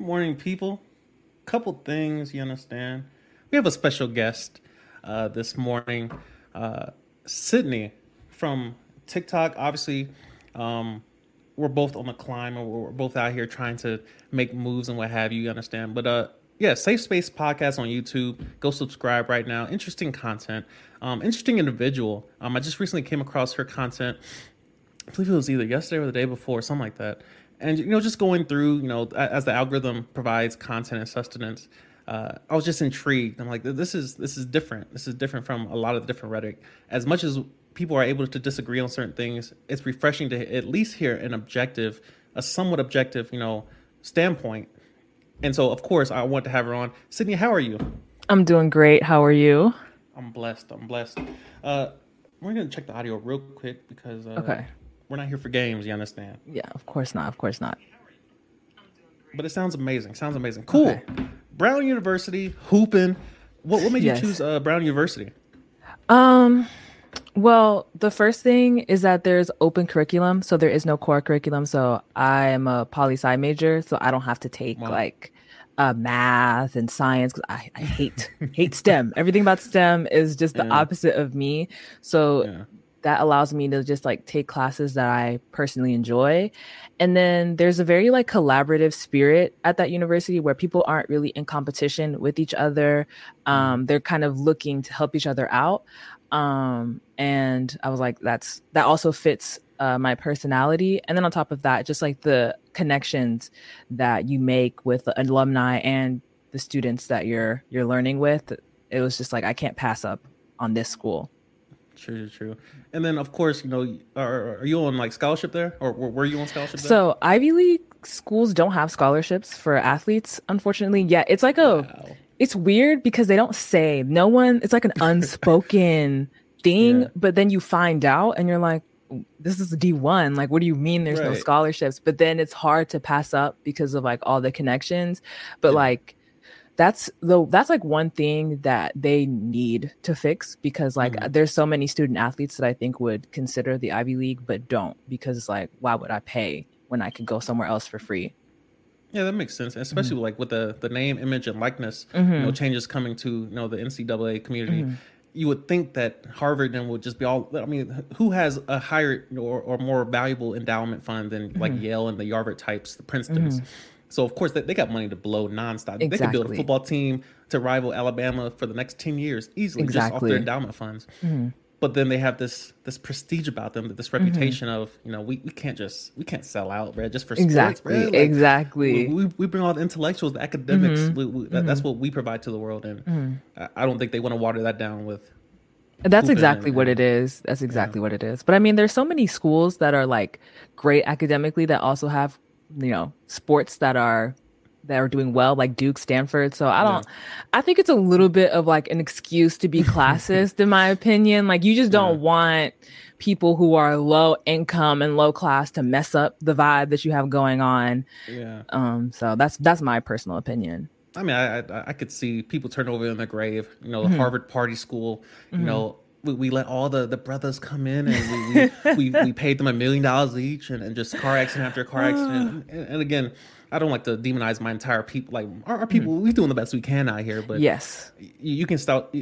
morning, people. Couple things you understand. We have a special guest uh, this morning, uh, Sydney from TikTok. Obviously, um, we're both on the climb, and we're both out here trying to make moves and what have you. You understand? But uh, yeah, Safe Space Podcast on YouTube. Go subscribe right now. Interesting content. Um, interesting individual. Um, I just recently came across her content. I believe it was either yesterday or the day before, something like that and you know just going through you know as the algorithm provides content and sustenance uh, i was just intrigued. I'm like this is this is different. This is different from a lot of the different rhetoric. As much as people are able to disagree on certain things it's refreshing to at least hear an objective a somewhat objective you know standpoint. And so of course i want to have her on. Sydney how are you? I'm doing great. How are you? I'm blessed. I'm blessed. Uh, we're gonna check the audio real quick because uh, okay we're not here for games, you understand? Yeah, of course not. Of course not. But it sounds amazing. Sounds amazing. Cool. Okay. Brown University, hooping. What what made yes. you choose uh, Brown University? Um well, the first thing is that there's open curriculum, so there is no core curriculum. So I am a poli sci major, so I don't have to take wow. like uh, math and science because I, I hate hate STEM. Everything about STEM is just the yeah. opposite of me. So yeah that allows me to just like take classes that I personally enjoy. And then there's a very like collaborative spirit at that university where people aren't really in competition with each other. Mm-hmm. Um, they're kind of looking to help each other out. Um, and I was like, that's that also fits uh, my personality. And then on top of that, just like the connections that you make with the alumni and the students that you're you're learning with, it was just like I can't pass up on this school. True, true. And then, of course, you know, are, are you on like scholarship there, or were you on scholarship? There? So Ivy League schools don't have scholarships for athletes, unfortunately. Yeah, it's like a, wow. it's weird because they don't say. No one. It's like an unspoken thing, yeah. but then you find out, and you're like, this is D one. Like, what do you mean there's right. no scholarships? But then it's hard to pass up because of like all the connections. But yeah. like that's the that's like one thing that they need to fix because like mm-hmm. there's so many student athletes that I think would consider the Ivy League but don't because it's like why would I pay when I could go somewhere else for free? Yeah, that makes sense, especially mm-hmm. like with the the name, image, and likeness. Mm-hmm. You know, mm-hmm. changes coming to you know the NCAA community. Mm-hmm. You would think that Harvard then would just be all. I mean, who has a higher or, or more valuable endowment fund than like mm-hmm. Yale and the Harvard types, the Princeton's? So of course they, they got money to blow nonstop. Exactly. They could build a football team to rival Alabama for the next ten years easily, exactly. just off their endowment funds. Mm-hmm. But then they have this this prestige about them, this mm-hmm. reputation mm-hmm. of you know we, we can't just we can't sell out, right? Just for sports, exactly, like, exactly. We, we, we, bring all the intellectuals, the academics. Mm-hmm. We, that, that's mm-hmm. what we provide to the world, and mm-hmm. I, I don't think they want to water that down with that's exactly what it is. That's exactly yeah. what it is. But I mean, there's so many schools that are like great academically that also have you know sports that are that are doing well like duke stanford so i don't yeah. i think it's a little bit of like an excuse to be classist in my opinion like you just don't yeah. want people who are low income and low class to mess up the vibe that you have going on yeah um so that's that's my personal opinion I mean, I, I, I could see people turn over in their grave. You know, the mm-hmm. Harvard party school. You mm-hmm. know, we, we, let all the, the brothers come in and we we, we, we, paid them a million dollars each and, and just car accident after car accident. And, and, again, I don't like to demonize my entire people. Like our, our people, mm. we're doing the best we can out here. But yes, you, you can start.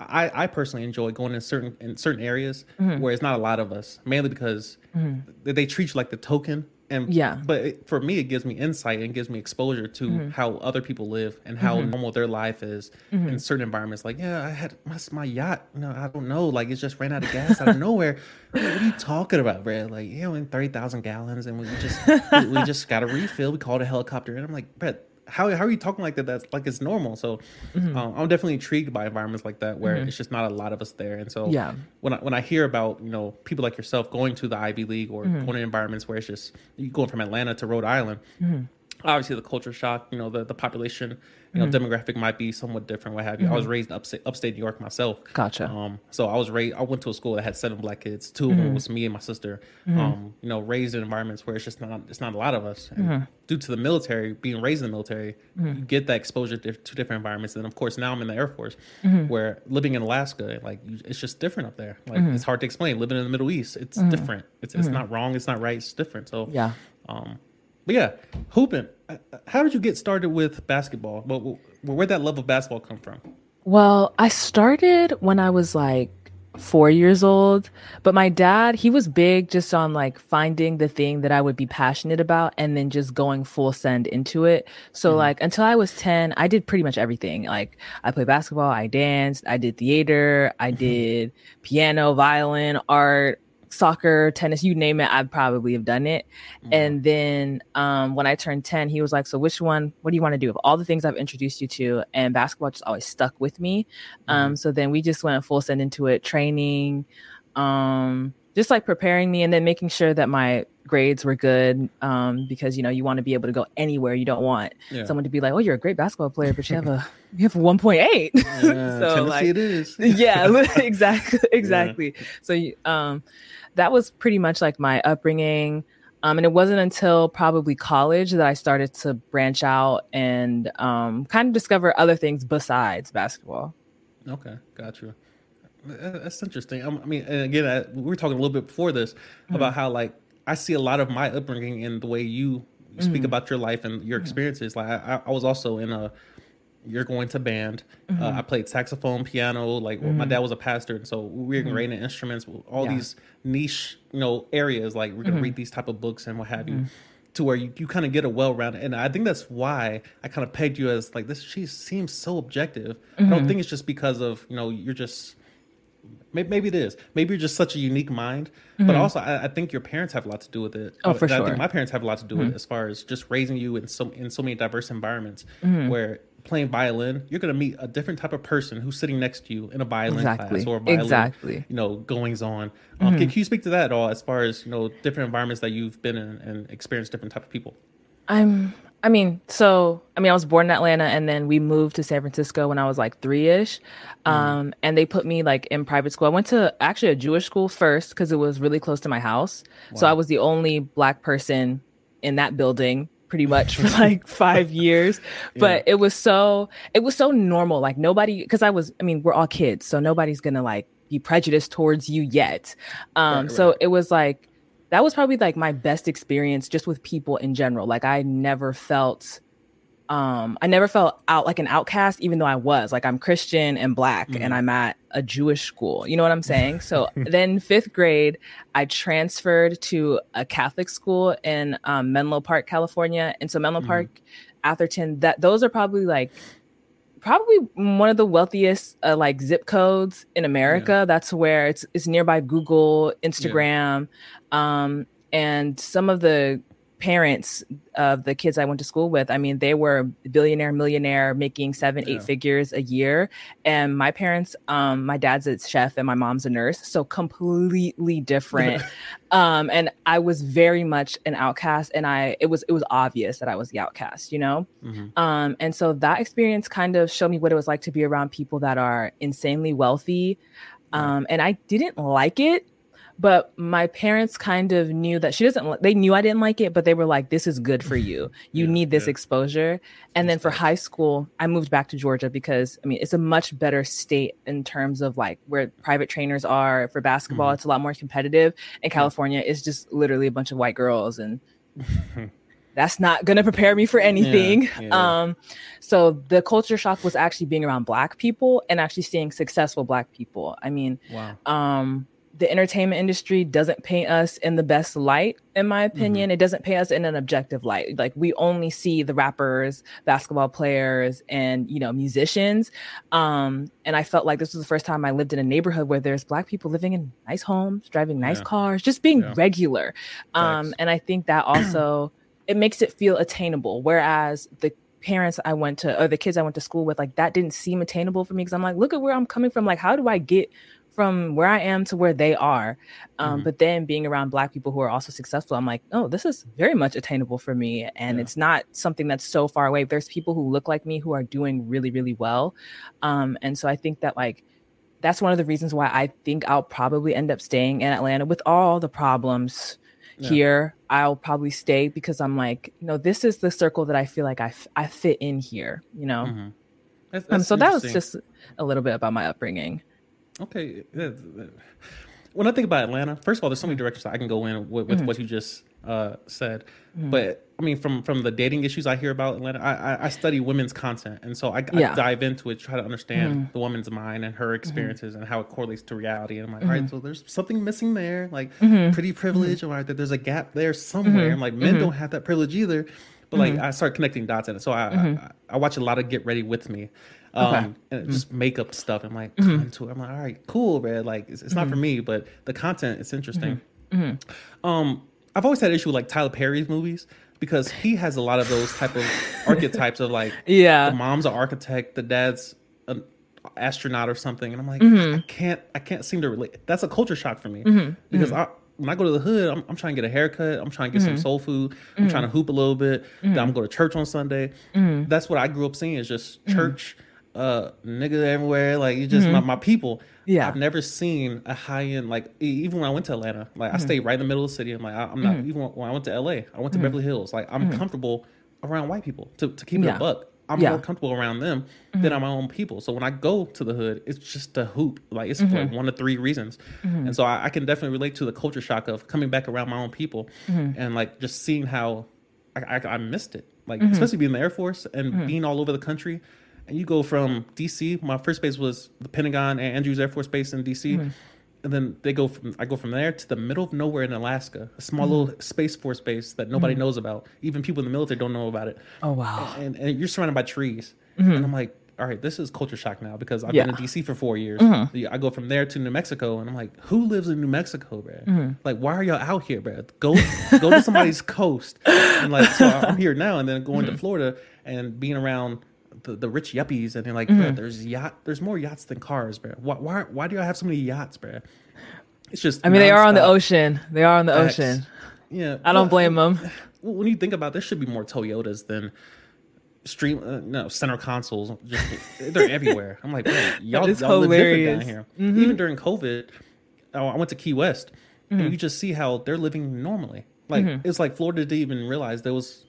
I, I personally enjoy going in certain in certain areas mm-hmm. where it's not a lot of us, mainly because mm-hmm. they, they treat you like the token and yeah. but it, for me it gives me insight and gives me exposure to mm-hmm. how other people live and how mm-hmm. normal their life is mm-hmm. in certain environments. Like yeah i had my, my yacht. You know i don't know. Like it just ran out of gas out of nowhere. Like, what are you talking about bro like you know in 30000 gallons and we just we, we, just got a refill. We called a helicopter and i'm like brett how, how are you talking like that? That's like it's normal. So mm-hmm. um, I'm definitely intrigued by environments like that where mm-hmm. it's just not a lot of us there. And so yeah. when I, when I hear about you know people like yourself going to the Ivy League or mm-hmm. going to environments where it's just you going from Atlanta to Rhode Island, mm-hmm. obviously the culture shock, you know the the population you know, mm-hmm. demographic might be somewhat different, what have you. Mm-hmm. I was mm-hmm. raised upstate, upstate New York myself. Gotcha. Um, so I was raised. I went to a school that had seven black kids. 2 of them mm-hmm. was me and my sister. Mm-hmm. Um, you know, raised in environments where it's just not it's not a lot of us. And due to the military, being raised in the military, you get that exposure to, to, different environments. And of course, now I'm in the Air Force, where living in Alaska, like it's just different up there. Like it's hard to explain. Living in the Middle East, it's different. It's it's not wrong. It's not right. It's different. So yeah. Um, but yeah, hooping. uh, how did you get started with basketball? Well, where'd that love of basketball come from? Well, I started when I was like four years old. But my dad, he was big just on like finding the thing that I would be passionate about and then just going full send into it. So mm-hmm. like until I was 10, I did pretty much everything. Like I played basketball, I danced, I did theater, I mm-hmm. did piano, violin, art, soccer, tennis, you name it, I'd probably have done it. Mm-hmm. And then um, when I turned 10, he was like, So, which one, what do you want to do? Of all the things I've introduced you to, and basketball just always stuck with me. Mm-hmm. Um, so then we just went full send into it, training, um, just like preparing me and then making sure that my grades were good um, because you know you want to be able to go anywhere you don't want yeah. someone to be like oh you're a great basketball player but you have a you have 1.8 yeah, so like it is yeah exactly exactly yeah. so um that was pretty much like my upbringing. Um, and it wasn't until probably college that I started to branch out and um, kind of discover other things besides basketball. Okay, got you. That's interesting. I mean, and again, I, we were talking a little bit before this mm-hmm. about how like I see a lot of my upbringing in the way you speak mm-hmm. about your life and your mm-hmm. experiences. Like I, I was also in a you're going to band. Uh, mm-hmm. Uh, I played saxophone, piano. Like mm-hmm. my dad was a pastor, and so we were mm-hmm. instruments. All yeah. these niche, you know, areas. Like we're gonna mm-hmm. read these type of books and what have you, mm-hmm. to where you, you kind of get a well rounded. And I think that's why I kind of pegged you as like this. She seems so objective. I don't mm-hmm. think it's just because of you know you're just. Maybe, it is. Maybe you're just such a unique mind, but also I, I, think your parents have a lot to do with it. Oh, for I, sure. I think my parents have a lot to do with it as far as just raising you in so in so many diverse environments where playing violin, you're going to meet a different type of person who's sitting next to you in a violin exactly. class or violin, exactly. you know, goings on. Um, mm-hmm. can, can, you speak to that at all, as far as you know, different environments that you've been in and experienced different type of people? I'm. I mean, so I mean, I was born in Atlanta, and then we moved to San Francisco when I was like three ish, um, mm. and they put me like in private school. I went to actually a Jewish school first because it was really close to my house, wow. so I was the only black person in that building pretty much for like five years. But yeah. it was so it was so normal. Like nobody because I was I mean, we're all kids, so nobody's gonna like be prejudiced towards you yet. Um right, so it was like that was probably like my best experience just with people in general. Like I never felt um i never felt out like an outcast even though i was like i'm christian and black mm-hmm. and i'm at a jewish school you know what i'm saying so then fifth grade i transferred to a catholic school in um, menlo park california and so menlo mm-hmm. park atherton that those are probably like probably one of the wealthiest uh, like zip codes in america yeah. that's where it's it's nearby google instagram yeah. um and some of the parents of the kids I went to school with, I mean, they were billionaire, millionaire, making seven, yeah. eight figures a year. And my parents, um, my dad's a chef and my mom's a nurse, so completely different. um, and I was very much an outcast, and I it was it was obvious that I was the outcast, you know. Mm-hmm. Um, and so that experience kind of showed me what it was like to be around people that are insanely wealthy. Um, and I didn't like it but my parents kind of knew that she doesn't they knew i didn't like it but they were like this is good for you you yeah, need this yeah. exposure and then for high school i moved back to georgia because i mean it's a much better state in terms of like where private trainers are for basketball mm-hmm. it's a lot more competitive and california is just literally a bunch of white girls and that's not going to prepare me for anything. Yeah, yeah. Um, so the culture shock was actually being around black people and actually seeing successful black people. I mean, wow. um, the entertainment industry doesn't paint us in the best light in my opinion mm-hmm. it doesn't paint us in an objective light like we only see the rappers basketball players and you know musicians um and i felt like this was the first time i lived in a neighborhood where there's black people living in nice homes driving nice yeah. cars just being yeah. regular um Thanks. and i think that also it makes it feel attainable whereas the parents I went to or the kids I went to school with, like that didn't seem attainable for me because I'm like, look at where I'm coming from. Like, how do I get from where I am to where they are. Um, mm-hmm. But then being around Black people who are also successful, I'm like, oh, this is very much attainable for me. And yeah. it's not something that's so far away. There's people who look like me who are doing really, really well. Um, and so I think that, like, that's one of the reasons why I think I'll probably end up staying in Atlanta with all the problems yeah. here. I'll probably stay because I'm like, you know, this is the circle that I feel like I, f- I fit in here, you know? Mm-hmm. That's, that's um, so that was just a little bit about my upbringing. Okay. When I think about Atlanta, first of all, there's so many directions I can go in with, with mm-hmm. what you just uh, said. Mm-hmm. But I mean, from from the dating issues I hear about Atlanta, I I, I study women's content, and so I, yeah. I, dive into it, try to understand mm-hmm. the woman's mind and her mm-hmm. experiences mm-hmm. and how it correlates to reality. And I'm like, all right, mm-hmm. so there's something missing there, like mm-hmm. pretty privilege, or that there's a gap there somewhere. I'm like, men don't have that privilege either. But like, I start connecting dots in it. So I, I, I watch a lot of Get Ready with Me. Um, okay. and just makeup stuff. I'm like, mm-hmm. into it. I'm like, all right, cool, man. Like, it's, it's not for me, but the content is interesting. Um, I've always had an issue with like Tyler Perry's movies because he has a lot of those type of archetypes of like yeah the mom's an architect the dad's an astronaut or something and i'm like mm-hmm. i can't i can't seem to relate that's a culture shock for me mm-hmm. because mm-hmm. I, when I go to the hood, I'm, I'm, trying to get a haircut. I'm trying to get some mm-hmm. soul food. I'm trying to mm-hmm. hoop a little bit. Then I'm going to church on Sunday. That's what I grew up seeing is just church, uh, niggas everywhere. Like you just my, my people. Yeah, I've never seen a high end like even when I went to Atlanta, like mm-hmm. I stayed right in the middle of the city. I'm like I, am not mm-hmm. even when I went to LA, I went to mm-hmm. Beverly Hills. Like I'm mm-hmm. comfortable around white people to to keep yeah. it a buck. I'm yeah. more comfortable around them than mm-hmm. on my own people. So when I go to the hood, it's just a hoop. Like it's like one of three reasons, and so I, I, can definitely relate to the culture shock of coming back around my own people and like just seeing how I, I, I missed it. Like especially being in the Air Force and being all over the country and you go from DC. My first base was the Pentagon and Andrews Air Force Base in DC. Mm-hmm. And then they go from I go from there to the middle of nowhere in Alaska, a small mm-hmm. little space force base that nobody mm-hmm. knows about. Even people in the military don't know about it. Oh wow! And, and you're surrounded by trees, mm-hmm. and I'm like, all right, this is culture shock now because I've yeah. been in DC for four years. Mm-hmm. I go from there to New Mexico, and I'm like, who lives in New Mexico, bro? Mm-hmm. Like, why are y'all out here, bro? Go go to somebody's coast, and like, so I'm here now, and then going to Florida and being around the, the rich yuppies, and they're like, mm-hmm. there's yacht, there's more yachts than cars, bro. Why, why, why do I have so many yachts, bro? It's just. I mean, they are on the ocean. They are on the X. ocean. Yeah, I don't blame them. When you think about, it, there should be more Toyotas than stream uh, no center consoles just they're everywhere i'm like y'all, y'all live different down here mm-hmm. even during covid oh, i went to key west mm-hmm. and you just see how they're living normally like mm-hmm. it's like florida didn't even realize there was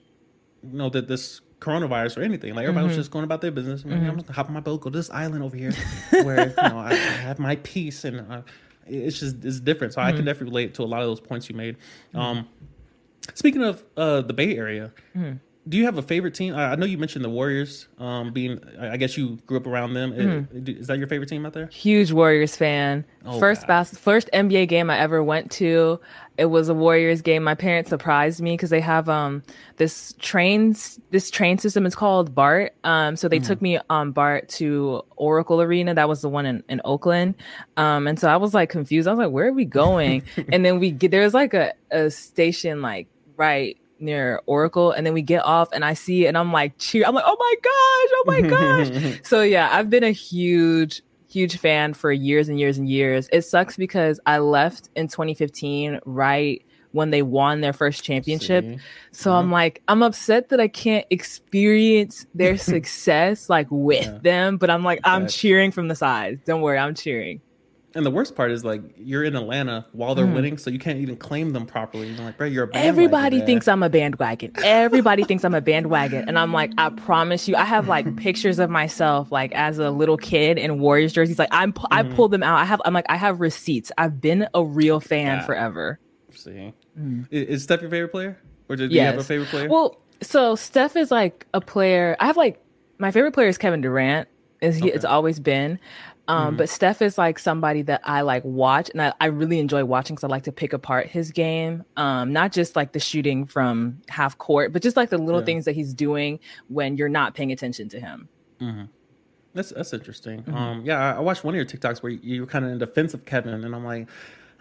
you know that this coronavirus or anything. Like everybody mm-hmm. was just going about their business. Mm-hmm. I'm gonna hop on my boat, go to this island over here where you know I, I have my peace, and uh, it's just it's different. So mm-hmm. I can mm-hmm. definitely relate to a lot of those points you made. Mm-hmm. Um, speaking of uh, the Bay Area. Mm-hmm. Do you have a favorite team? I know you mentioned the Warriors. Um, being, I guess you grew up around them. Is, is that your favorite team out there? Huge Warriors fan. Oh, first bas- first NBA game I ever went to it was a Warriors game. My parents surprised me because they have um this trains this train system is called BART. Um, so they mm. took me on BART to Oracle Arena. That was the one in, in Oakland. Um, and so I was like confused. I was like, where are we going? and then we get there's like a, a station like right near Oracle, and then we get off, and I see and I'm like cheer. I'm like, oh my gosh, oh my gosh. so yeah, I've been a huge huge fan for years and years and years. It sucks because I left in 2015 right when they won their first championship. See? So mm-hmm. I'm like, I'm upset that I can't experience their success like with yeah. them, but I'm like, I'm cheering from the sides. Don't worry, I'm cheering. And the worst part is like you're in Atlanta while they're mm. winning, so you can't even claim them properly. You're like, bro, you're a Everybody thinks I'm a bandwagon. Everybody thinks I'm a bandwagon, and I'm like, I promise you, I have like pictures of myself like as a little kid in Warriors jerseys. Like I'm, mm-hmm. I pulled them out. I have, I'm like, I have receipts. I've been a real fan yeah. forever. See, mm. is Steph your favorite player, or did yes. you have a favorite player? Well, so Steph is like a player. I have like my favorite player is Kevin Durant. Is he? Okay. It's always been. Um, mm-hmm. But Steph is like somebody that I like watch, and I, I really enjoy watching because I like to pick apart his game. Um, not just like the shooting from half court, but just like the little yeah. things that he's doing when you're not paying attention to him. Mm-hmm. That's that's interesting. Mm-hmm. Um, yeah, I, I, watched one of your TikToks where you, you were kind of in defense of Kevin, and I'm like,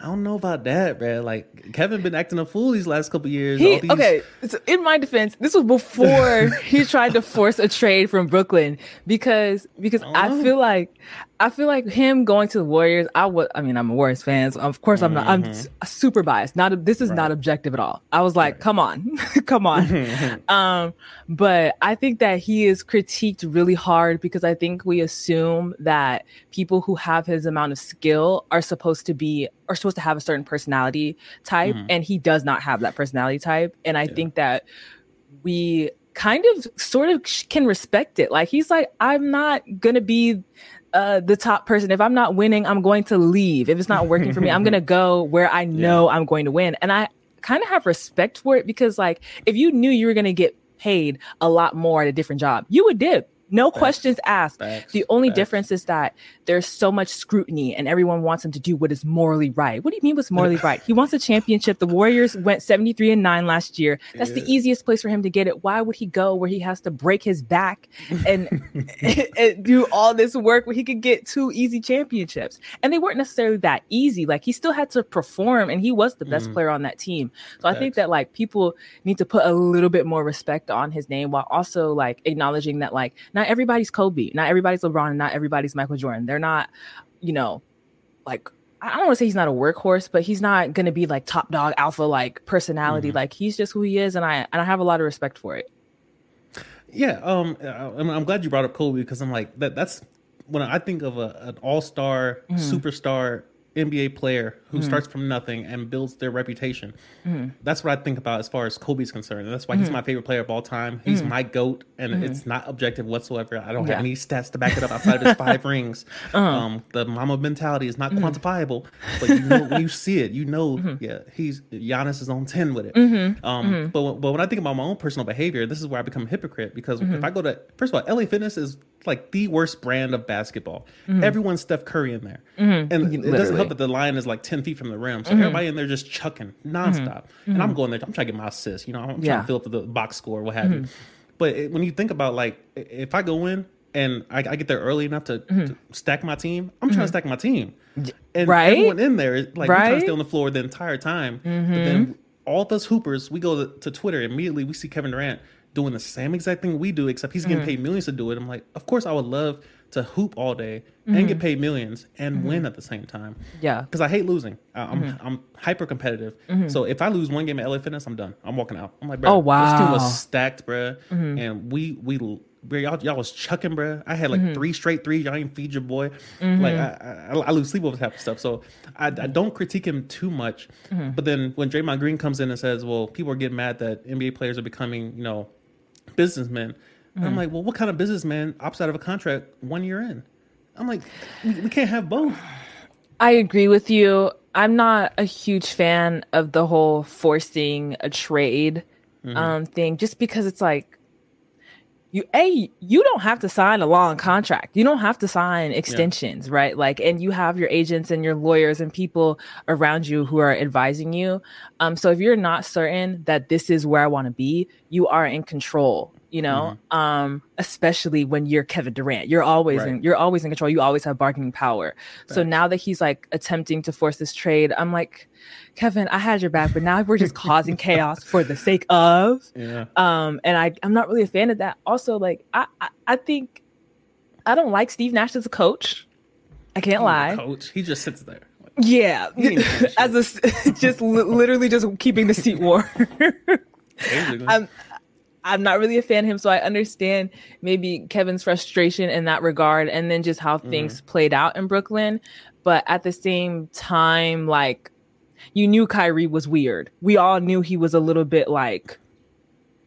I don't know about that, man. Like Kevin been acting a fool these last couple years. He, these... Okay, so in my defense, this was before he tried to force a trade from Brooklyn because because I, I feel like I feel like him going to the Warriors. I would. I mean, I'm a Warriors fan, so of course I'm not. I'm mm-hmm. super biased. Not this is right. not objective at all. I was like, right. come on, come on. um, but I think that he is critiqued really hard because I think we assume that people who have his amount of skill are supposed to be are supposed to have a certain personality type, mm-hmm. and he does not have that personality type. And I yeah. think that we kind of sort of can respect it. Like he's like, I'm not gonna be uh, the top person. If I'm not winning, I'm going to leave. If it's not working for me, I'm going to go where I know yeah. I'm going to win. And I kind of have respect for it because like if you knew you were going to get paid a lot more at a different job, you would dip. No Facts. questions asked. Facts. The only Facts. difference is that there's so much scrutiny and everyone wants him to do what is morally right. What do you mean what's morally right? He wants a championship. The Warriors went 73 and 9 last year. That's yeah. the easiest place for him to get it. Why would he go where he has to break his back and, and do all this work where he could get two easy championships? And they weren't necessarily that easy. Like he still had to perform and he was the best mm. player on that team. So I think that like people need to put a little bit more respect on his name while also like acknowledging that like not not everybody's Kobe, not everybody's LeBron, and not everybody's Michael Jordan. They're not, you know, like I don't want to say he's not a workhorse, but he's not going to be like top dog alpha like personality. Mm-hmm. Like he's just who he is, and I and I have a lot of respect for it. Yeah, um, I'm, I'm glad you brought up Kobe because I'm like that. That's when I think of a, an all star mm-hmm. superstar NBA player who mm-hmm. starts from nothing and builds their reputation. Mm-hmm. That's what I think about as far as Kobe's concerned. That's why mm-hmm. he's my favorite player of all time. He's mm-hmm. my GOAT, and mm-hmm. it's not objective whatsoever. I don't yeah. have any stats to back it up outside of his five rings. Uh-huh. Um, the Mamba mentality is not mm-hmm. quantifiable, but you know, when you see it, you know, yeah, he's Giannis is on 10 with it. Um, but, but when I think about my own personal behavior, this is where I become a hypocrite because if I go to, first of all, LA Fitness is like the worst brand of basketball. Everyone's Steph Curry in there. And Literally. it doesn't help that the line is like 10 feet from the rim. So mm-hmm. everybody in there just chucking nonstop. Mm-hmm. And I'm going there, I'm trying to get my assist. You know, I'm trying yeah. to fill up the box score, what have you. Mm-hmm. But it, when you think about like, if I go in and I, I get there early enough to, to, mm-hmm. stack my team, I'm trying to stack my team. And right? everyone in there, like, right? trying to stay on the floor the entire time. But then all of us hoopers, we go to, to Twitter, immediately we see Kevin Durant doing the same exact thing we do, except he's getting mm-hmm. paid millions to do it. I'm like, of course I would love to hoop all day mm-hmm. and get paid millions and mm-hmm. win at the same time. Yeah, because I hate losing. I, am mm-hmm. I'm hyper competitive. Mm-hmm. So if I lose one game at LA Fitness, I'm done. I'm walking out. I'm like, bro, oh wow, this team was stacked, bro, mm-hmm. and we we. Bro, y'all, y'all was chucking, bro. I had like mm-hmm. three straight threes. Y'all ain't feed your boy. Like I, I, I, lose sleep over type of stuff. So I, I don't critique him too much. But then when Draymond Green comes in and says, "Well, people are getting mad that NBA players are becoming, you know, businessmen," Mm-hmm. I'm like, well, what kind of businessman opts out of a contract one year in? I'm like, we, we can't have both. I agree with you. I'm not a huge fan of the whole forcing a trade mm-hmm. um, thing, just because it's like you a you don't have to sign a long contract. You don't have to sign extensions yeah. right? Like and you have your agents and your lawyers and people around you who are advising you. Um so if you're not certain that this is where i want to be you are in control you know mm-hmm. um especially when you're Kevin Durant. You're always right. in you're always in control. You always have bargaining power. Right. so now that he's like attempting to force this trade I'm like Kevin I had your back but now we're just causing chaos for the sake of yeah. um and I I'm not really a fan of that. Also like I I, I think I don't like Steve Nash as a coach. I can't lie. coach. He just sits there. Yeah. As a just literally just keeping the seat warm. I'm, I'm not really a fan of him, so I understand maybe Kevin's frustration in that regard, and then just how things mm-hmm. played out in Brooklyn. But at the same time, like you knew Kyrie was weird. We all knew he was a little bit like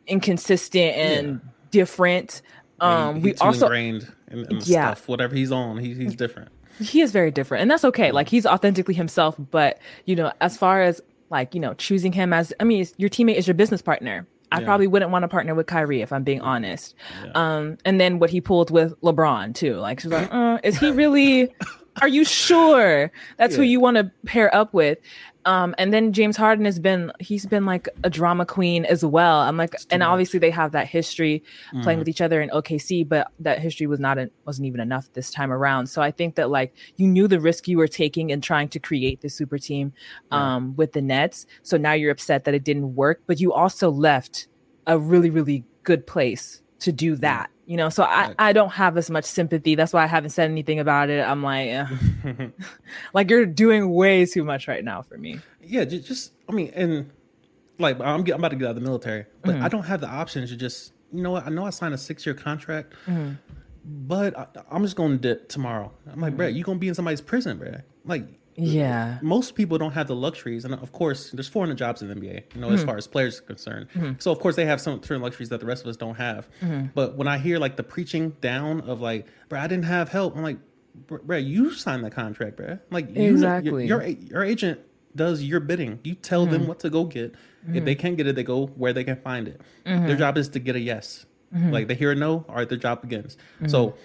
inconsistent and yeah. different. Um, we also ingrained in, in yeah. stuff. Whatever he's on, he, he's different. He is very different, and that's okay. Like he's authentically himself. But you know, as far as like you know, choosing him as I mean, your teammate is your business partner I yeah. probably wouldn't want to partner with Kyrie if I'm being honest. Yeah. Um, and then what he pulled with LeBron too. Like she's like, uh, is he really? Are you sure that's yeah. who you want to pair up with? Um, and then James Harden has been he's been like a drama queen as well. I'm like, and much. obviously they have that history mm. playing with each other in OKC, but that history was not a, wasn't even enough this time around. So I think that like you knew the risk you were taking in trying to create the super team um, yeah. with the Nets. So now you're upset that it didn't work, but you also left a really really good place to do that you know? So i i don't have as much sympathy. That's why i haven't said anything about it. I'm like eh. like you're doing way too much right now for me. Yeah just, i mean and like i'm, I'm about to get out of the military but mm-hmm. i don't have the option to just you know what? I know i signed a six year contract mm-hmm. but I, am just gonna dip tomorrow. I'm like mm-hmm. bro you gonna be in somebody's prison bro like yeah. Most people don't have the luxuries. And of course, there's 400 jobs in the NBA, you know, mm-hmm. as far as players are concerned. Mm-hmm. So, of course, they have some certain luxuries that the rest of us don't have. Mm-hmm. But when I hear like the preaching down of like, bro, I didn't have help, I'm like, bro, you signed the contract, bro. Like, you, exactly. Your, your, your agent does your bidding. You tell them what to go get. If they can't get it, they go where they can find it. Their job is to get a yes. Like they hear a no, all right, their job begins. So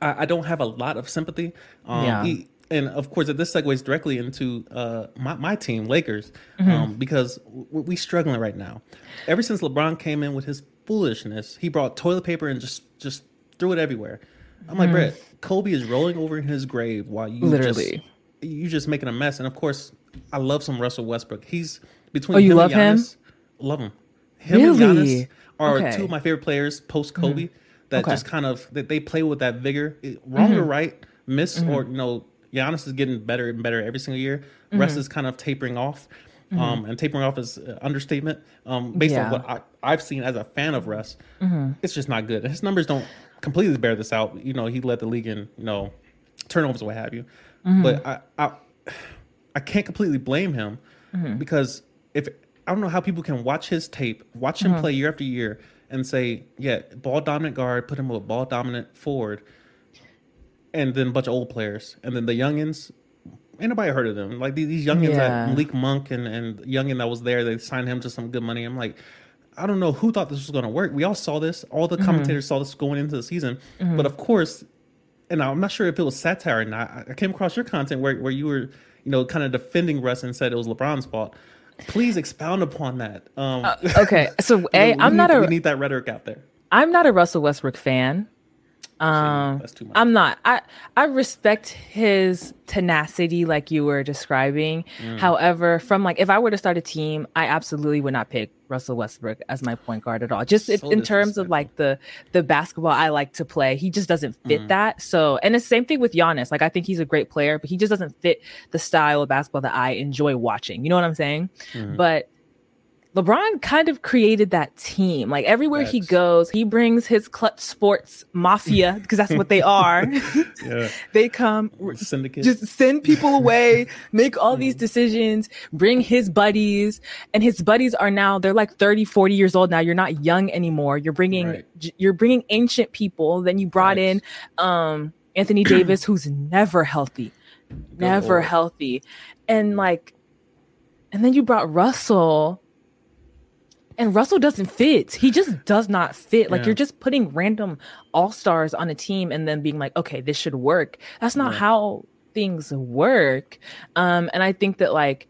I, I, don't have a lot of sympathy. Um, yeah. He, and of course, this segues directly into uh, my, my team, Lakers, mm-hmm. um, because we, we struggling right now. Ever since LeBron came in with his foolishness, he brought toilet paper and just just threw it everywhere. I'm like, mm. Brett, Kobe is rolling over in his grave while you literally just, you just making a mess. And of course, I love some Russell Westbrook. He's between oh, you him love and Giannis, him? Love him. Him really? and Giannis are okay. two of my favorite players post Kobe. Mm-hmm. That okay. just kind of that they play with that vigor, wrong mm-hmm. or right, miss mm-hmm. or you know, Giannis is getting better and better every single year. Mm-hmm. Russ is kind of tapering off. Mm-hmm. Um, and tapering off is understatement. Um, based yeah. on what I, have seen as a fan of Russ, mm-hmm. it's just not good. His numbers don't completely bear this out. You know, he led the league in you know turnovers, what have you. Mm-hmm. But I, I, I can't completely blame him mm-hmm. because if I don't know how people can watch his tape, watch him mm-hmm. play year after year, and say, yeah, ball dominant guard, put him with ball dominant forward, and then a bunch of old players, and then the youngins. Ain't nobody heard of them. Like these, these youngins yeah. that Malik Monk and and youngin that was there, they signed him to some good money. I'm like, I don't know who thought this was going to work. We all saw this. All the mm-hmm. commentators mm-hmm. saw this going into the season. Mm-hmm. But of course, and I'm not sure if it was satire or not. I came across your content where, where you were, you know, kind of defending Russ and said it was LeBron's fault. Please expound upon that. Um, uh, okay, so a, I'm not a. We need that rhetoric out there. I'm not a Russell Westbrook fan. Um, I'm not. I I respect his tenacity, like you were describing. Mm. However, from like if I were to start a team, I absolutely would not pick Russell Westbrook as my point guard at all. Just so in terms of like the the basketball I like to play, he just doesn't fit mm. that. So, and the same thing with Giannis. Like I think he's a great player, but he just doesn't fit the style of basketball that I enjoy watching. You know what I'm saying? Mm. But LeBron kind of created that team. Like everywhere that's... he goes, he brings his Klutch Sports mafia because that's what they are. yeah. they come Syndicate. just send people away, make all these mm. decisions, bring his buddies, and his buddies are now they're like 30, 40 years old now. You're not young anymore. You're bringing right. you're bringing ancient people. Then you brought in um Anthony Davis who's never healthy. never healthy. And like and then you brought Russell and Russell doesn't fit. He just does not fit. Like yeah. you're just putting random all stars on a team and then being like, okay, this should work. That's not how things work. Um, and I think that like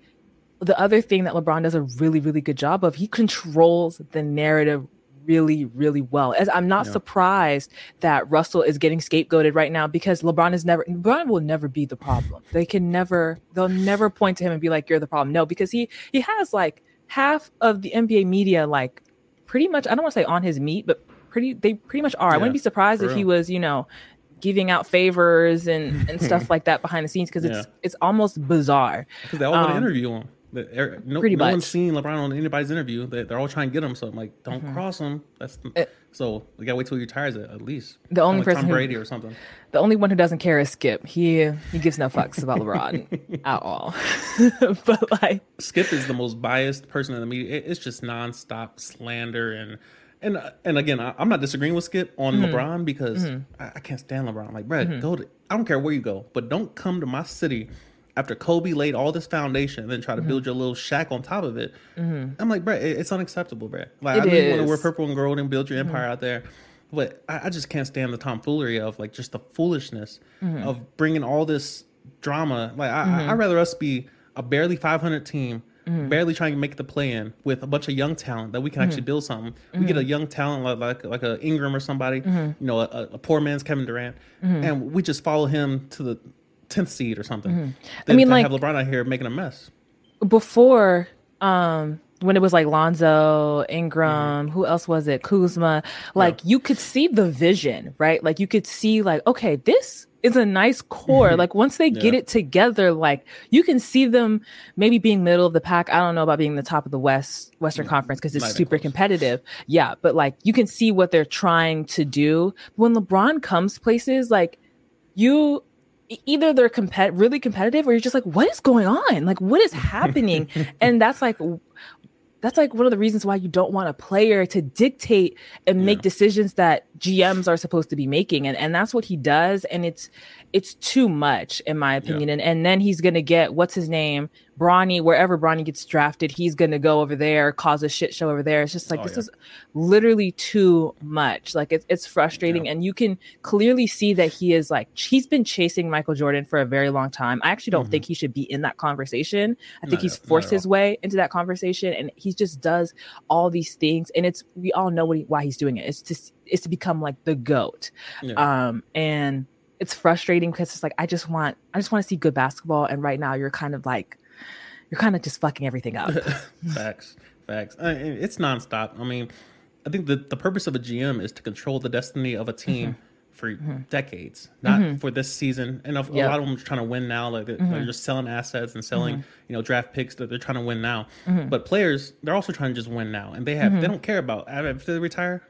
the other thing that LeBron does a really, really good job of, he controls the narrative really, really well. As I'm not yeah. surprised that Russell is getting scapegoated right now because LeBron is never LeBron will never be the problem. They can never they'll never point to him and be like, You're the problem. No, because he he has like half of the NBA media like pretty much I don't want to say on his meat, but pretty they pretty much are. Yeah, I wouldn't be surprised if real. he was, you know, giving out favors and and stuff like that behind the scenes because it's yeah. it's almost bizarre. Because they all want to um, interview him. No, Pretty no much. one's seen LeBron on anybody's interview. They, are all trying to get him. So I'm like, don't mm-hmm. cross him. That's it. So we gotta wait till he retires at, at least. The only like person Tom Brady who, or something. The only one who doesn't care is Skip. He he gives no fucks about LeBron at all. but like Skip is the most biased person in the media. It, it's just nonstop slander and. And, and again, I, am not disagreeing with Skip on mm-hmm. LeBron because mm-hmm. I, I, can't stand LeBron. I'm like, Brad, mm-hmm. go to. I don't care where you go, but don't come to my city after Kobe laid all this foundation and then try to mm-hmm. build your little shack on top of it. Mm-hmm. I'm like, bro, it's unacceptable, bro. Like, it I know you want to wear purple and gold and build your empire mm-hmm. out there, but I, I, just can't stand the tomfoolery of like just the foolishness mm-hmm. of bringing all this drama. Like, I, would mm-hmm. rather us be a barely 500 team. Mm-hmm. Barely trying to make the play in with a bunch of young talent that we can actually build something. We get a young talent like like, like a Ingram or somebody, you know, a, a poor man's Kevin Durant, and we just follow him to the tenth seed or something. Mm-hmm. I mean, like have LeBron out here making a mess. Before, um, when it was like Lonzo, Ingram, mm-hmm. who else was it? Kuzma. Like yeah. you could see the vision, right? Like you could see, like, okay, this is a nice core. Mm-hmm. Like once they yeah. get it together, like you can see them maybe being middle of the pack. I don't know about being the top of the West Western yeah. Conference because it's Might super competitive. Yeah, but like you can see what they're trying to do. When LeBron comes places, like you either they're compet- really competitive or you're just like what is going on like what is happening and that's like that's like one of the reasons why you don't want a player to dictate and yeah. make decisions that GMs are supposed to be making and, and that's what he does and it's it's too much in my opinion yeah. and and then he's going to get what's his name Bronny, wherever Bronny gets drafted, he's gonna go over there, cause a shit show over there. It's just like oh, this yeah. is literally too much. Like it's it's frustrating, yeah. and you can clearly see that he is like he's been chasing Michael Jordan for a very long time. I actually don't mm-hmm. think he should be in that conversation. I think he's forced his way into that conversation, and he just does all these things. And it's we all know he, why he's doing it. It's just it's to become like the goat. Um and it's frustrating because it's like I just want I just want to see good basketball, and right now you're kind of like you're kind of just fucking everything up. facts, facts. it's nonstop. I mean, I think the the purpose of a GM is to control the destiny of a team. Mm-hmm. For mm-hmm. decades, not mm-hmm. for this season, and a, yep. a lot of them are trying to win now. Like they're, they're mm-hmm. just selling assets and selling, mm-hmm. you know, draft picks that they're trying to win now. Mm-hmm. But players, they're also trying to just win now, and they have they don't care about if they retire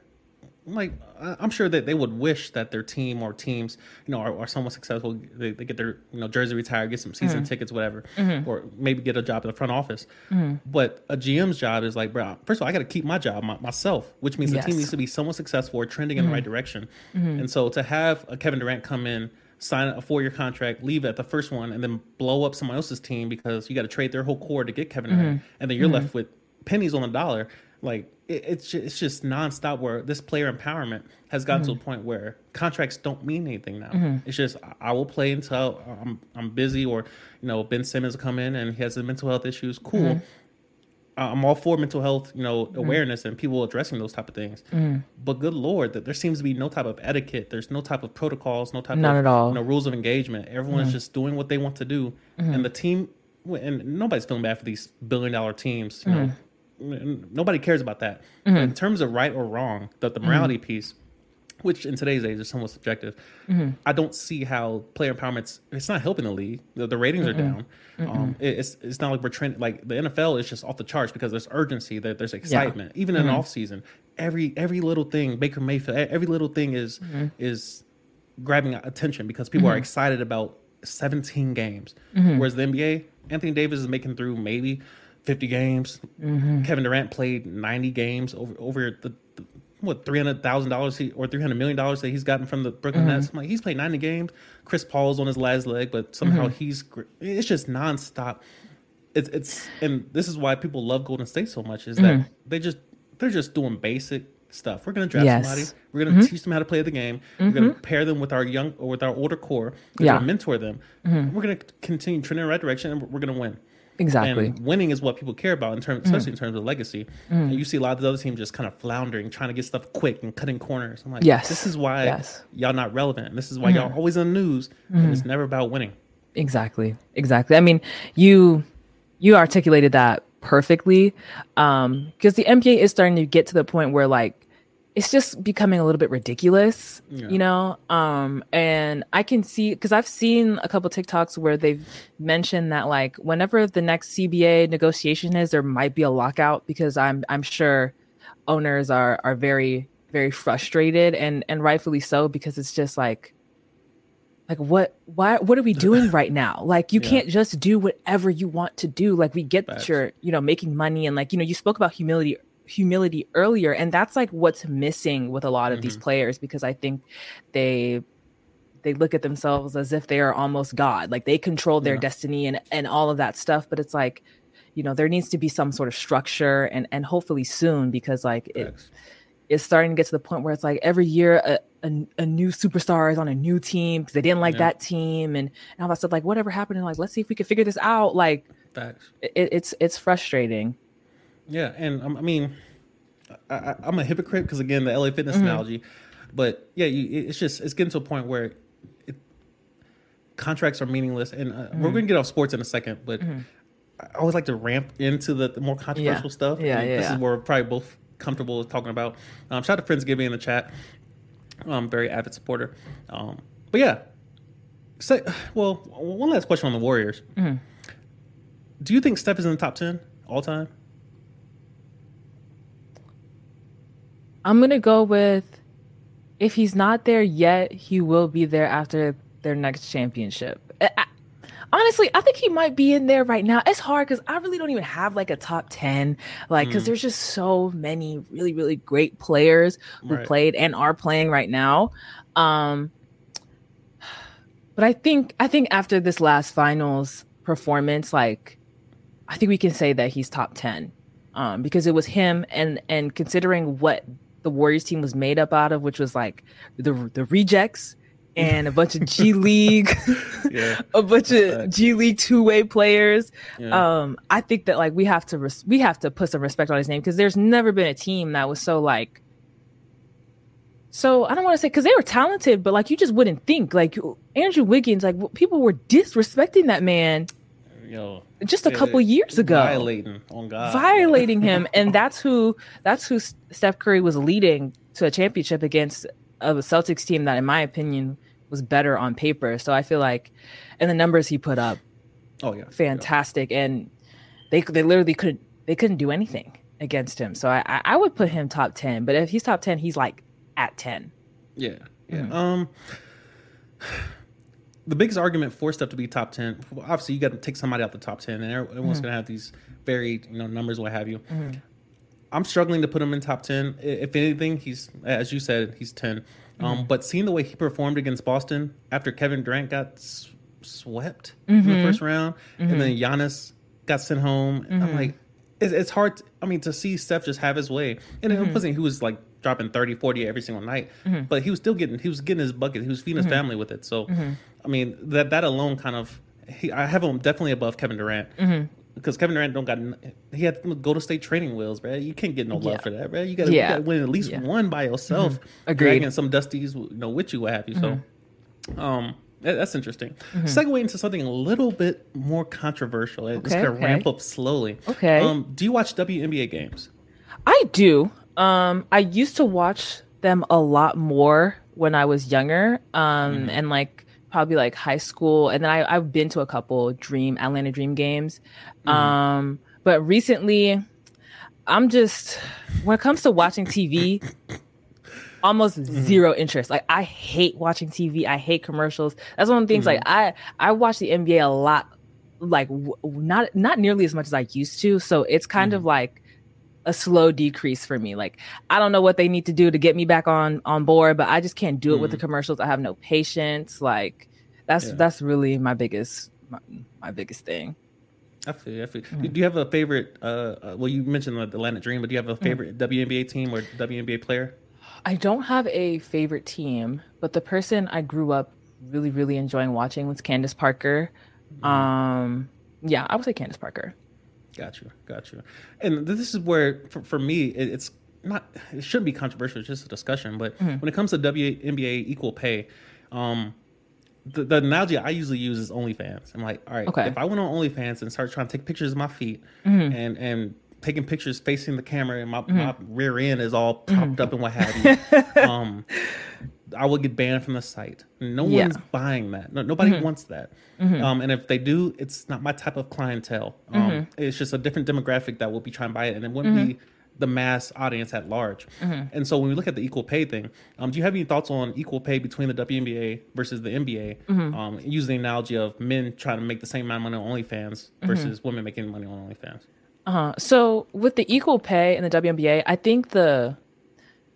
like I'm sure that they would wish that their team or teams, you know, are, are somewhat successful. They, they, get their you know jersey retired, get some season mm-hmm. tickets, whatever, mm-hmm. or maybe get a job in the front office. Mm-hmm. But a GM's job is like, bro, first of all, I got to keep my job my, myself, which means yes. the team needs to be somewhat successful or trending in the right mm-hmm. direction. Mm-hmm. And so to have a Kevin Durant come in, sign a four year contract, leave at the first one, and then blow up someone else's team because you got to trade their whole core to get Kevin Durant, mm-hmm. and then you're left with pennies on the dollar like it, it's just, it's just nonstop. Where this player empowerment has gotten mm-hmm. to a mm-hmm. point where contracts don't mean anything now. Mm-hmm. It's just I will play until I'm I'm busy, or you know Ben Simmons come in and he has the mental health issues. Cool. Mm-hmm. I'm all for mental health, you know, mm-hmm. awareness and people addressing those type of things. Mm-hmm. But good lord, that there seems to be no type of etiquette. There's no type of protocols, no type Not of at all. You know, rules of engagement. Everyone is just doing what they want to do, and the team. And nobody's feeling bad for these billion dollar teams. You know, nobody cares about that. Mm-hmm. in terms of right or wrong, the, the morality mm-hmm. piece, which in today's age is somewhat subjective, mm-hmm. I don't see how player empowerment's it's not helping the league. The, the ratings are down. Um, it, it's it's not like we're trending like the NFL is just off the charts because there's urgency, there, there's excitement. Yeah. Even in mm-hmm. off season, every every little thing, Baker Mayfield, every little thing is mm-hmm. is grabbing attention because people are mm-hmm. excited about 17 games. Whereas the NBA, Anthony Davis is making through maybe 50 games. Mm-hmm. Kevin Durant played 90 games over over the, the what three hundred thousand dollars or three hundred million dollars that he's gotten from the Brooklyn mm-hmm. Nets. I'm like he's played 90 games. Chris Paul's on his last leg, but somehow mm-hmm. he's it's just nonstop. It's it's and this is why people love Golden State so much is that mm-hmm. they just they're just doing basic stuff. We're going to draft yes. somebody. We're going to mm-hmm. teach them how to play the game. Mm-hmm. We're going to pair them with our young or with our older core. We're yeah. to mentor them. Mm-hmm. We're going to continue trending in the right direction, and we're going to win. Exactly. And winning is what people care about in terms, mm. especially mm. in terms of legacy. Mm. And you see a lot of the other teams just kind of floundering, trying to get stuff quick and cutting corners. I'm like, yes, this is why yes. y'all not relevant. This is why mm. y'all always in the news, and it's mm. never about winning. Exactly. Exactly. I mean, you you articulated that perfectly, um, because the NBA is starting to get to the point where like it's just becoming a little bit ridiculous, yeah. you know? Um, and I can see because I've seen a couple TikToks where they've mentioned that like whenever the next CBA negotiation is, there might be a lockout because I'm I'm sure owners are are very very frustrated and and rightfully so because it's just like like what why what are we doing right now like you yeah. can't just do whatever you want to do like we get Facts. that you're you know making money and like you know you spoke about humility humility earlier and that's like what's missing with a lot of mm-hmm. these players because i think they they look at themselves as if they are almost god like they control their yeah. destiny and and all of that stuff but it's like you know there needs to be some sort of structure and and hopefully soon because like it it's starting to get to the point where it's like every year a, a, a new superstar is on a new team because they didn't like yeah. that team and, and all that stuff like whatever happened and like let's see if we can figure this out like it, it's it's frustrating yeah, and um, I mean, I, am a hypocrite because again, the LA Fitness mm-hmm. analogy, but yeah, you, it's just it's getting to a point where it, contracts are meaningless, and uh, mm-hmm. we're going to get off sports in a second, but mm-hmm. I always like to ramp into the, the more controversial yeah. stuff. Yeah, yeah. This yeah. is where we're probably both comfortable talking about. Um, shout out to Friendsgiving in the chat. I'm very avid supporter. Um, but yeah, say, well, one last question on the Warriors. Mm-hmm. Do you think Steph is in the top ten all time? I'm gonna go with if he's not there yet, he will be there after their next championship. I, honestly, I think he might be in there right now. It's hard because I really don't even have like a top 10, like, because mm. there's just so many really, really great players who right. played and are playing right now. Um, but I think, I think after this last finals performance, like, I think we can say that he's top 10 um, because it was him and and considering what the Warriors team was made up out of, which was like the the rejects and a bunch of G League, yeah. a bunch of G League two way players. Yeah. Um, I think that like we have to res- we have to put some respect on his name because there's never been a team that was so like. So I don't want to say because they were talented, but like you just wouldn't think like Andrew Wiggins, like people were disrespecting that man yo, just a couple years ago, violating on God, violating him, and that's who that's who Steph Curry was leading to a championship against of a Celtics team that, in my opinion, was better on paper. So I feel like, and the numbers he put up, oh yeah, fantastic, yeah. and they they literally couldn't they couldn't do anything against him. So I I would put him top ten, but if he's top ten, he's like at ten. Yeah, yeah. Mm-hmm. Um the biggest argument for stuff to be top 10 obviously you got to take somebody out the top 10 and everyone's mm-hmm. going to have these varied you know numbers what have you mm-hmm. i'm struggling to put him in top 10 if anything he's as you said he's 10 um, mm-hmm. um, but seeing the way he performed against boston after kevin durant got s- swept in the mm-hmm. first round and then mm-hmm. Giannis got sent home i'm mm-hmm. like it's, it's hard to, i mean to see steph just have his way and it wasn't he was like dropping 30 40 every single night but he was still getting he was getting his bucket he was feeding his family with it so I mean that that alone kind of he, I have him definitely above Kevin Durant. Mm-hmm because Kevin Durant don't got he had Golden State training wheels, bro. You can't get no love yeah. for that, bro. You got yeah. to win at least yeah. one by yourself, mm-hmm. Agreed. dragging some dusties, you know, with you, what have you. Mm-hmm. So, um, that, that's interesting. Mm-hmm. Segue into something a little bit more controversial. It's okay, gonna okay. ramp up slowly. Okay. Um, do you watch WNBA games? I do. Um, I used to watch them a lot more when I was younger. Um, mm-hmm. and like probably like high school, and then I, I've been to a couple Dream Atlanta Dream games. Mm-hmm. Um, but recently, I'm just when it comes to watching TV, almost mm-hmm. zero interest. Like I hate watching TV. I hate commercials. That's one of the things. Mm-hmm. Like I I watch the NBA a lot. Like w- not not nearly as much as I used to. So it's kind mm-hmm. of like a slow decrease for me. Like I don't know what they need to do to get me back on on board, but I just can't do it mm. with the mm. commercials. I have no patience. Like that's yeah. that's really my biggest my, my, biggest thing. I feel. I feel. Mm-hmm. Do you have a favorite? Uh, uh, well, you mentioned the Atlanta Dream, but do you have a mm-hmm. favorite mm-hmm. WNBA team or WNBA player? I don't have a favorite team, but the person I grew up really, really enjoying watching was Candace Parker. Mm-hmm. Um, yeah, I would say Candace Parker. Gotcha, gotcha. And this is where, for, for me, it, it's not. It shouldn't be controversial. It's just a discussion. But mm-hmm. when it comes to WNBA equal pay, um, the, the, analogy I usually use is OnlyFans. I'm like, all right, okay. if I went on OnlyFans and start trying to take pictures of my feet mm-hmm. and and taking pictures facing the camera and my, mm-hmm. my rear end is all propped mm-hmm. up and what have you, um, I would get banned from the site. No yeah. one's buying that. No, nobody mm-hmm. wants that. Mm-hmm. Um, and if they do, it's not my type of clientele. Um, mm-hmm. It's just a different demographic that will be trying to buy it, and it wouldn't be mm-hmm. the mass audience at large. Mm-hmm. And so when we look at the equal pay thing, um, do you have any thoughts on equal pay between the WNBA versus the NBA? Mm-hmm. Um, use the analogy of men trying to make the same amount of money on OnlyFans versus women making money on OnlyFans. Uh-huh. So with the equal pay in the WNBA, I think the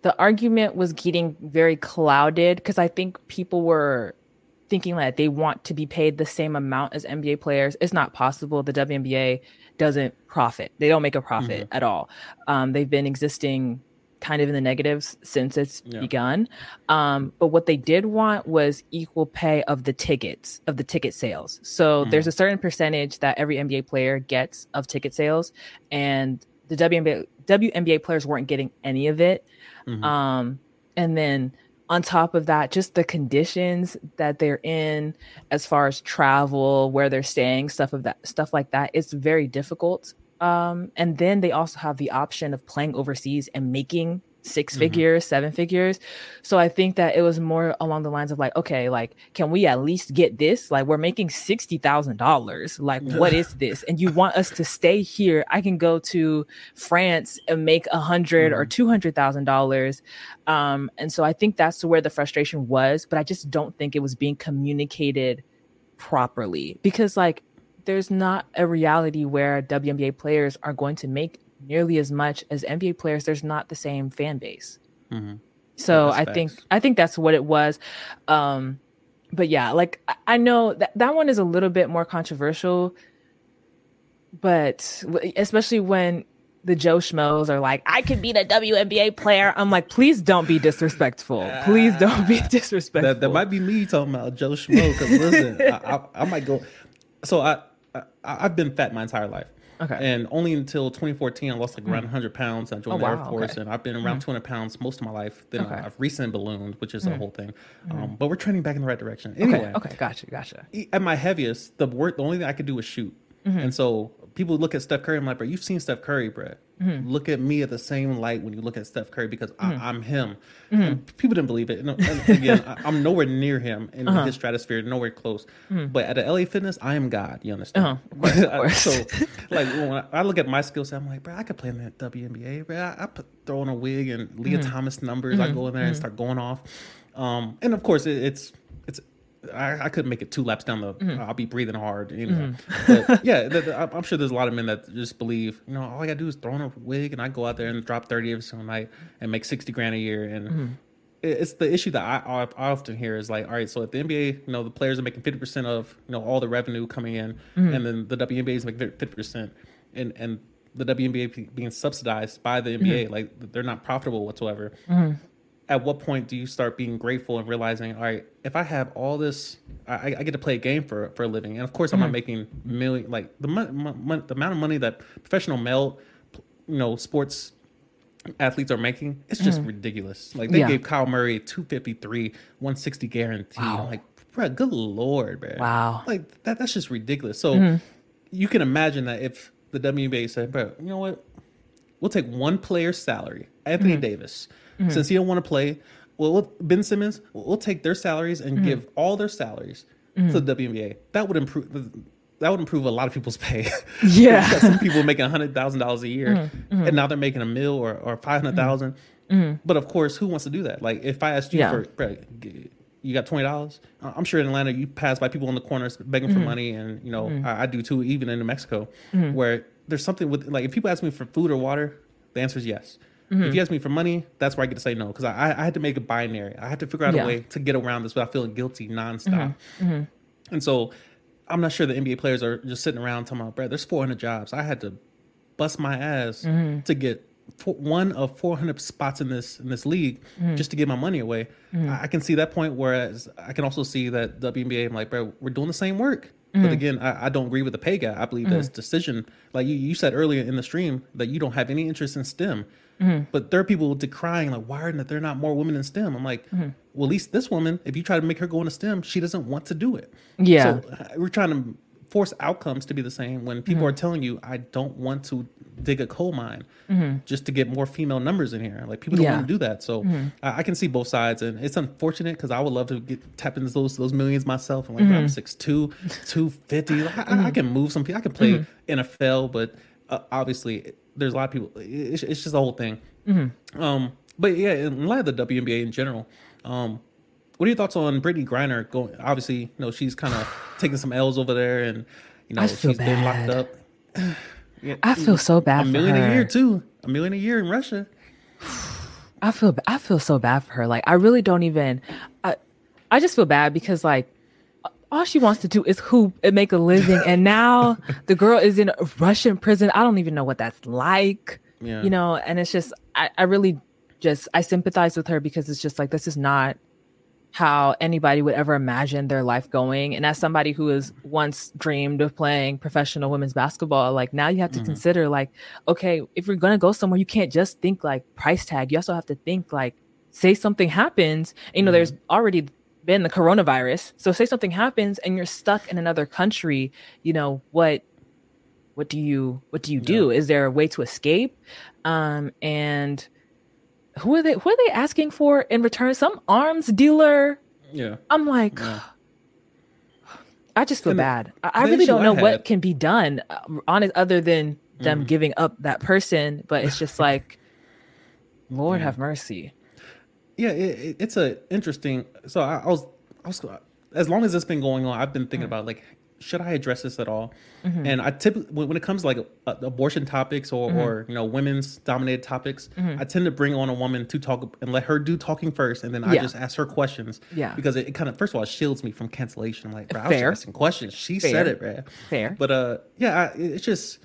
the argument was getting very clouded because I think people were thinking that they want to be paid the same amount as NBA players. It's not possible. The WNBA doesn't profit. They don't make a profit mm-hmm. at all. Um, they've been existing kind of in the negatives since it's yeah. begun. Um, but what they did want was equal pay of the tickets, of the ticket sales. So mm-hmm. there's a certain percentage that every NBA player gets of ticket sales, and the WNBA WNBA players weren't getting any of it. Mm-hmm. Um, and then on top of that, just the conditions that they're in as far as travel, where they're staying, stuff of that stuff like that, it's very difficult. Um, and then they also have the option of playing overseas and making 6 mm-hmm. figures, seven figures. So I think that it was more along the lines of like, okay, like, can we at least get this? Like, we're making sixty thousand dollars. Like, what is this? And you want us to stay here? I can go to France and make a 100 mm-hmm. or two hundred thousand dollars. Um, and so I think that's where the frustration was, but I just don't think it was being communicated properly because like there's not a reality where WNBA players are going to make nearly as much as NBA players, there's not the same fan base. Mm-hmm. So yeah, I facts. think I think that's what it was. Um, but yeah, like I know that that one is a little bit more controversial but especially when the Joe Schmoes are like, I could be the WNBA player. I'm like, please don't be disrespectful. Please don't be disrespectful. That, that might be me talking about Joe Schmo. Because listen, I, I, I, might go. So I, I I've been fat my entire life. Okay. And only until 2014, I lost like hmm. around 100 pounds. I joined Oh, the Air Force, okay. and I've been around hmm. 200 pounds most of my life. Then Okay. I've recently ballooned, which is a hmm. whole thing. Um, but we're trending back in the right direction. Anyway, Okay, okay, gotcha, gotcha. at my heaviest, the work, the only thing I could do was shoot. Mm-hmm. And so people look at Steph Curry. I'm like, bro, you've seen Steph Curry, bro. Mm-hmm. Look at me at the same light when you look at Steph Curry because I, mm-hmm. I'm him. Mm-hmm. And people didn't believe it. And, and again, I, I'm nowhere near him in uh-huh. his stratosphere, nowhere close. But at the LA Fitness, I am God. You understand? Uh-huh. Of course. so, like, when I, look at my skill set, I'm like, bro, I could play in that WNBA. Bro, I, I put throw on a wig and Lia Thomas numbers. I go in there and start going off. Um, and of course, it, it's I, I couldn't make it two laps down the. Mm-hmm. I'll be breathing hard, you know. Mm-hmm. But yeah, the, the- I'm- sure there's a lot of men that just believe, you know, all I gotta do is throw on a wig and I go out there and drop thirty every single night and make sixty grand a year. And mm-hmm. it- it's the issue that I, I often hear is like, all right, so at the NBA, you know, the players are making fifty percent of you know all the revenue coming in, and then the WNBA is making fifty percent, and and the WNBA being subsidized by the NBA, like they're not profitable whatsoever at what point do you start being grateful and realizing, all right, if I have all this, I, I get to play a game for for a living, and of course I'm not hmm. making million like the mon- mon- the amount of money that professional male, you know, sports athletes are making, it's just hmm. ridiculous. Like they Yeah. gave Kyler Murray two fifty three, one sixty guarantee. Wow. I'm like, bro, good lord, bro. Wow. Like that that's just ridiculous. So hmm. you can imagine that if the WBA said, bro, you know what? We'll take one player's salary, Anthony Davis, Mm-hmm. since he don't want to play. Well, Ben Simmons, we'll take their salaries and mm-hmm. give all their salaries to mm-hmm. the WNBA. That would improve. That would improve a lot of people's pay. Yeah. Some people making hundred thousand dollars a year, and now they're making a mil or or five But of course, who wants to do that? Like, if I asked you Yeah. for, you got twenty dollars. I'm sure in Atlanta you pass by people in the corners begging for money, and you know I, I do too. Even in New Mexico, where there's something with like if people ask me for food or water, the answer is yes. If you mm-hmm. ask me for money, that's where I get to say no because I, I had to make a binary. I had to figure out Yeah. a way to get around this without feeling guilty nonstop. Mm-hmm. Mm-hmm. And so I'm not sure the NBA players are just sitting around talking about, bro, there's 400 jobs. I had to bust my ass to get four, one of 400 spots in this in this league just to get my money away. I, I can see that point. Whereas I can also see that WNBA, I'm like, bro, we're doing the same work. But again, I, I don't agree with the pay gap. I believe that's decision. Like you, you said earlier in the stream that you don't have any interest in STEM. Mm-hmm. But there are people decrying like, why aren't there not more women in STEM? I'm like, mm-hmm. well, at least this woman, if you try to make her go into STEM, she doesn't want to do it. Yeah. So uh, we're trying to force outcomes to be the same when people are mm-hmm. telling you, I don't want to dig a coal mine just to get more female numbers in here. Like people don't Yeah. want to do that. So I, I can see both sides, and it's unfortunate because I would love to get tap into those those millions myself. I'm like, I'm 6'2", 250. Like, I, I can move some people. I can play NFL, but uh, obviously there's a lot of people. It's, it's just the whole thing. Um, but yeah, in light of the WNBA in general, um, what are your thoughts on Brittney Griner going? Obviously, you know she's kind of taking some L's over there, and you know she's feel been locked up. Yeah, I feel so bad a for million her. a year too. A million a year in Russia. I feel I feel so bad for her. Like I really don't even. I I just feel bad because like all she wants to do is hoop and make a living, and now the girl is in a Russian prison. I don't even know what that's like. Yeah. You know, and it's just I I really just I sympathize with her because it's just like this is not how anybody would ever imagine their life going. And as somebody who has once dreamed of playing professional women's basketball, like now you have to mm-hmm. consider like, okay, if you're gonna go somewhere, you can't just think like price tag. You also have to think like, say something happens. You know, there's already been the coronavirus. So say something happens and you're stuck in another country, you know, what what do you what do you do? Is there a way to escape? Um and who are they who are they asking for in return? Some arms dealer. Yeah. I'm like, Yeah. I just feel And bad. I, I really don't know what can be done uh, on it other than Mm. them giving up that person. But it's just like, Lord Yeah. have mercy. Yeah, it, it, it's a interesting. So I, I was, I was, as long as it's been going on, I've been thinking about like, should I address this at all? Mm-hmm. And I typically, when, when it comes to like uh, abortion topics or, mm-hmm. or, you know, women's dominated topics, mm-hmm. I tend to bring on a woman to talk and let her do talking first. And then I just ask her questions. Yeah. Because it, it, kind of, first of all, it shields me from cancellation. I'm like, bro, I was asking questions. She Fair. said it, bro. Fair. But, uh, yeah, I, it's just,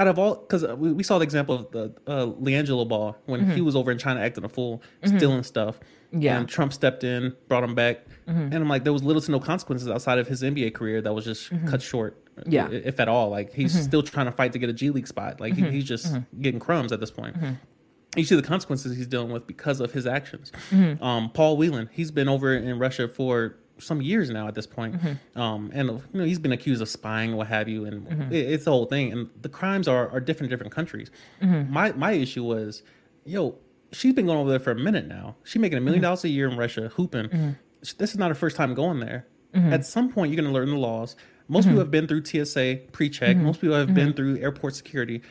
out of all, because we, we, saw the example of the uh, LiAngelo Ball when mm-hmm. he was over in China acting a fool, mm-hmm. stealing stuff. Yeah. And Trump stepped in, brought him back. Mm-hmm. And I'm like, there was little to no consequences outside of his NBA career that was just mm-hmm. cut short. Yeah. If at all. Like, he's mm-hmm. still trying to fight to get a G League spot. Like, he, mm-hmm. he's just getting crumbs at this point. You see the consequences he's dealing with because of his actions. Um, Paul Whelan, he's been over in Russia for some years now at this point. Mm-hmm. Um, and you know he's been accused of spying, what have you, and mm-hmm. it, it's the whole thing. And the crimes are are different in different countries. Mm-hmm. My my issue was, yo, she's been going over there for a minute now. She's making a million mm-hmm. dollars a year in Russia, hooping. Mm-hmm. This is not her first time going there. Mm-hmm. At some point, you're going to learn the laws. Most people have been through TSA pre-check. Most people have been through airport security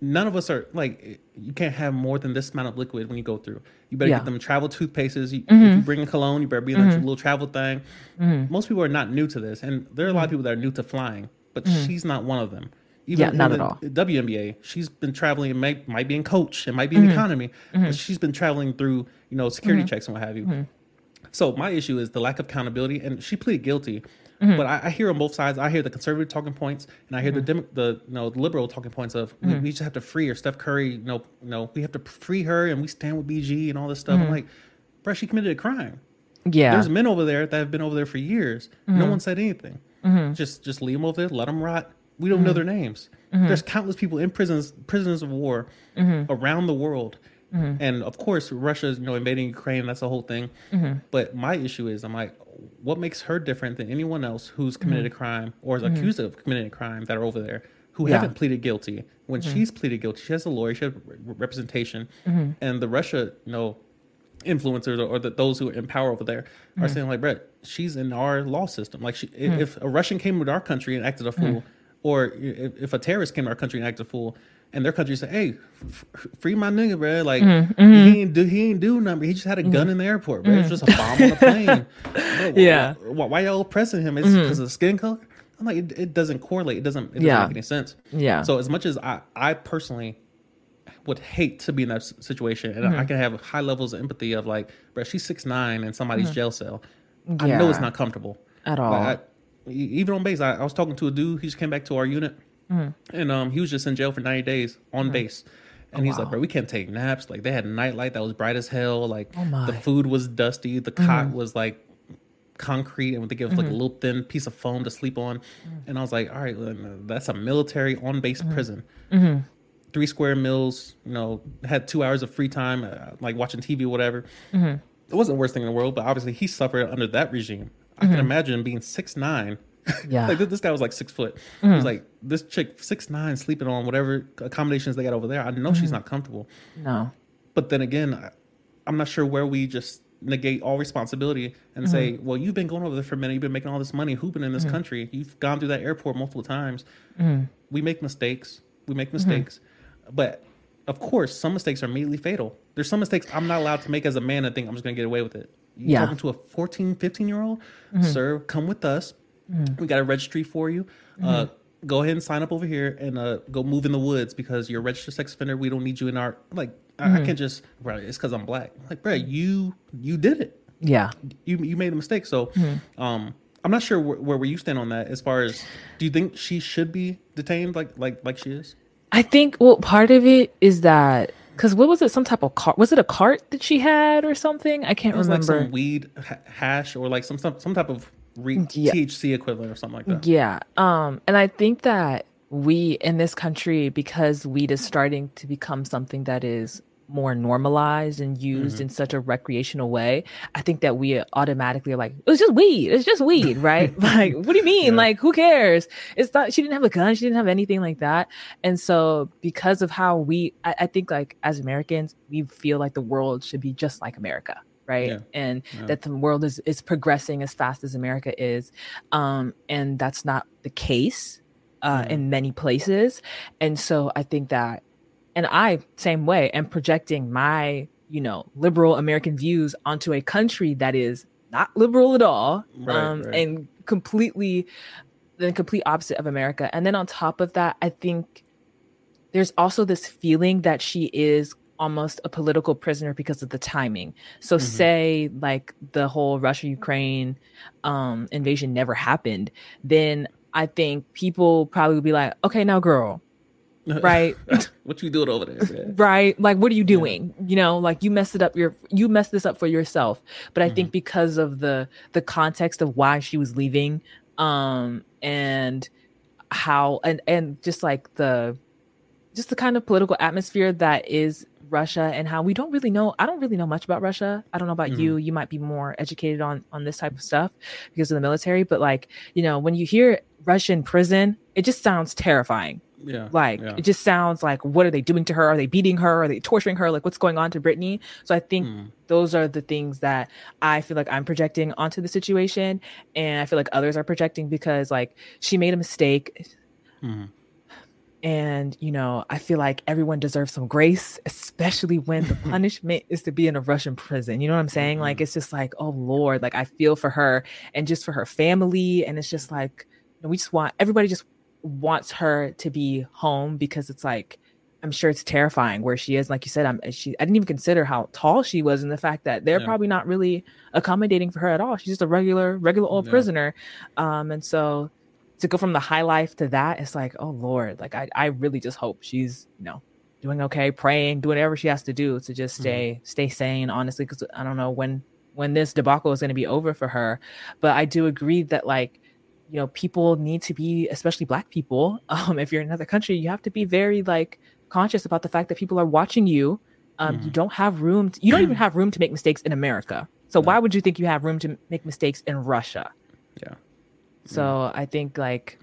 none of us are like you can't have more than this amount of liquid when you go through. You better yeah. get them travel toothpastes. You, mm-hmm. If you bring a cologne, you better be in mm-hmm. a little travel thing. Mm-hmm. Most people are not new to this, and there are a lot of mm-hmm. people that are new to flying, but mm-hmm. she's not one of them. Even yeah, not at all. WNBA, she's been traveling. It might might be in coach, it might be in mm-hmm. economy, but she's been traveling through you know security checks and what have you. So my issue is the lack of accountability, and she pleaded guilty. Mm-hmm. But I, I, hear on both sides. I hear the conservative talking points, and I hear mm-hmm. the the you know the liberal talking points of mm-hmm. we, we, just have to free her. Steph Curry, you know, you know, we have to free her, and we stand with BG and all this stuff. I'm mm-hmm. like, bro, she committed a crime. Yeah, there's men over there that have been over there for years. No mm-hmm. one said anything. Mm-hmm. Just just leave them over there, let them rot. We don't know their names. There's countless people in prisons, prisoners of war around the world. And of course, Russia is you know invading Ukraine. That's the whole thing. But my issue is, I'm like, what makes her different than anyone else who's committed mm-hmm. a crime or is mm-hmm. accused of committing a crime that are over there who yeah. haven't pleaded guilty? When mm-hmm. she's pleaded guilty, she has a lawyer, she has representation, mm-hmm. and the Russia, you know, influencers or, or the, those who are in power over there are mm-hmm. saying like, Brett, she's in our law system. Like, she, mm-hmm. if a Russian came to our country and acted a fool, or if, if a terrorist came to our country and acted a fool, and their country said, "Hey, f- free my nigga, bro. Like mm-hmm. he mm-hmm. ain't do he ain't do nothing. He just had a gun mm-hmm. in the airport, bro. Mm-hmm. It's just a bomb on the plane. bro, yeah. Why, why, y'all oppressing him? It's because mm-hmm. of skin color. I'm like, it, it doesn't correlate. It doesn't. It doesn't yeah. make any sense. Yeah. So as much as I, I personally would hate to be in that situation, and I mm-hmm. can have high levels of empathy of like, bro, she's six nine in somebody's jail cell. Yeah. I know it's not comfortable at all. Like, I, even on base, I, I was talking to a dude. He just came back to our unit Mm-hmm. And um, he was just in jail for 90 days on mm-hmm. base. And oh, he's wow. like, bro, we can't take naps. Like they had a nightlight that was bright as hell. Like oh the food was dusty. The cot mm-hmm. was like concrete, and they gave us like a mm-hmm. little thin piece of foam to sleep on. Mm. And I was like, all right, that's a military on base mm-hmm. prison. Mm-hmm. Three square meals. You know, had two hours of free time, uh, like watching TV or whatever. It wasn't the worst thing in the world, but obviously he suffered under that regime. I can imagine being six nine yeah. like this, guy was like six foot. Mm-hmm. He was like this chick six nine sleeping on whatever accommodations they got over there. I know mm-hmm. she's not comfortable. No. But then again, I, am not sure where we just negate all responsibility and mm-hmm. say, well, you've been going over there for a minute. You've been making all this money hooping in this mm-hmm. country. You've gone through that airport multiple times. Mm-hmm. We make mistakes. We make mistakes. But of course, some mistakes are immediately fatal. There's some mistakes I'm not allowed to make as a man and think I'm just going to get away with it. You yeah. talking to a 14, 15 year old, sir, come with us Mm-hmm. We got a registry for you. Uh, mm-hmm. Uh, go ahead and sign up over here and uh, go move in the woods because you're a registered sex offender. We don't need you in our like. Mm-hmm. I, I, mm-hmm. can't just. Bro, it's because I'm black. Like, bro, you you did it. Yeah. You you made a mistake. So, mm-hmm. um, I'm not sure where, where you stand on that. As far as, do you think she should be detained like like like she is? I think well, part of it is that because what was it? Some type of cart? Was it a cart that she had or something? I can't remember. Like some weed hash or like some some some type of re- yeah. THC equivalent or something like that. Yeah. Um, and I think that we in this country, because weed is starting to become something that is more normalized and used mm-hmm. in such a recreational way, I think that we automatically are like, it's just weed. It's just weed, right? like, what do you mean? Yeah. Like, who cares? It's not, she didn't have a gun. She didn't have anything like that. And so, because of how we, I, I think, like, as Americans, we feel like the world should be just like America right yeah. and yeah. that the world is is progressing as fast as america is um and that's not the case uh in many places and so i think that and i same way am projecting my you know liberal american views onto a country that is not liberal at all right, um right. and completely the complete opposite of America. And then on top of that, I think there's also this feeling that she is almost a political prisoner because of the timing. So mm-hmm. say like the whole Russia Ukraine um invasion never happened, then I think people probably would be like, "Okay, now girl, right what you doing over there right like what are you doing yeah. you know like you messed it up your you messed this up for yourself but i mm-hmm. think because of the the context of why she was leaving um and how and and just like the just the kind of political atmosphere that is Russia and how we don't really know I don't really know much about Russia. I don't know about mm-hmm. you. You might be more educated on on this type of stuff because of the military, but like, you know, when you hear Russian prison, it just sounds terrifying. Yeah. Like yeah. it just sounds like what are they doing to her? Are they beating her? Are they torturing her? Like what's going on to Brittney? So I think mm. those are the things that I feel like I'm projecting onto the situation. And I feel like others are projecting because like she made a mistake. Mm. And, you know, I feel like everyone deserves some grace, especially when the punishment is to be in a Russian prison. You know what I'm saying? Mm-hmm. Like, it's just like, oh Lord, like I feel for her and just for her family. And it's just like, you know, we just want everybody just wants her to be home because it's like I'm sure it's terrifying where she is. Like you said, I'm she I didn't even consider how tall she was and the fact that they're yeah. probably not really accommodating for her at all. She's just a regular, regular old yeah. prisoner. Um, and so to go from the high life to that, it's like, oh Lord, like I, I really just hope she's, you know, doing okay, praying, doing whatever she has to do to just mm-hmm. stay, mm-hmm. stay sane, honestly, because I don't know when when this debacle is going to be over for her. But I do agree that like you know people need to be especially black people um, if you're in another country you have to be very like conscious about the fact that people are watching you um, mm. you don't have room to, you don't even have room to make mistakes in america so no. why would you think you have room to make mistakes in russia yeah so mm. i think like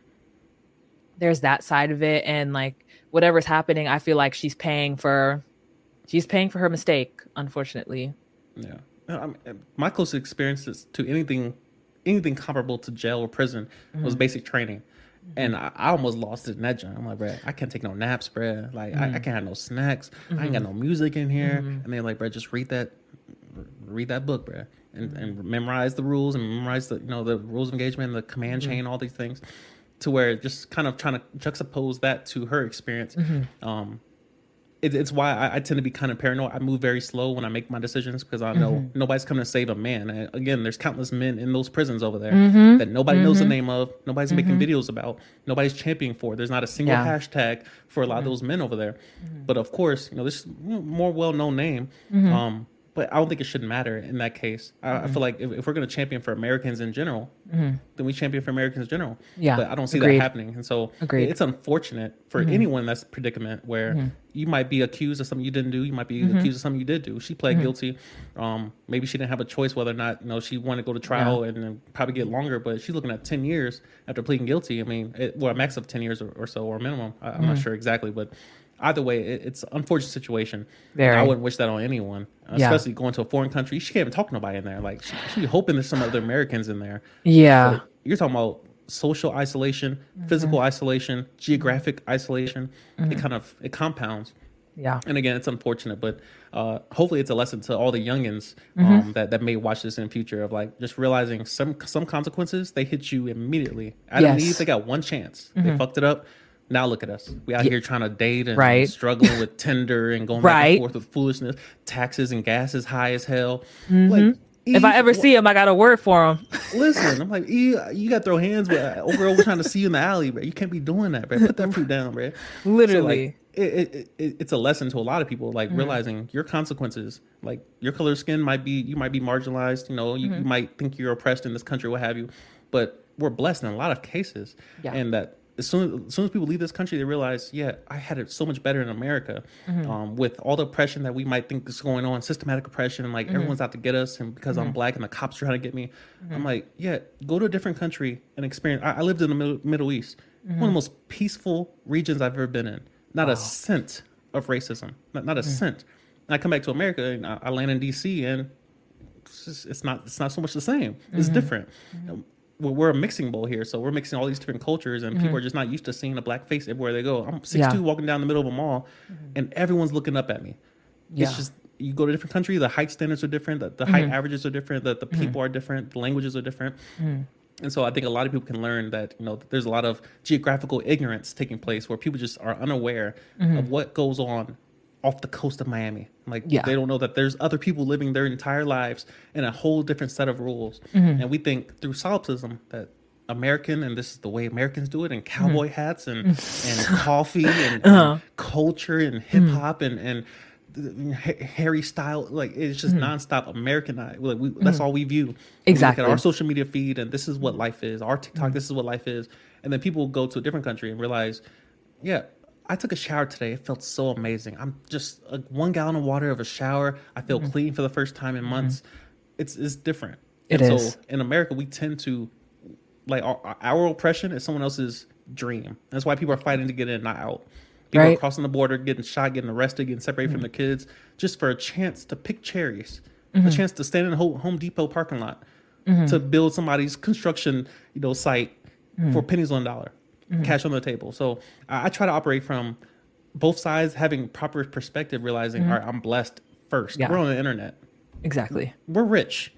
there's that side of it and like whatever's happening i feel like she's paying for she's paying for her mistake unfortunately yeah I mean, my closest experiences to anything anything comparable to jail or prison mm-hmm. was basic training. And I, I, almost lost it in that joint. I'm like, bro, I can't take no naps, bro. Like, mm-hmm. I, I, mm-hmm. can't have no snacks. I ain't got no music in here. Mm-hmm. And they're like, bro, just read that, read that book, bro, and, and mm-hmm. memorize the rules and memorize the, you know, the rules of engagement, the command mm-hmm. chain, all these things, to where just kind of trying to juxtapose that to her experience. Um, it, it's why I, I, tend to be kind of paranoid. I move very slow when I make my decisions because I know mm-hmm. nobody's coming to save a man. And again, there's countless men in those prisons over there mm-hmm. that nobody mm-hmm. knows the mm-hmm. name of, nobody's making mm-hmm. videos about, nobody's championing for. There's not a single yeah. hashtag for a lot of mm-hmm. those men over there. But of course, you know, this more well-known name. Um, but I don't think it should matter in that case. I, mm-hmm. I feel like if, if we're going to champion for Americans in general, mm-hmm. then we champion for Americans in general. Yeah, but I don't see Agreed. that happening, and so Agreed. it's unfortunate for mm-hmm. anyone that's predicament where mm-hmm. you might be accused of something you didn't do, you might be mm-hmm. accused of something you did do. She pled mm-hmm. guilty. Um, maybe she didn't have a choice whether or not you know she wanted to go to trial yeah. and, and, probably get longer, but she's looking at ten years after pleading guilty. I mean, it, well, a max of ten years or, or so, or minimum. I, am not sure exactly, but either way, it, it's an unfortunate situation. I wouldn't wish that on anyone, especially yeah. going to a foreign country. She can't even talk to nobody in there. Like she, she hoping there's some other Americans in there. Yeah, you're talking about social isolation, mm-hmm. physical isolation, geographic isolation. Mm-hmm. It kind of it compounds. Yeah. And again, it's unfortunate, but uh, hopefully it's a lesson to all the youngins um, mm-hmm. that, that may watch this in the future of like just realizing some some consequences they hit you immediately. Adam yes. they got one chance. They mm-hmm. fucked it up now look at us. We out yeah. here trying to date and right. struggling with Tinder and going back right. and forth with foolishness. Taxes and gas is high as hell. Mm-hmm. Like, if I ever see him, I got a word for him. listen, I'm like, you, you got to throw hands but over over trying to see you in the alley, bro. You can't be doing that, bro. Put that fruit down, bro. Literally. So, like, it, it, it, it's a lesson to a lot of people, like mm-hmm. realizing your consequences. Like your color of skin might be, you might be marginalized. You know, you, mm-hmm. you might think you're oppressed in this country, what have you. But we're blessed in a lot of cases, yeah. and that as soon as soon as people leave this country, they realize, yeah, I had it so much better in America, mm-hmm. um, with all the oppression that we might think is going on, systematic oppression, and like mm-hmm. everyone's out to get us, and because mm-hmm. I'm black and the cops are trying to get me, I'm mm-hmm. like, yeah, go to a different country and experience. I, I lived in the Middle, Middle East, one of the mm-hmm. most peaceful regions I've ever been in. Not wow. a scent of racism, not, not a mm. scent. And I come back to America and I, I land in D.C. and it's, just, it's, not it's not so much the same. It's mm-hmm. Different we're a mixing bowl here, so we're mixing all these different cultures, and mm-hmm. people are just not used to seeing a black face everywhere they go. I'm 6'2", yeah. walking down the middle of a mall, mm-hmm. and everyone's looking up at me. Yeah. It's just you go to a different country, the height standards are different, the, the mm-hmm. height averages are different, the, the mm-hmm. people are different, the languages are different. Mm-hmm. And so I think a lot of people can learn that you know there's a lot of geographical ignorance taking place where people just are unaware mm-hmm. of what goes on off the coast of Miami. Like yeah. they don't know that there's other people living their entire lives in a whole different set of rules. Mm-hmm. And we think through solipsism that American and this is the way Americans do it and cowboy mm-hmm. hats and and coffee and, uh-huh. and culture and hip hop mm-hmm. and and Harry style like it's just mm-hmm. nonstop American like we, that's mm-hmm. all we view exactly we at our social media feed and this is what life is our TikTok this is what life is and then people go to a different country and realize yeah I took a shower today it felt so amazing I'm just like one gallon of water of a shower I feel mm-hmm. clean for the first time in months it's it's different It and is. so in America we tend to like our, our oppression is someone else's dream. That's why people are fighting to get in, not out. People right. are crossing the border, getting shot, getting arrested, getting separated mm-hmm. from their kids, just for a chance to pick cherries, mm-hmm. a chance to stand in a Home Depot parking lot mm-hmm. to build somebody's construction, you know, site mm-hmm. for pennies on a dollar, mm-hmm. cash on the table. So I, I, try to operate from both sides, having proper perspective, realizing, mm-hmm. all right, I'm blessed first. Yeah. We're on the internet. Exactly. We're rich.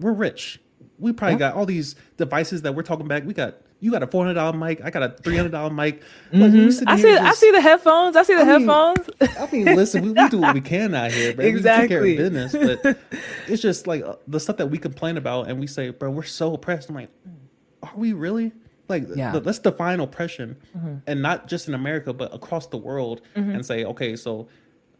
We're rich we probably yeah. got all these devices that we're talking back. We got you got a four hundred dollar mic. I got a three hundred dollar mic. Mm-hmm. I see. Just, I see the headphones. I see the I headphones. Mean, I mean, listen, we, we, do what we can out here, bro. Exactly. We take care of business, but it's just like uh, the stuff that we complain about, and we say, bro, we're so oppressed. I'm like, are we really? Like, yeah. let's define oppression, mm-hmm. and not just in America, but across the world, mm-hmm. and say, okay, so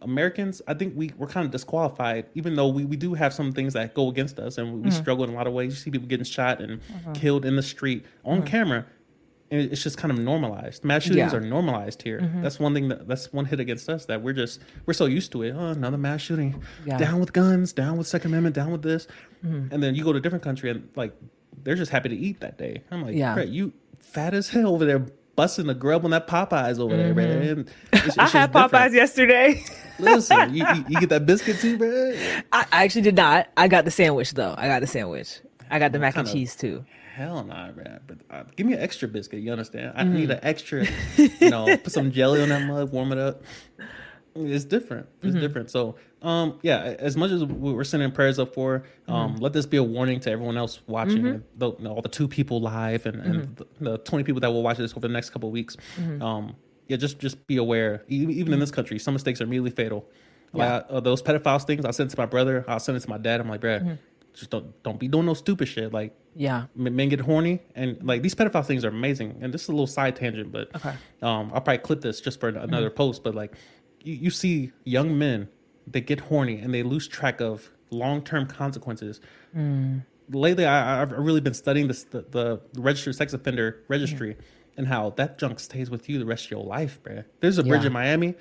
Americans, I think we we're kind of disqualified, even though we, we do have some things that go against us, and we, mm-hmm. struggle in a lot of ways. You see people getting shot and mm-hmm. killed in the street on mm-hmm. camera, and it's just kind of normalized. Mass shootings yeah. are normalized here. Mm-hmm. That's one thing that that's one hit against us that we're just we're so used to it. Oh, another mass shooting. Yeah. Down with guns. Down with Second Amendment. Down with this. And then you go to a different country and like they're just happy to eat that day. I'm like, yeah, you fat as hell over there busting the grub on that Popeyes over there, mm-hmm. man. It's, it's I had Popeyes different. yesterday. Listen, you, you, you, get that biscuit too, man. I, I, actually did not. I got the sandwich though. I got the sandwich. I got the mac and cheese too. Hell nah, man. But uh, give me an extra biscuit. You understand? I mm. need an extra. You know, put some jelly on that mug, warm it up. It's different. It's mm-hmm. different. So, um, yeah. As much as we're sending prayers up for, um, mm-hmm. let this be a warning to everyone else watching. Mm-hmm. The, you know, all the two people live and, and mm-hmm. the, the, twenty people that will watch this over the next couple of weeks. Mm-hmm. Um, yeah, just just be aware. Even in this country, some mistakes are immediately fatal. Yeah. Like uh, those pedophiles things, I send it to my brother. I'll send it to my dad. I'm like, bro, mm-hmm. just don't don't be doing no stupid shit. Like, yeah, men get horny, and like these pedophile things are amazing. And this is a little side tangent, but okay, um, I'll probably clip this just for another mm-hmm. post. But like, you, you see young men they get horny and they lose track of long term consequences. Mm. Lately, I, have really been studying this the, the registered sex offender registry. Yeah and how that junk stays with you the rest of your life, bro. There's a bridge yeah. in Miami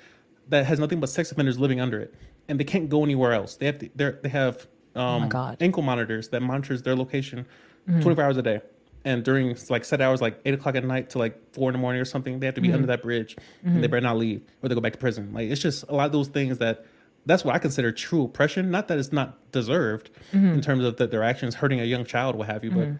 that has nothing but sex offenders living under it, and they can't go anywhere else. They have to, they have um, oh ankle monitors that monitors their location mm-hmm. 24 hours a day. And during like set hours, like eight o'clock at night to like four in the morning or something, they have to be mm-hmm. under that bridge, mm-hmm. and they mm-hmm. better not leave or they go back to prison. Like it's just a lot of those things that that's what I consider true oppression. Not that it's not deserved mm-hmm. in terms of that their actions hurting a young child, what have you, but mm-hmm.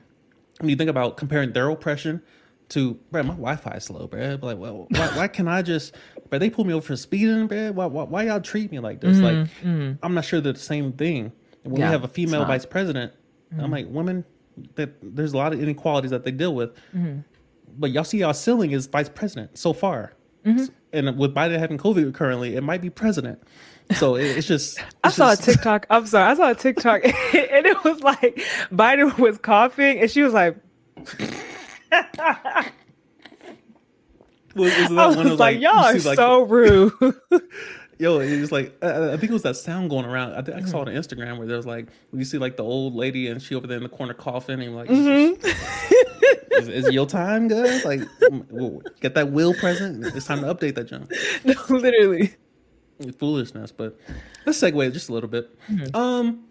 when you think about comparing their oppression to, bro, my Wi-Fi is slow, bro. Like, well, why, why can I just, bro? They pull me over for speeding, bro. Why, why, why y'all treat me like this? Mm-hmm, like. I'm not sure they're the same thing. when yeah, we have a female vice president. I'm like, women, that there's a lot of inequalities that they deal with. Mm-hmm. But y'all see y'all ceiling is vice president so far, mm-hmm. and with Biden having COVID currently, it might be president. So it, it's just. It's I saw just... a TikTok. I'm sorry. I saw a TikTok, and it was like Biden was coughing, and she was like. was, was I was like, like, y'all are so rude. Yo, it was like I, I think it was that sound going around. I think I saw it on Instagram where there was like you see like the old lady and she over there in the corner coughing and like, mm-hmm. is, is, your time good? Like, get that will present. It's time to update that jump. No, literally. Foolishness, but let's segue just a little bit. Mm-hmm. Um,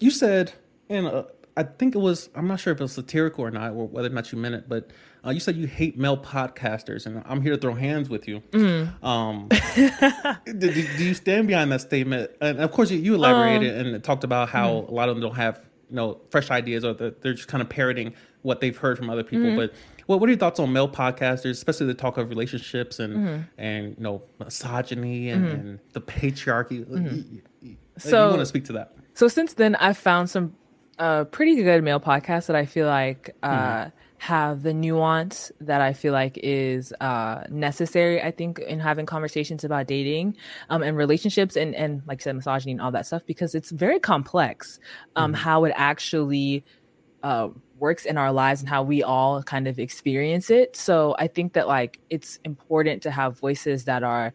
you said, and uh, I think it was. I'm not sure if it was satirical or not, or whether or not you meant it, but uh, you said you hate male podcasters, and I'm here to throw hands with you. Mm. Um, do, do, you stand behind that statement? And of course, you, you elaborated um, and talked about how mm. a lot of them don't have you know fresh ideas, or they're just kind of parroting what they've heard from other people. Mm. But well, what are your thoughts on male podcasters, especially the talk of relationships and mm-hmm. and you know misogyny and, mm-hmm. and the patriarchy? Mm-hmm. You, so you want to speak to that? So since then, I've found some uh, pretty good male podcasts that I feel like uh, mm-hmm. Have the nuance that I feel like is uh, necessary. I think in having conversations about dating um, and relationships and and like I said, misogyny and all that stuff because it's very complex. Um, mm-hmm. How it actually uh, works in our lives and how we all kind of experience it. So I think that like it's important to have voices that are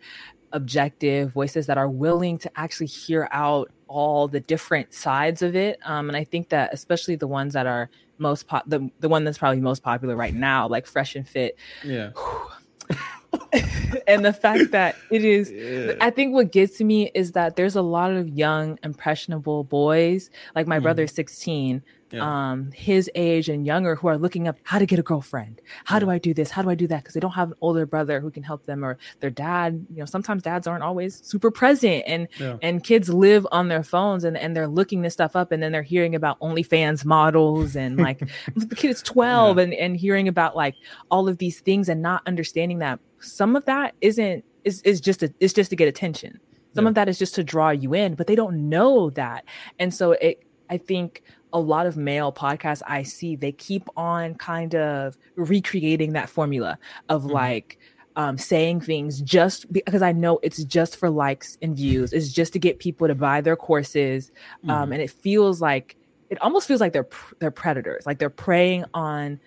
objective, voices that are willing to actually hear out all the different sides of it. Um, and I think that especially the ones that are most pop, the the one that's probably most popular right now, like Fresh and Fit. Yeah. and the fact that it is yeah. i think what gets to me is that there's a lot of young impressionable boys like my mm. brother 16 yeah. um, his age and younger who are looking up how to get a girlfriend. How yeah. do I do this? How do I do that? Because they don't have an older brother who can help them, or their dad. You know, sometimes dads aren't always super present, and yeah. and kids live on their phones and and they're looking this stuff up, and then they're hearing about OnlyFans models and like the kid is twelve, and and hearing about like all of these things and not understanding that some of that isn't is is just a, it's just to get attention. Some of that is just to draw you in, but they don't know that, and so it. I think a lot of male podcasts I see, they keep on kind of recreating that formula of mm-hmm. like um, saying things just because I know it's just for likes and views. It's just to get people to buy their courses, um, mm-hmm. and it feels like it almost feels like they're they're predators, like they're preying on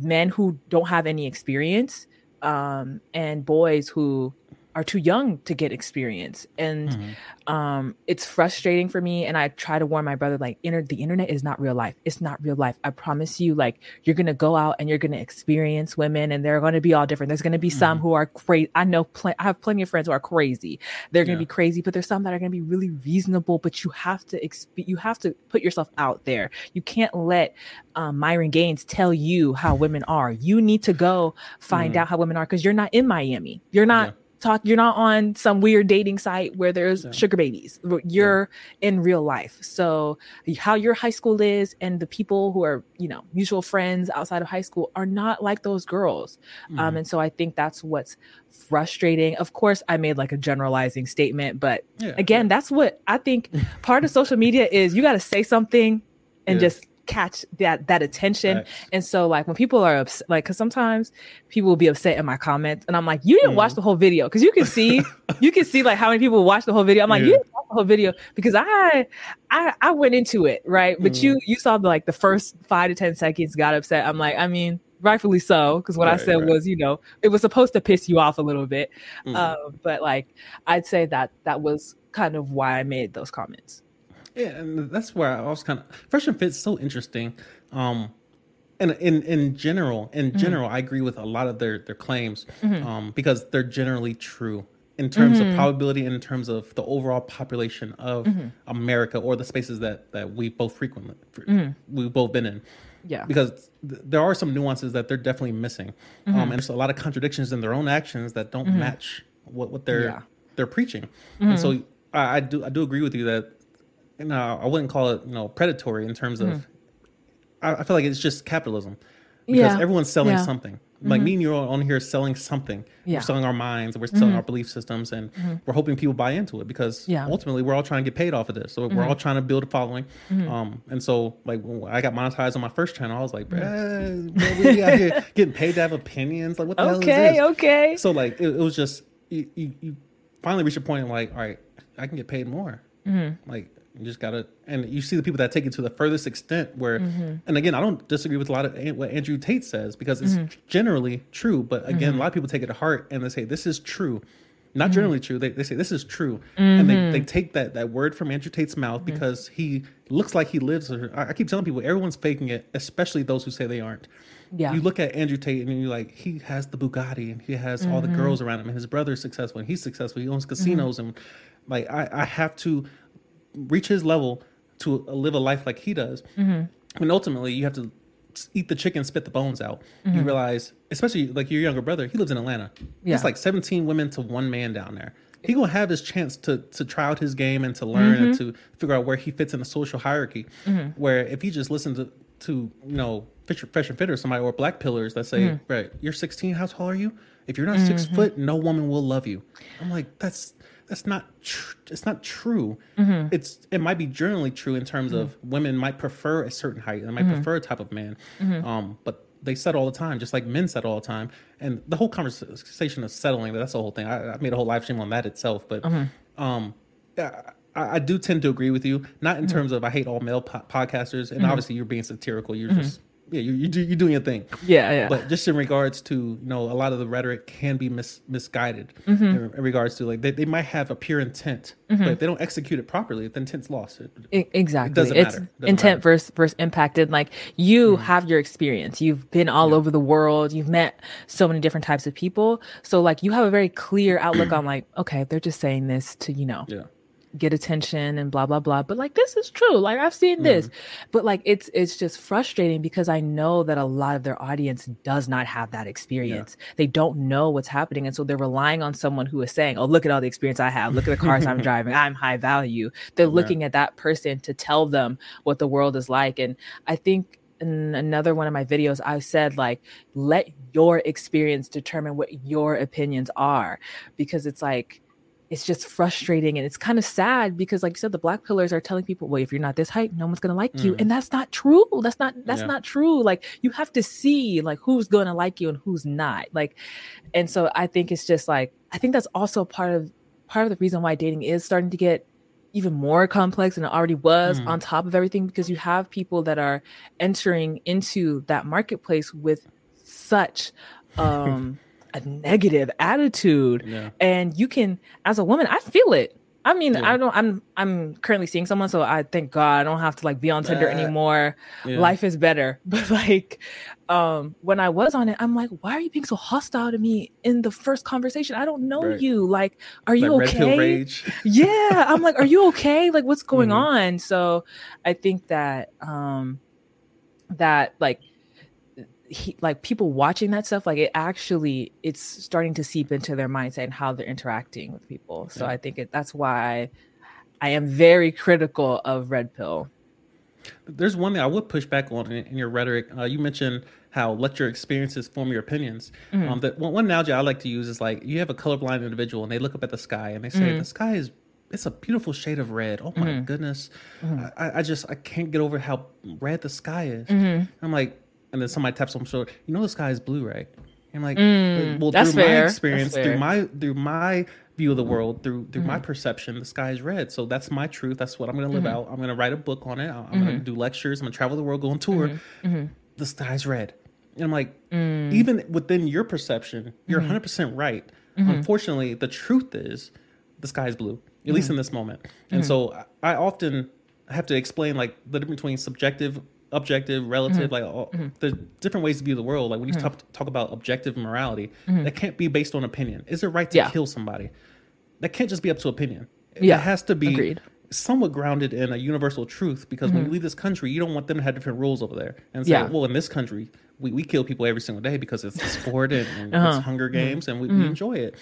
men who don't have any experience um, and boys who are too young to get experience. And mm-hmm. um, it's frustrating for me and i try to warn my brother like inter- the internet is not real life. It's not real life. I promise you like you're gonna go out and you're gonna experience women and they're gonna be all different. There's gonna be mm-hmm. some who are crazy i know pl- i have plenty of friends who are crazy. They're gonna yeah. be crazy but there's some that are gonna be really reasonable but you have to exp- you have to put yourself out there. You can't let um, myron gaines tell you how women are. You need to go find mm-hmm. out how women are because you're not in miami. You're not yeah talk you're not on some weird dating site where there's yeah. sugar babies you're yeah. in real life so how your high school is and the people who are you know mutual friends outside of high school are not like those girls um, mm-hmm. um, and so i think that's what's frustrating of course i made like a generalizing statement but yeah, again that's what i think part of social media is you got to say something and just catch that that attention. Right. And so like when people are upset, like because sometimes people will be upset in my comments, and I'm like, you didn't mm. watch the whole video because you can see you can see like how many people watch the whole video. I'm like, yeah. you didn't watch the whole video because I I I went into it right, but mm. you you saw the, like the first five to ten seconds got upset. I'm like, I mean. Rightfully so, because what right, I said right. was, you know, it was supposed to piss you off a little bit, mm. uh, but like I'd say that that was kind of why I made those comments. Yeah, and that's where I was kind of Fresh and Fit's so interesting. Um, and in in general, in mm-hmm. general, I agree with a lot of their their claims mm-hmm. um, because they're generally true in terms mm-hmm. of probability and in terms of the overall population of mm-hmm. America or the spaces that that we both frequently mm-hmm. we've both been in. Yeah, because th- there are some nuances that they're definitely missing, um, mm-hmm. and there's a lot of contradictions in their own actions that don't match what what they're yeah. they're preaching. And so I, I do I do agree with you that no, I wouldn't call it you know predatory in terms of. Mm. I, I, feel like it's just capitalism because yeah. everyone's selling yeah. something. Like mm-hmm. me and you are on here selling something. Yeah. We're selling our minds, we're selling mm-hmm. our belief systems, and mm-hmm. we're hoping people buy into it because yeah. ultimately we're all trying to get paid off of this. So we're all trying to build a following. Um, and so like when I got monetized on my first channel, I was like, man, we out here getting paid to have opinions. Like what the okay, hell is this? Okay, okay. So like it, it was just you, you, you, finally reach a point like, all right, I can get paid more. Like you just gotta, and you see the people that take it to the furthest extent. Where, mm-hmm. and again, I don't disagree with a lot of what Andrew Tate says because it's mm-hmm. generally true. But again, mm-hmm. a lot of people take it to heart and they say this is true, not mm-hmm. generally true. They, they say this is true, and they, they mm-hmm. take that that word from Andrew Tate's mouth mm-hmm. because he looks like he lives. I, I keep telling people everyone's faking it, especially those who say they aren't. Yeah. You look at Andrew Tate and you're like, he has the Bugatti and he has all the girls around him, and his brother's successful and he's successful. He owns casinos and like I, I have to reach his level to live a life like he does. Mm-hmm. And ultimately, you have to eat the chicken, spit the bones out. Mm-hmm. You realize, especially like your younger brother, he lives in Atlanta. Yeah. It's like 17 women to one man down there. He gonna have his chance to to try out his game and to learn mm-hmm. and to figure out where he fits in the social hierarchy. Mm-hmm. Where if he just listens to to you know Fisher, Fresh and Fit or somebody or Black Pillars that say, mm-hmm. right, you're 16, how tall are you? If you're not six mm-hmm. foot, no woman will love you. I'm like, that's that's not tr- it's not true. Mm-hmm. It's it might be generally true in terms mm-hmm. of women might prefer a certain height, they might mm-hmm. prefer a type of man, mm-hmm. um, but they set all the time, just like men set all the time. And the whole conversation of settling, that's the whole thing. I, I made a whole live stream on that itself, but mm-hmm. um, I, I, do tend to agree with you, not in mm-hmm. terms of I hate all male po- podcasters, and obviously you're being satirical. You're just yeah, you you do you doing your thing. Yeah, yeah. But just in regards to you know a lot of the rhetoric can be mis- misguided mm-hmm. in, in, regards to like they, they might have a pure intent, mm-hmm. but if they don't execute it properly, the intent's lost. It, exactly. It doesn't it's matter. It doesn't intent matter. versus versus impacted. Like you mm-hmm. have your experience. You've been all yeah. over the world. You've met so many different types of people. So like you have a very clear outlook on like okay, they're just saying this to you know. Yeah get attention and blah blah blah but like this is true like i've seen this. Mm-hmm. but like it's it's just frustrating because i know that a lot of their audience does not have that experience. Yeah. they don't know what's happening and so they're relying on someone who is saying oh look at all the experience i have. Look at the cars i'm driving. I'm high value. They're looking at that person to tell them what the world is like and i think in another one of my videos i said like let your experience determine what your opinions are because it's like it's just frustrating and it's kind of sad because like you said the black pillers are telling people well if you're not this height no one's going to like mm. you and that's not true that's not that's yeah. not true like you have to see like who's going to like you and who's not like and so i think it's just like i think that's also part of part of the reason why dating is starting to get even more complex than it already was mm. on top of everything because you have people that are entering into that marketplace with such um a negative attitude. Yeah. and you can as a woman i feel it. I mean yeah. i don't i'm i'm currently seeing someone so i thank god i don't have to like be on tinder uh, anymore. Yeah. life is better. But like um when i was on it i'm like why are you being so hostile to me in the first conversation? I don't know right. you. Like are you okay? yeah. I'm like are you okay? Like what's going mm-hmm. on? So i think that um that like he, like people watching that stuff like it actually it's starting to seep into their mindset and how they're interacting with people so yeah. i think it, that's why I, am very critical of red pill there's one thing i would push back on in, in your rhetoric uh, you mentioned how let your experiences form your opinions mm-hmm. um, that one, one, analogy i like to use is like you have a colorblind individual and they look up at the sky and they say mm-hmm. the sky is it's a beautiful shade of red. Oh my mm-hmm. goodness. Mm-hmm. I, I, just I can't get over how red the sky is. Mm-hmm. I'm like, and then somebody taps on my shoulder. You know the sky is blue, right? And I'm like, mm, well, through fair. my experience, through my through my view of the world, through through mm-hmm. my perception, the sky is red. So that's my truth. That's what I'm going to live mm-hmm. out. I'm going to write a book on it. I'm mm-hmm. going to do lectures. I'm going to travel the world, go on tour. Mm-hmm. Mm-hmm. The sky's red. And I'm like, mm. even within your perception, you're 100 mm-hmm. percent right. Unfortunately, the truth is the sky is blue, at least in this moment. And so I often have to explain like the difference between subjective objective, relative, mm-hmm. like all, mm-hmm. there's different ways to view the world. Like when you mm-hmm. talk talk about objective morality, mm-hmm. that can't be based on opinion. Is it right to yeah. kill somebody? That can't just be up to opinion. Yeah. It has to be Agreed. somewhat grounded in a universal truth because when you mm-hmm. leave this country, you don't want them to have different rules over there. And say, yeah. well, in this country, we, we kill people every single day because it's sport and, and uh-huh. it's Hunger mm-hmm. Games and we, we enjoy it.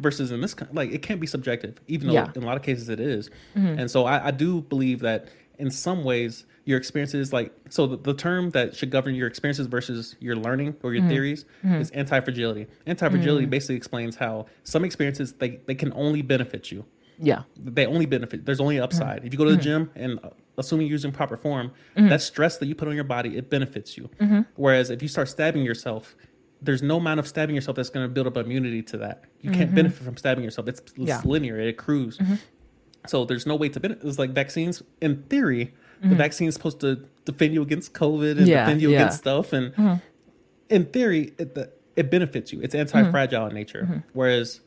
Versus in this, like, it can't be subjective, even though yeah. in a lot of cases it is. And so I, I do believe that in some ways, your experiences like so the, the, term that should govern your experiences versus your learning or your mm-hmm. theories mm-hmm. is anti-fragility anti-fragility mm-hmm. basically explains how some experiences they, they can only benefit you yeah they only benefit there's only upside mm-hmm. if you go to the mm-hmm. gym and uh, assuming you're using proper form mm-hmm. that stress that you put on your body it benefits you whereas if you start stabbing yourself there's no amount of stabbing yourself that's going to build up immunity to that you can't benefit from stabbing yourself it's, it's yeah. linear it accrues so there's no way to benefit it's like vaccines in theory mm-hmm. the vaccine is supposed to defend you against COVID and yeah, defend you yeah. against stuff. And mm-hmm. in theory, it, the, it benefits you. It's anti-fragile in nature. Mm-hmm. Whereas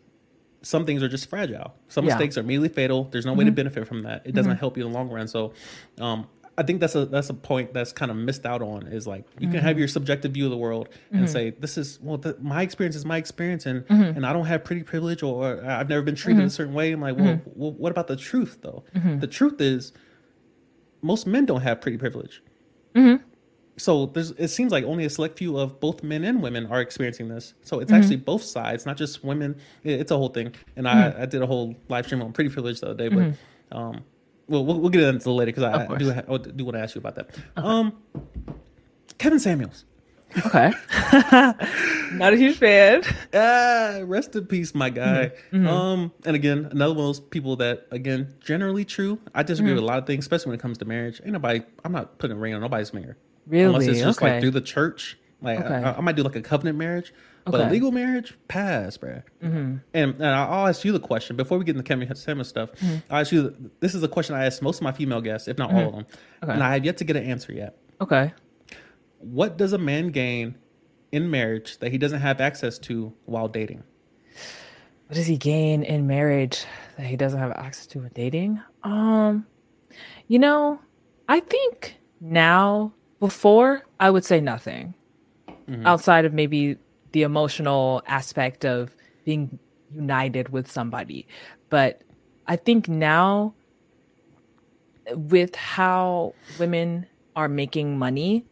some things are just fragile. Some yeah. mistakes are immediately fatal. There's no way to mm-hmm. benefit from that. It doesn't mm-hmm. help you in the long run. So, um, I think that's a that's a point that's kind of missed out on. Is like you can have mm-hmm. your subjective view of the world and say this is well the, my experience is my experience and and I don't have pretty privilege or I've never been treated a certain way. I'm like well, well what about the truth though? The truth is most men don't have pretty privilege. Mm-hmm. So there's it seems like only a select few of both men and women are experiencing this. So it's mm-hmm. actually both sides, not just women. It's a whole thing. And mm-hmm. I, I did a whole live stream on pretty privilege the other day, but mm-hmm. um, well, we'll, we'll get into later because I, I, do I do want to ask you about that. Okay. Um, Kevin Samuels. Okay. Not a huge fan. Ah, rest in peace, my guy. Mm-hmm. mm-hmm. Um, and again, another one of those people that, again, generally true. I disagree mm-hmm. with a lot of things, especially when it comes to marriage. Ain't nobody. I'm not putting a ring on nobody's finger. Really? Unless it's just okay. like through the church. Like okay. I, I, might do like a covenant marriage, but okay. a legal marriage, pass, bro. Mm-hmm. And, and I'll ask you the question before we get into Kevin Samuel stuff. Mm-hmm. I'll ask you. This is a question I ask most of my female guests, if not all of them, and I have yet to get an answer yet. Okay what does a man gain in marriage that he doesn't have access to while dating? What does he gain in marriage that he doesn't have access to with dating? Um, you know, I think now before I would say nothing mm-hmm. outside of maybe the emotional aspect of being united with somebody. But I think now with how women are making money,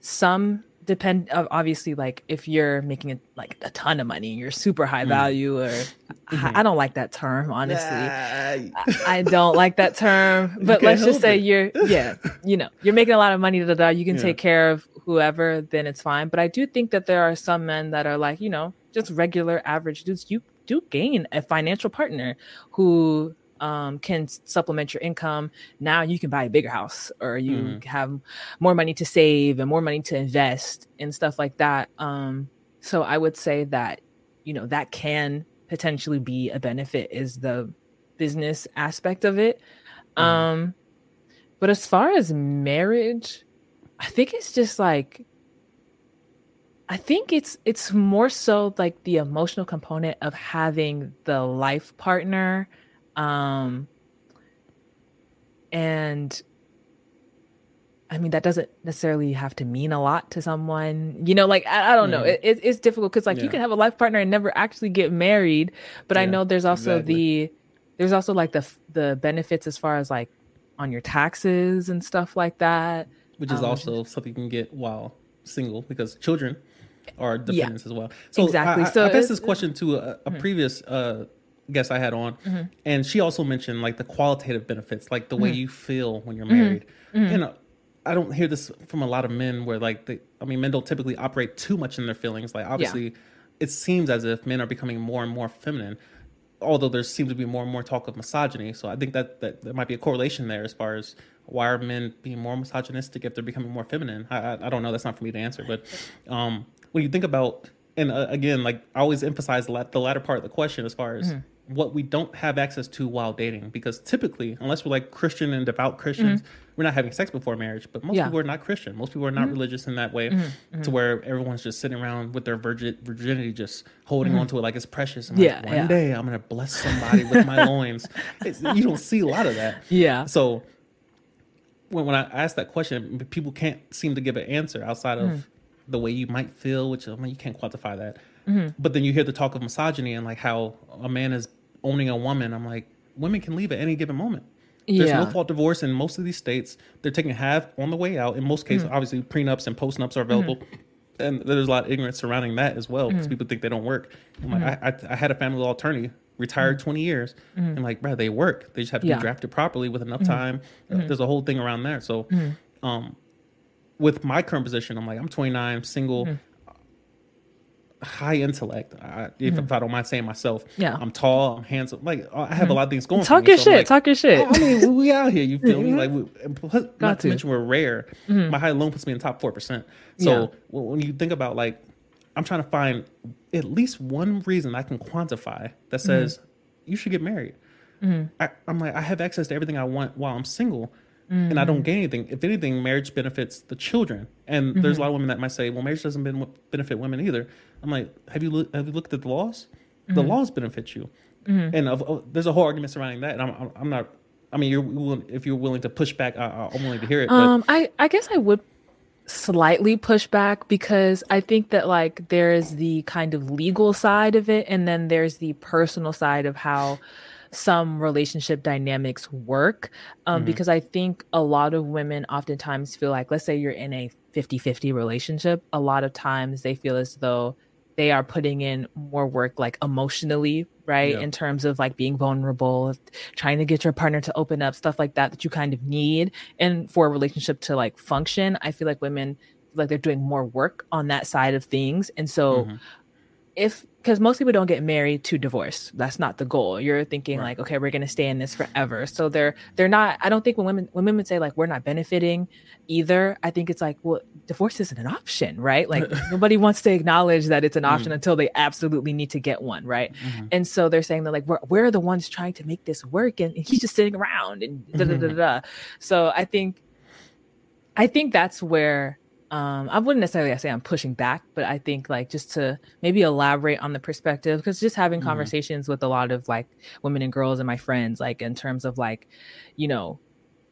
some depend obviously like if you're making a, like a ton of money you're super high mm. value or mm-hmm. I, I, don't like that term honestly I, I, don't like that term but let's just say it. you're yeah you know you're making a lot of money da, da, you can yeah. take care of whoever then it's fine but i do think that there are some men that are like you know just regular average dudes you do gain a financial partner who um, can supplement your income. Now you can buy a bigger house or you mm. have more money to save and more money to invest and stuff like that. Um, so I would say that, you know, that can potentially be a benefit is the business aspect of it. Mm. Um, but as far as marriage, I think it's just like I think it's it's more so like the emotional component of having the life partner um, and I mean, that doesn't necessarily have to mean a lot to someone. You know, like, I, I don't know. It, it, it's difficult because, like, yeah. you can have a life partner and never actually get married. But yeah, I know there's also exactly. the, there's also like the, the benefits as far as like on your taxes and stuff like that. Which is um, also something you can get while single because children are dependents yeah, as well. So exactly. I, so I, I asked this question to a, a mm-hmm. previous uh, guest I had on, mm-hmm. and she also mentioned like the qualitative benefits, like the way mm-hmm. you feel when you're married. Mm-hmm. And uh, I don't hear this from a lot of men where like they, I mean, men don't typically operate too much in their feelings. Like obviously, yeah. it seems as if men are becoming more and more feminine. Although there seems to be more and more talk of misogyny, so I think that, that there might be a correlation there as far as why are men being more misogynistic if they're becoming more feminine? I, I, I don't know. That's not for me to answer. But um, when you think about, and uh, again, like I always emphasize the, the latter part of the question as far as mm-hmm what we don't have access to while dating because typically unless we're like christian and devout christians mm-hmm. we're not having sex before marriage but most yeah. people are not christian most people are not mm-hmm. religious in that way mm-hmm. mm-hmm. to where everyone's just sitting around with their virgin, virginity just holding mm-hmm. on to it like it's precious and yeah, like, one yeah. day i'm gonna bless somebody with my loins it's, you don't see a lot of that yeah so when, when i ask that question people can't seem to give an answer outside of mm-hmm. the way you might feel which I mean, you can't quantify that but then you hear the talk of misogyny and like how a man is owning a woman, I'm like, women can leave at any given moment. There's yeah. no fault divorce in most of these states. They're taking half on the way out. In most cases, mm-hmm. obviously, prenups and postnups are available. Mm-hmm. And there's a lot of ignorance surrounding that as well because mm-hmm. people think they don't work. I'm like. I, I, I, had a family law attorney retired mm-hmm. 20 years. And like, bro, they work. They just have to yeah. be drafted properly with enough time. Uh, there's a whole thing around there. So, um, with my current position, I'm like, I'm 29, single high intellect. I, if, mm. if, I don't mind saying myself, yeah, I'm tall, I'm handsome. Like I have mm. a lot of things going. Talk your so shit. Like, talk your shit. I mean, we out here. You feel me? Like, we, not to. to. mention we're rare. Mm. My height alone puts me in top four percent. So yeah. when you think about like, I'm trying to find at least one reason I can quantify that says you should get married. I, I'm like, I have access to everything I want while I'm single mm-hmm. and I don't mm-hmm. gain anything. If anything, marriage benefits the children. And mm-hmm. there's a mm-hmm. lot of women that might say, "Well, marriage doesn't benefit women either." I'm like, "Have you look, have you looked at the laws? Mm-hmm. The laws benefit you." Mm-hmm. And uh, there's a whole argument surrounding that. And I'm I'm not. I mean, you're if you're willing to push back, I, am willing to hear it. Um, I I guess I would slightly push back because I think that like there is the kind of legal side of it, and then there's the personal side of how some relationship dynamics work um, mm-hmm. because I think a lot of women oftentimes feel like, let's say you're in a 50 50 relationship, a lot of times they feel as though they are putting in more work like emotionally right yeah. in terms of like being vulnerable trying to get your partner to open up stuff like that that you kind of need and for a relationship to like function i feel like women like they're doing more work on that side of things. And so mm-hmm. if because most people don't get married to divorce. That's not the goal. You're thinking right. like, okay, we're gonna stay in this forever. So they're they're not. I don't think when women when women say like we're not benefiting either, I think it's like, well, divorce isn't an option, right? Like nobody wants to acknowledge that it's an option mm. until they absolutely need to get one, right? Mm-hmm. And so they're saying that like we're we're the ones trying to make this work, and, and he's just sitting around and da da da mm-hmm. da. So I think, I think that's where um, I wouldn't necessarily say I'm pushing back, but I think like just to maybe elaborate on the perspective because just having mm-hmm. conversations with a lot of like women and girls and my friends, like in terms of like, you know,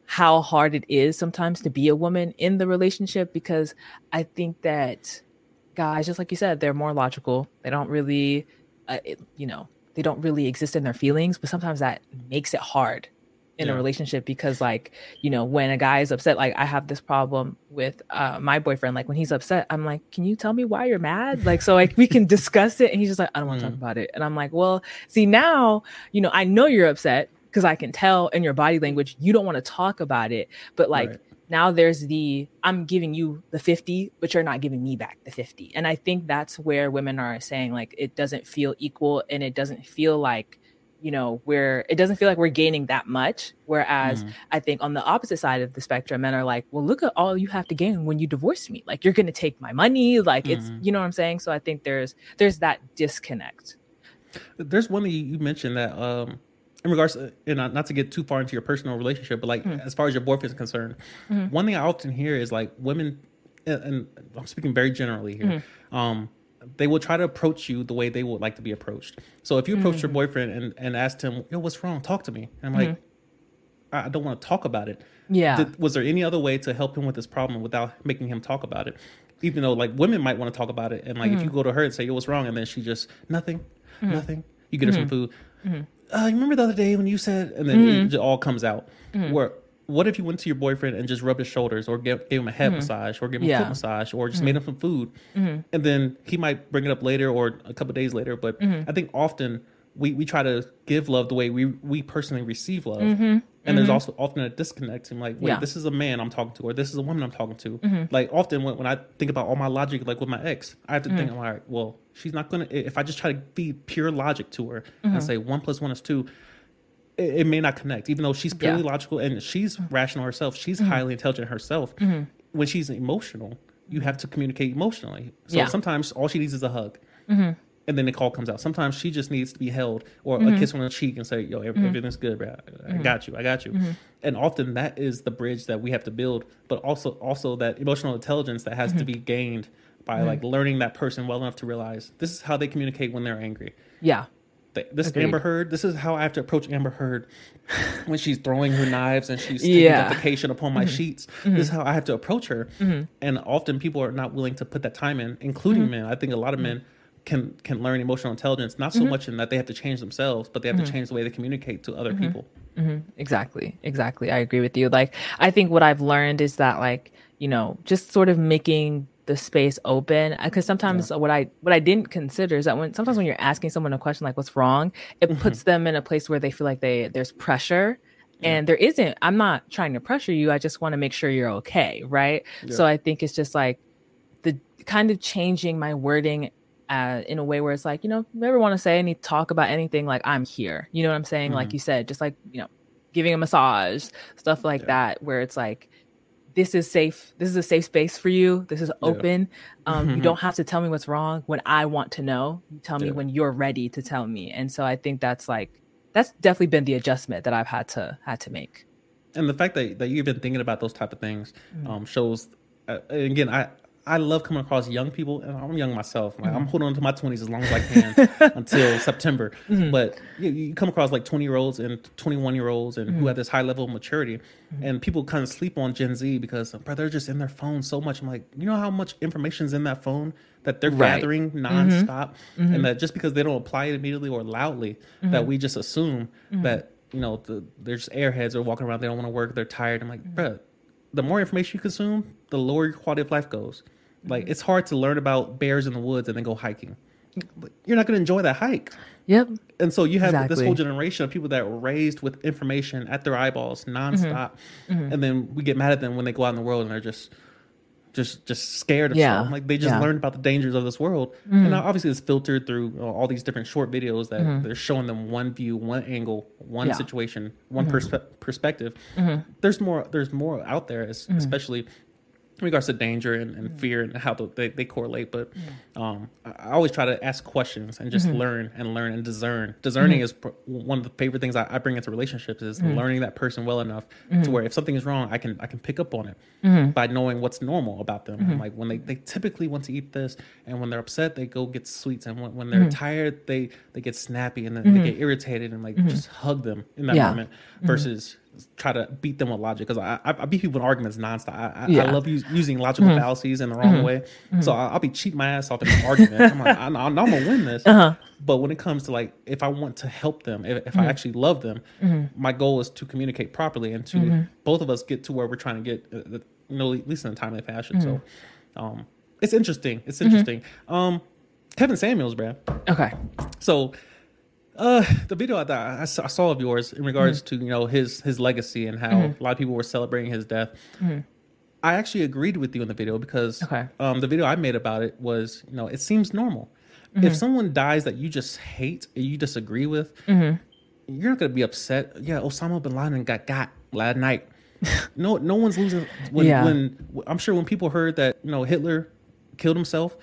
how hard it is sometimes to be a woman in the relationship because I think that guys, just like you said, they're more logical. They don't really, uh, it, you know, they don't really exist in their feelings, but sometimes that makes it hard in yeah. a relationship because like you know when a guy is upset like i have this problem with uh, my boyfriend like when he's upset i'm like can you tell me why you're mad like so like we can discuss it and he's just like i don't want to mm. talk about it and i'm like well see now you know i know you're upset because i can tell in your body language you don't want to talk about it but like right. now there's the i'm giving you the 50 but you're not giving me back the 50 and i think that's where women are saying like it doesn't feel equal and it doesn't feel like you know we're it doesn't feel like we're gaining that much whereas mm. i think on the opposite side of the spectrum men are like well look at all you have to gain when you divorce me like you're gonna take my money like mm. it's mm-hmm. you know what i'm saying so i think there's there's that disconnect there's one that you mentioned that um in regards to, and not, to get too far into your personal relationship but like mm. as far as your boyfriend's concerned mm-hmm. one thing i often hear is like women and, and i'm speaking very generally here um they will try to approach you the way they would like to be approached. So if you approach mm-hmm. your boyfriend and, and asked him, Yo, what's wrong? Talk to me. I'm mm-hmm. like, I don't want to talk about it. Yeah. Did, was there any other way to help him with this problem without making him talk about it? Even though like women might want to talk about it. And like mm-hmm. if you mm-hmm. go to her and say, Yo, what's wrong? And then she just, nothing, mm-hmm. nothing. You get her some mm-hmm. food. Uh, you remember the other day when you said, and then it all comes out. Where what if you went to your boyfriend and just rubbed his shoulders or gave, gave him a head mm-hmm. massage or gave him yeah. a foot massage or just mm-hmm. made him some food mm-hmm. and then he might bring it up later or a couple days later but mm-hmm. i think often we, we try to give love the way we we personally receive love mm-hmm. and there's mm-hmm. also often a disconnect and like wait yeah. this is a man i'm talking to or this is a woman i'm talking to like often when, when i think about all my logic like with my ex i have to think all right well she's not gonna if i just try to be pure logic to her and say one plus one is two it, it may not connect, even though she's purely yeah. logical and she's rational herself. She's mm-hmm. highly intelligent herself. Mm-hmm. When she's emotional, you have to communicate emotionally. So yeah. sometimes all she needs is a hug. Mm-hmm. And then the call comes out. Sometimes she just needs to be held or a mm-hmm. kiss on the cheek and say, "Yo, mm-hmm. everything's good, bro. I mm-hmm. got you. I got you." And often that is the bridge that we have to build, but also also that emotional intelligence that has to be gained by like learning that person well enough to realize this is how they communicate when they're angry. Yeah this Agreed. Amber Heard. This is how I have to approach Amber Heard when she's throwing her knives and she's taking yeah. defecation upon my mm-hmm. sheets. Mm-hmm. This is how I have to approach her. Mm-hmm. And often people are not willing to put that time in, including mm-hmm. men. I think a lot of men can can learn emotional intelligence not so mm-hmm. much in that they have to change themselves, but they have to mm-hmm. change the way they communicate to other people. Exactly, exactly. I agree with you. Like I think what I've learned is that like you know just sort of making the space open because sometimes yeah. what i what i didn't consider is that when sometimes when you're asking someone a question like what's wrong it mm-hmm. puts them in a place where they feel like they there's pressure yeah. and there isn't i'm not trying to pressure you i just want to make sure you're okay right yeah. so i think it's just like the kind of changing my wording uh, in a way where it's like you know never want to say any talk about anything like i'm here you know what i'm saying mm-hmm. like you said just like you know giving a massage stuff like that where it's like this is safe. This is a safe space for you. This is open. Yeah. Um, mm-hmm. You don't have to tell me what's wrong when I want to know. You tell me yeah. when you're ready to tell me. And so I think that's like that's definitely been the adjustment that I've had to had to make. And the fact that, that you've been thinking about those type of things mm-hmm. um, shows. Uh, again, I I love coming across young people, and I'm young myself. Like, mm-hmm. I'm holding on to my 20s as long as I can until September. Mm-hmm. But you, you, come across like 20 year olds and 21 year olds, and mm-hmm. who have this high level of maturity, mm-hmm. and people kind of sleep on Gen Z because bro, they're just in their phone so much. I'm like, you know how much information is in that phone that they're right. gathering mm-hmm. nonstop, and mm-hmm. that just because they don't apply it immediately or loudly, that we just assume that you know the, they're just airheads or walking around, they don't want to work, they're tired. I'm like, bro, the more information you consume, the lower your quality of life goes. Like it's hard to learn about bears in the woods and then go hiking. You're not going to enjoy that hike. Yep. And so you have exactly. this whole generation of people that were raised with information at their eyeballs nonstop, mm-hmm. Mm-hmm. and then we get mad at them when they go out in the world and they're just just just scared of Yeah. something. Like they just Yeah. learned about the dangers of this world, and now obviously it's filtered through uh, all these different short videos that they're showing them one view, one angle, one Yeah. situation, one perspe- perspective. There's more. There's more out there, es- especially in regards to danger and, and mm. fear and how the, they, they correlate. But mm. um, I always try to ask questions and just mm-hmm. learn and learn and discern. Discerning mm-hmm. is pr- one of the favorite things I, I bring into relationships is mm-hmm. learning that person well enough to where if something is wrong, I can I can pick up on it by knowing what's normal about them. Like when they, they typically want to eat this, and when they're upset, they go get sweets, and when, when they're tired, they they get snappy and then they get irritated and like just hug them in that Yeah. moment versus try to beat them with logic because I, I I beat people in arguments nonstop. I, I, Yeah. I love us, using logical mm-hmm. fallacies in the wrong mm-hmm. way, mm-hmm. so I'll, I'll be cheating my ass off in an argument. I'm like, I, I I'm gonna win this, uh-huh. but when it comes to like if I want to help them, if, if I actually love them, my goal is to communicate properly and to both of us get to where we're trying to get, uh, uh you know, at least in a timely fashion. So, um, it's interesting. It's interesting. Um, Kevin Samuels, Brad. Okay. So, uh, the video I, I, I saw of yours in regards mm-hmm. to you know his his legacy and how mm-hmm. a lot of people were celebrating his death. Mm-hmm. I actually agreed with you in the video because Okay. um, the video I made about it was you know it seems normal. If someone dies that you just hate and you disagree with, you're not gonna be upset. Yeah, Osama bin Laden got got last night. no, no one's losing. When, Yeah. when I'm sure when people heard that you know Hitler killed himself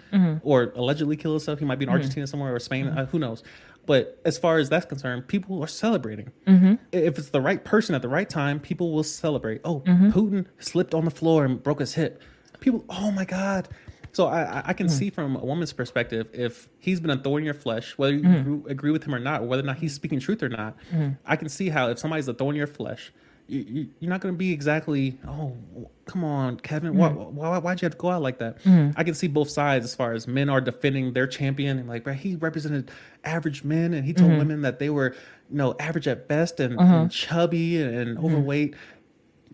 or allegedly killed himself, he might be in Argentina somewhere or Spain. Uh, who knows? But as far as that's concerned, people are celebrating. Mm-hmm. If it's the right person at the right time, people will celebrate. Oh, mm-hmm. Putin slipped on the floor and broke his hip. People, oh my God. So I, I- can mm-hmm. see from a woman's perspective if he's been a thorn in your flesh, whether you agree, agree with him or not, or whether or not he's speaking truth or not. I can see how if somebody's a thorn in your flesh, you, you're not going to be exactly, oh, come on, Kevin, mm-hmm. why, why, why'd you have to go out like that? Mm-hmm. I can see both sides as far as men are defending their champion and like, bro, he represented average men and he told mm-hmm. women that they were, you know, average at best and, uh-huh. and chubby and, overweight.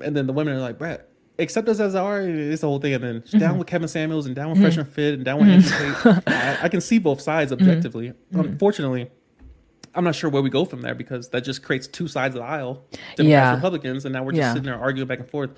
And then the women are like, Brett, accept us as are. It's the whole thing. And then Mm-hmm. down with Kevin Samuels and down with Fresh and Fit and down with. I, I can see both sides Mm-hmm. objectively. Unfortunately, I'm not sure where we go from there because that just creates two sides of the aisle, Democrats, Yeah. Republicans, and now we're just Yeah. Mm-hmm. sitting there arguing back and forth.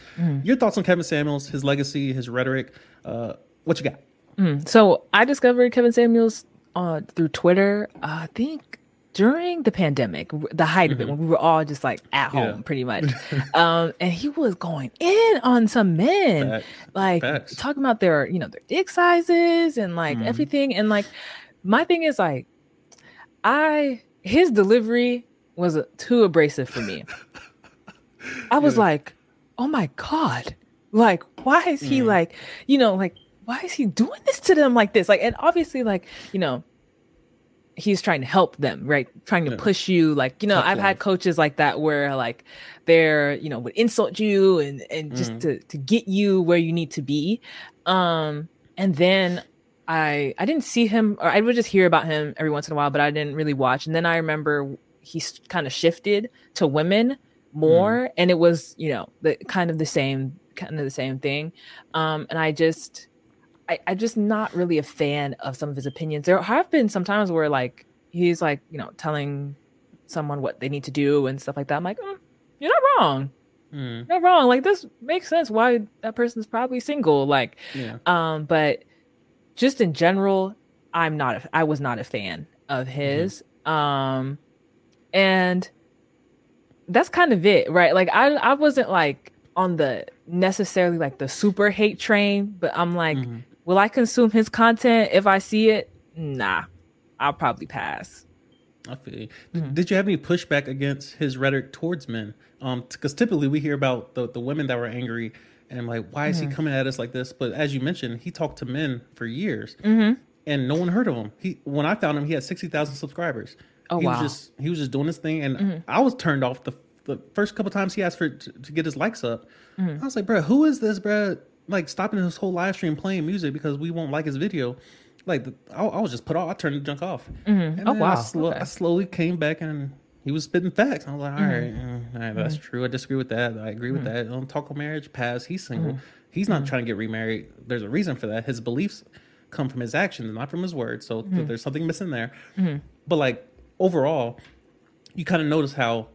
Your thoughts on Kevin Samuels, his legacy, his rhetoric? Uh, what you got? So I discovered Kevin Samuels uh, through Twitter. I think during the pandemic, the height of it, when we were all just like at home, Yeah. pretty much. um, and he was going in on some men, Facts. like Facts. talking about their, you know, their dick sizes and like everything. And like, my thing is like, I his delivery was too abrasive for me. I was like, oh my God. Like, why is he like, you know, like, why is he doing this to them like this? Like, and obviously, like, you know, he's trying to help them, right? Trying to Yeah. push you. Like, you know, Tough I've love. had coaches like that where like they're, you know, would insult you and and just Mhm. to to get you where you need to be. Um, and then I I didn't see him or I would just hear about him every once in a while, but I didn't really watch. And then I remember he kind of shifted to women more and it was, you know, the kind of the same kind of the same thing. Um and I just I, I just not really a fan of some of his opinions. There have been some times where like he's like, you know, telling someone what they need to do and stuff like that. I'm like, mm, you're not wrong. Mm, You're not wrong. Like this makes sense why that person's probably single. Like yeah. um, but just in general, I'm not. A, I was not a fan of his. Um, and that's kind of it, right? Like I, I wasn't like on the necessarily like the super hate train, but I'm like, Mhm. will I consume his content if I see it? Nah, I'll probably pass. I feel you. Mm-hmm. Did you have any pushback against his rhetoric towards men? Um, because typically we hear about the, the women that were angry and like, why is Mm-hmm. he coming at us like this? But as you mentioned, he talked to men for years, Mm-hmm. and no one heard of him. He when I found him, he had sixty thousand subscribers. Oh, he wow. Mm-hmm. was just he was just doing his thing, and I was turned off the the first couple times he asked for to, to get his likes up. Mm-hmm. I was like, bro, who is this, bro? Like stopping his whole live stream playing music because we won't like his video. Like the, I, I was just put off. I turned the junk off. And Oh, then wow. I, slow, Okay. I slowly came back and he was spitting facts. I was like, all right, Mm-hmm. mm, all right, that's true. I disagree with that. I agree with that. Don't talk about marriage. Pass. He's single. Mm-hmm. He's not trying to get remarried. There's a reason for that. His beliefs come from his actions, not from his words. So Mm-hmm. th- there's something missing there. But like overall, you kind of notice how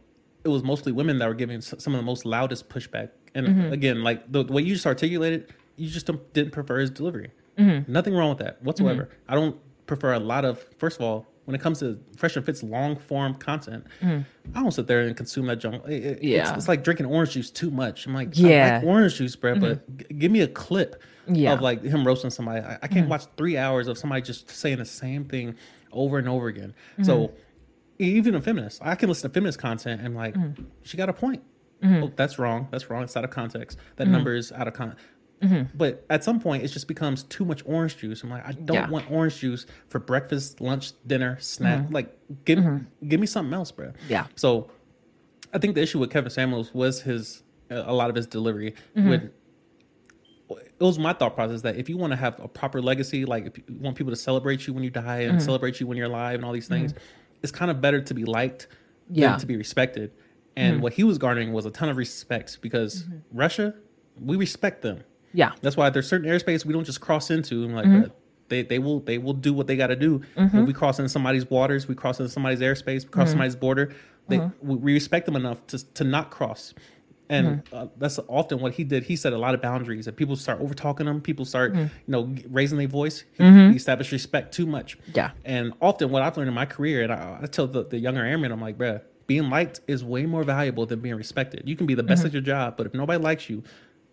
it was mostly women that were giving some of the most loudest pushback. And Mm-hmm. again, like the, the way you just articulated, you just didn't prefer his delivery. Mm-hmm. Nothing wrong with that whatsoever. Mm-hmm. I don't prefer a lot of. First of all, when it comes to Fresh and Fit's long form content, mm-hmm. I don't sit there and consume that junk. It, it, yeah, it's, it's, like drinking orange juice too much. I'm like, yeah, like orange juice, bro, but mm-hmm. g- give me a clip yeah. of like him roasting somebody. I, I can't mm-hmm. watch three hours of somebody just saying the same thing over and over again. So mm-hmm. even a feminist, I can listen to feminist content and like, she got a point. Oh, that's wrong. That's wrong. It's out of context. That number is out of context Mm-hmm. But at some point, it just becomes too much orange juice. I'm like, I don't yeah. want orange juice for breakfast, lunch, dinner, snack. Mm-hmm. Like, give mm-hmm. give me something else, bro. Yeah. So, I think the issue with Kevin Samuels was his a lot of his delivery. Mm-hmm. With it was my thought process that if you want to have a proper legacy, like if you want people to celebrate you when you die and mm-hmm. celebrate you when you're alive and all these things, mm-hmm. it's kind of better to be liked yeah. than to be respected. And what he was garnering was a ton of respect because Russia, we respect them yeah, that's why there's certain airspace we don't just cross into. And like mm-hmm. they they will they will do what they got to do. Mm-hmm. When we cross into somebody's waters, we cross into somebody's airspace, we cross mm-hmm. somebody's border. They mm-hmm. we respect them enough to to not cross. And mm-hmm. uh, that's often what he did. He set a lot of boundaries, and people start over talking him. People start, mm-hmm. you know, raising their voice. He, he, established respect too much. Yeah. And often, what I've learned in my career, and I, I tell the, the younger airmen, I'm like, bruh, being liked is way more valuable than being respected. You can be the best at your job, but if nobody likes you,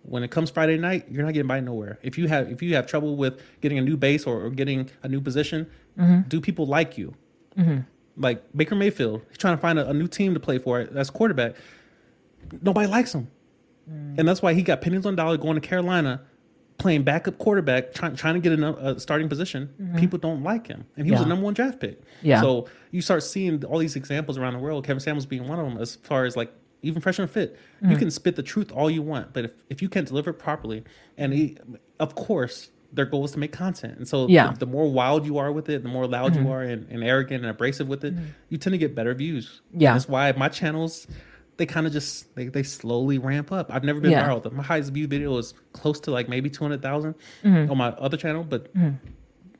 when it comes Friday night, you're not getting by nowhere. If you have if you have trouble with getting a new base or, or getting a new position, mm-hmm. do people like you? Mm-hmm. Like Baker Mayfield, he's trying to find a, a, new team to play for as quarterback. Nobody likes him, mm. and that's why he got pennies on dollar going to Carolina, playing backup quarterback, trying trying to get a, a starting position. Mm-hmm. People don't like him, and he yeah. was a number one draft pick. Yeah. So you start seeing all these examples around the world. Kevin Samuels being one of them, as far as like even fresh and fit. Mm-hmm. You can spit the truth all you want, but if, if you can't deliver it properly, and he, of course, their goal is to make content. And so yeah. the, the more wild you are with it, the more loud mm-hmm. you are and, and, arrogant and abrasive with it, mm-hmm. you tend to get better views. Yeah. And that's why my channels, they kind of just, they, they slowly ramp up. I've never been yeah. viral. My highest view video is close to like maybe 200,000 mm-hmm. on my other channel, but mm-hmm.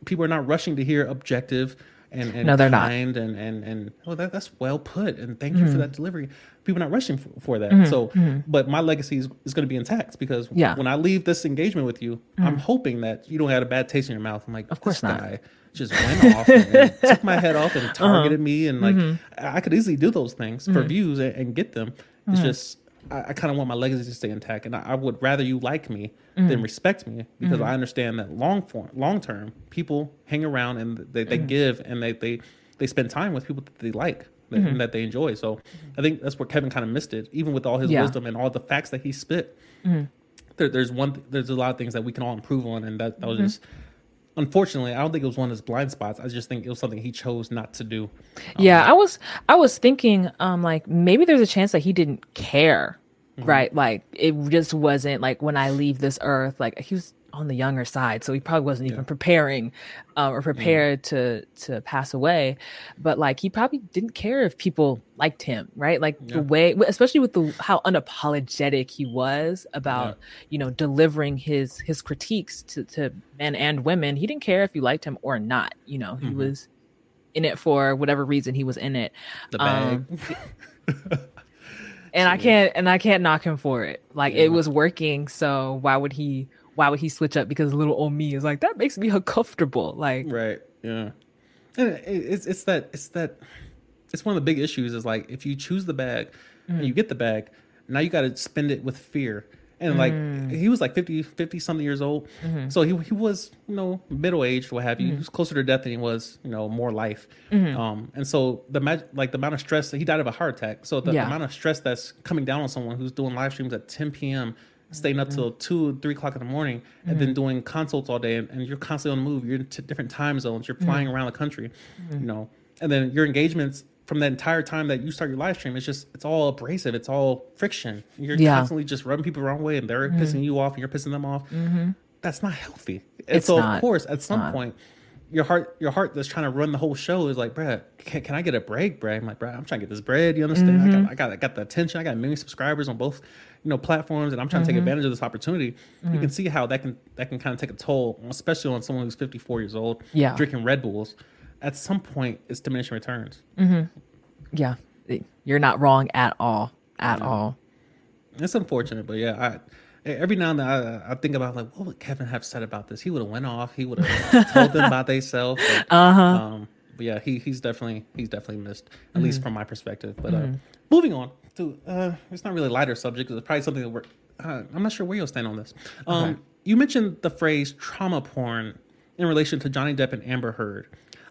people are not rushing to hear objective and, and no, they're kind not. and and and oh that, that's well put and thank you mm-hmm. for that delivery people are not rushing for, for that mm-hmm. so mm-hmm. but my legacy is, is going to be intact because yeah. when i leave this engagement with you i'm mm-hmm. hoping that you don't have a bad taste in your mouth i'm like of course not guy just went off and, took my head off and uh-huh. targeted uh-huh. me and like mm-hmm. i could easily do those things for mm-hmm. views and, and, get them it's just I, I kind of want my legacy to stay intact, and I, I would rather you like me mm-hmm. than respect me because mm-hmm. I understand that long form, long term, people hang around and they, they mm-hmm. give and they they they spend time with people that they like that, mm-hmm. and that they enjoy. So I think that's where Kevin kind of missed it, even with all his yeah. wisdom and all the facts that he spit. Mm-hmm. There, there's one, there's a lot of things that we can all improve on, and that, that was mm-hmm. just. Unfortunately, I don't think it was one of his blind spots. I just think it was something he chose not to do. Um, yeah, I was, I was thinking, um, like maybe there's a chance that he didn't care, mm-hmm. right? Like it just wasn't like when I leave this earth. Like he was on the younger side, so he probably wasn't even preparing uh, or prepared yeah. to to pass away. But like he probably didn't care if people liked him, right? Like yeah. the way, especially with the how unapologetic he was about you know delivering his his critiques to to men and women. He didn't care if you liked him or not. You know, he mm-hmm. was in it for whatever reason he was in it. The bag. Um, and I can't and I can't knock him for it. Like yeah. it was working, so why would he why would he switch up? Because little old me is like that makes me uncomfortable. Like right, yeah. And it's it's that it's that it's one of the big issues is like if you choose the bag mm. and you get the bag, now you got to spend it with fear. And like mm. he was like 50, 50 something years old, mm-hmm. so he he was you know middle aged, what have you. Mm. He was closer to death than he was you know more life. Mm-hmm. Um, and so the like the amount of stress he died of a heart attack. So the, yeah. the amount of stress that's coming down on someone who's doing live streams at ten p.m staying up till two, three o'clock in the morning, mm-hmm. and then doing consults all day, and, and, you're constantly on the move. You're in t- different time zones. You're flying mm-hmm. around the country, mm-hmm. you know, and then your engagements from the entire time that you start your live stream, it's just it's all abrasive. It's all friction. You're yeah. constantly just rubbing people the wrong way, and they're mm-hmm. pissing you off, and you're pissing them off. Mm-hmm. That's not healthy. And it's so not. of course, at some point your heart your heart that's trying to run the whole show is like, Brad, can, can I get a break, Brad? I'm like, Brad, I'm trying to get this bread. You understand? Mm-hmm. I, got, I got I got the attention. I got a million subscribers on both you know platforms and i'm trying mm-hmm. to take mm-hmm. advantage of this opportunity mm-hmm. you can mm-hmm. see how that can that can kind of take a toll especially on someone who's 54 years old yeah drinking red bulls at some point it's diminishing returns mm-hmm. yeah you're not wrong at all at yeah. all it's unfortunate but yeah i every now and then I, I, think about like what would Kevin have said about this? He would have went off. He would have told them about themselves. uh huh. Um, but yeah, he he's definitely he's definitely missed at mm-hmm. least from my perspective. But uh, mm-hmm. uh, moving on to uh, it's not really a lighter subject. It's probably something that we're uh, I'm not sure where you'll stand on this. Um, okay. You mentioned the phrase trauma porn in relation to Johnny Depp and Amber Heard.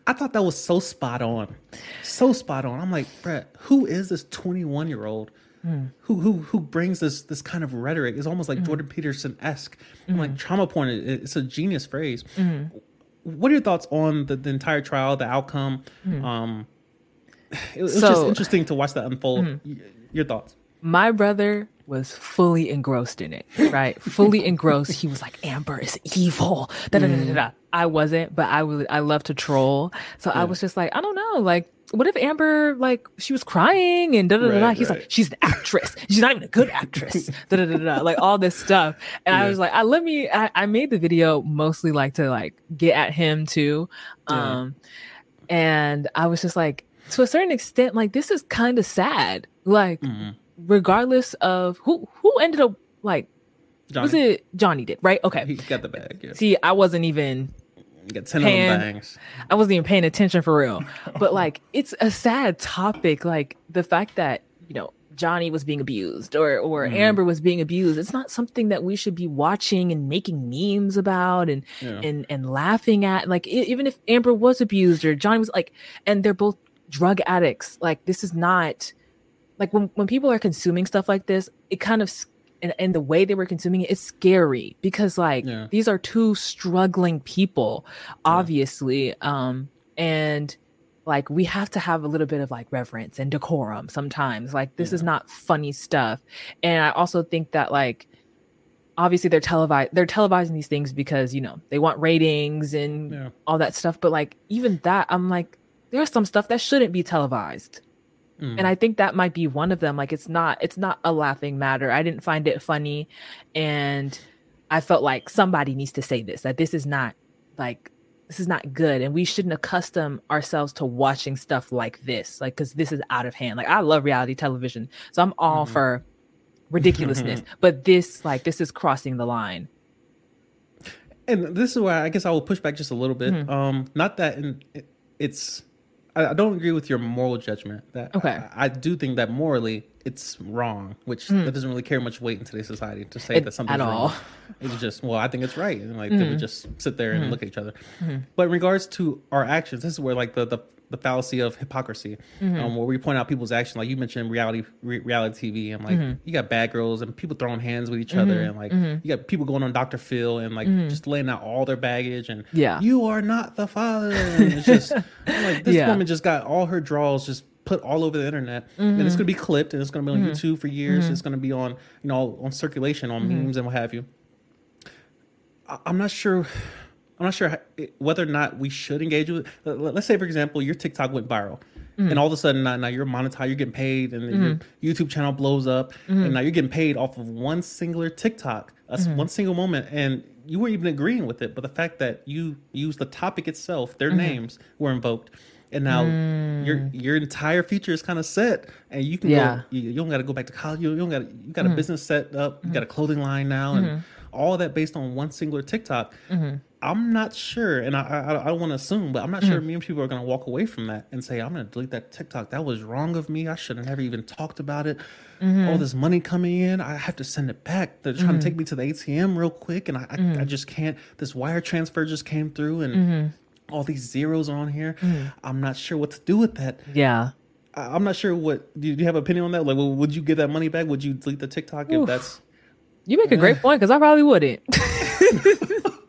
I thought that was so spot on, so spot on. I'm like, Brett, who is this 21 year old mm. who who who brings this this kind of rhetoric? It's almost like mm. Jordan Peterson esque. Mm. Like hmm. trauma porn. It's a genius phrase. Hmm. What are your thoughts on the, the entire trial, the outcome? Um, it, it was so, just interesting to watch that unfold. Your thoughts? My brother was fully engrossed in it, right? fully engrossed. He was like, Amber is evil. Da, da, da, da, I wasn't, but I was I love to troll. So yeah. I was just like, I don't know, like what if Amber like she was crying and da da da da? He's right. like, she's an actress. She's not even a good actress. da da da da. Like all this stuff. And yeah. I was like, I let me. I, I, made the video mostly like to like get at him too. Yeah. Um, and I was just like, to a certain extent, like this is kind of sad. Like. Mm-hmm regardless of who who ended up like Johnny. was it Johnny did right? Okay, he got the bag. Yeah. See, I wasn't even. Paying, of them bangs. I wasn't even paying attention for real. but like, it's a sad topic. Like the fact that you know Johnny was being abused or or mm. Amber was being abused. It's not something that we should be watching and making memes about and yeah. and and laughing at. Like even if Amber was abused or Johnny was like, and they're both drug addicts. Like this is not like when, when people are consuming stuff like this, it kind of and, and the way they were consuming it is scary because like yeah. these are two struggling people, obviously. Yeah. Um, and like we have to have a little bit of like reverence and decorum sometimes. Like this yeah. is not funny stuff. And I also think that like obviously they're televised they're televising these things because you know they want ratings and all that stuff but like even that i'm like there's some stuff that shouldn't be televised Mm. And I think that might be one of them. Like it's not it's not a laughing matter. I didn't find it funny and I felt like somebody needs to say this that this is not like this is not good and we shouldn't accustom ourselves to watching stuff like this like cuz this is out of hand. Like I love reality television. So I'm all mm-hmm. for ridiculousness, but this like this is crossing the line. And this is where I guess I will push back just a little bit. Mm-hmm. Um not that in, it's I, don't agree with your moral judgment. That okay, I, I do think that morally it's wrong, which mm. that doesn't really carry much weight in today's society to say it, that something's at all. Wrong. It's just well, I think it's right, and like mm. would just sit there and mm. look at each other. Mm-hmm. But in regards to our actions, this is where like the the the fallacy of hypocrisy, mm-hmm. um, where we point out people's action. Like you mentioned, reality re- reality TV, and like mm-hmm. you got bad girls and people throwing hands with each mm-hmm. other, and like mm-hmm. you got people going on Dr. Phil and like mm-hmm. just laying out all their baggage, and yeah, you are not the father. And it's just like this yeah. woman just got all her draws just put all over the internet mm-hmm. and it's going to be clipped and it's going to be on mm-hmm. youtube for years mm-hmm. it's going to be on you know on circulation on memes and what have you I- i'm not sure I'm not sure how, whether or not we should engage with. Let's say, for example, your TikTok went viral, mm-hmm. and all of a sudden now, now, you're monetized, you're getting paid, and mm-hmm. your YouTube channel blows up, mm-hmm. and now you're getting paid off of one singular TikTok, mm-hmm. one single moment, and you weren't even agreeing with it. But the fact that you used the topic itself, their mm-hmm. names were invoked, and now mm. your your entire future is kind of set, and you can yeah. go. You, you don't got to go back to college. You, don't got you got a mm-hmm. business set up. You got a clothing line now, and all that based on one singular TikTok. I'm not sure, and I I, I don't want to assume, but I'm not mm-hmm. sure many people are going to walk away from that and say, "I'm going to delete that TikTok. That was wrong of me. I shouldn't have never even talked about it. Mm-hmm. All this money coming in, I have to send it back. They're trying mm-hmm. to take me to the ATM real quick, and I, I, I mm-hmm. just can't. This wire transfer just came through, and mm-hmm. all these zeros are on here. Mm-hmm. I'm not sure what to do with that. Yeah." I'm not sure what. Do you have an opinion on that? Like, well, would you get that money back? Would you delete the TikTok Oof. if that's? You make a great point because I probably wouldn't.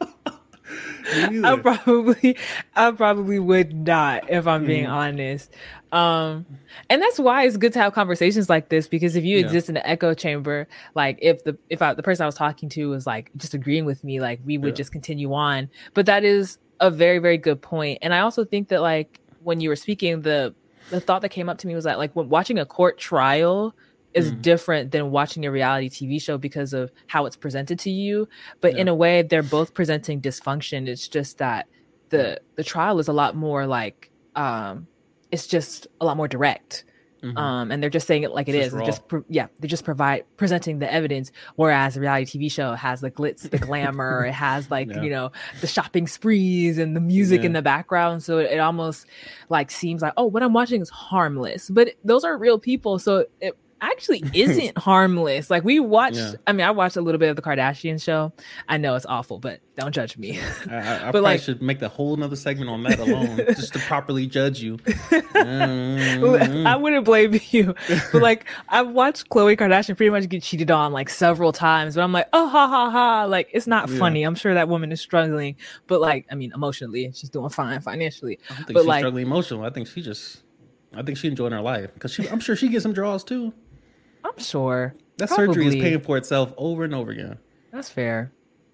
I probably, I probably would not if I'm being mm. honest. Um, and that's why it's good to have conversations like this because if you yeah. exist in an echo chamber, like if the if I, the person I was talking to was like just agreeing with me, like we would yeah. just continue on. But that is a very very good point, and I also think that like when you were speaking, the the thought that came up to me was that like when watching a court trial is mm. different than watching a reality TV show because of how it's presented to you. But yeah. in a way, they're both presenting dysfunction. It's just that the the trial is a lot more like um, it's just a lot more direct. Mm-hmm. Um, and they're just saying it like it's it just is. Just pro- yeah, they just provide presenting the evidence. Whereas a reality TV show has the glitz, the glamour, it has like yeah. you know the shopping sprees and the music yeah. in the background. So it, it, almost like seems like oh, what I'm watching is harmless, but those are real people. So it actually isn't harmless. Like we watched, yeah. I mean, I watched a little bit of the Kardashian show. I know it's awful, but don't judge me. I, I, I probably like, should make the whole another segment on that alone, just to properly judge you. Mm-hmm. I wouldn't blame you, but like I've watched Khloe Kardashian pretty much get cheated on like several times, but I'm like, oh ha ha ha, like it's not yeah. funny. I'm sure that woman is struggling, but like, I mean, emotionally, she's doing fine financially. I don't think but she's like, struggling emotionally. I think she just. I think she enjoying her life because I'm sure she gets some draws too. I'm sure. That Probably. surgery is paying for itself over and over again. That's fair.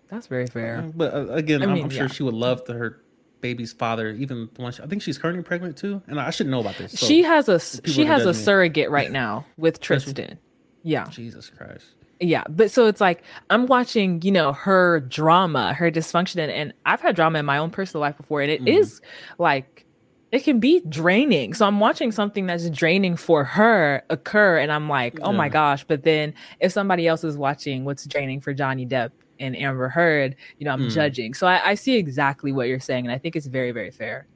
That's very fair. Uh, but uh, again, I am sure yeah. she would love to her baby's father, even the one. She, I think she's currently pregnant too, and I should know about this. So she has a she has a surrogate right now with Tristan. Yeah. Jesus Christ. Yeah, but so it's like I'm watching, you know, her drama, her dysfunction, and, I've had drama in my own personal life before, and it mm. is like it can be draining. So I'm watching something that's draining for her occur, and I'm like, oh yeah. my gosh. But then if somebody else is watching what's draining for Johnny Depp and Amber Heard, you know, I'm mm. judging. So I, I, see exactly what you're saying, and I think it's very, very fair.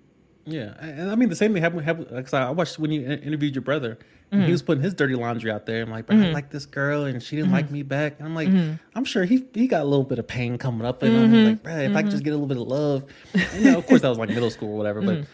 Yeah, and I mean the same thing happened. Because I watched when you interviewed your brother, Mm-hmm. He was putting his dirty laundry out there. I'm like, mm-hmm. I like this girl, and she didn't mm-hmm. like me back. And I'm like, mm-hmm. I'm sure he he got a little bit of pain coming up, and I'm mm-hmm. like, bro, if I could just get a little bit of love, you know, of course that was like middle school or whatever. But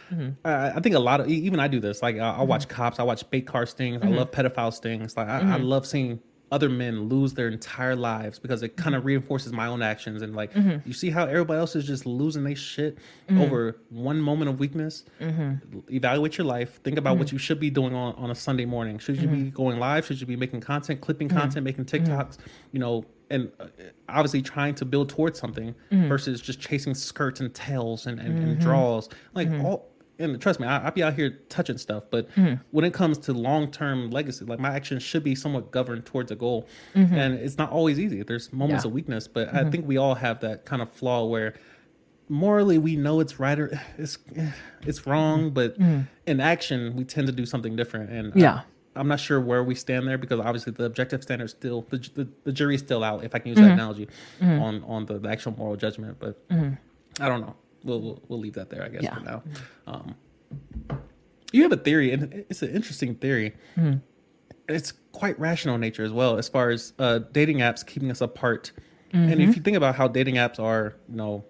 I, I, think a lot of even I do this. Like I, I watch cops, I watch bait car stings, I love pedophile stings. Like I, I love seeing other men lose their entire lives because it kind of mm-hmm. reinforces my own actions and like mm-hmm. you see how everybody else is just losing their shit mm-hmm. over one moment of weakness mm-hmm. evaluate your life think about what mm-hmm. you should be doing on, on a sunday morning should you be mm-hmm. going live should you be making content clipping content making tiktoks you know and uh, obviously trying to build towards something versus just chasing skirts and tails and, and, and draws like all and trust me, I, I be out here touching stuff, but mm-hmm. when it comes to long term legacy, like my actions should be somewhat governed towards a goal, mm-hmm. and it's not always easy. There's moments yeah. of weakness, but mm-hmm. I think we all have that kind of flaw where morally we know it's right or it's it's wrong, but mm-hmm. in action we tend to do something different. And yeah. I, am not sure where we stand there because obviously the objective standard still the, the, the jury's still out if I can use that mm-hmm. analogy mm-hmm. on on the, the, actual moral judgment, but I don't know we'll, we'll, we'll leave that there, I guess, yeah. for now. Um, you have a theory, and it's an interesting theory. Mm-hmm. It's quite rational in nature as well, as far as uh, dating apps keeping us apart. Mm-hmm. And if you think about how dating apps are, you know,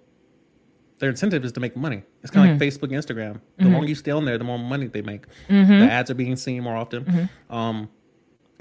their incentive is to make money. It's kind of mm-hmm. like Facebook, Instagram. The mm-hmm. longer you stay on there, the more money they make. Mm-hmm. The ads are being seen more often. Mm-hmm. Um,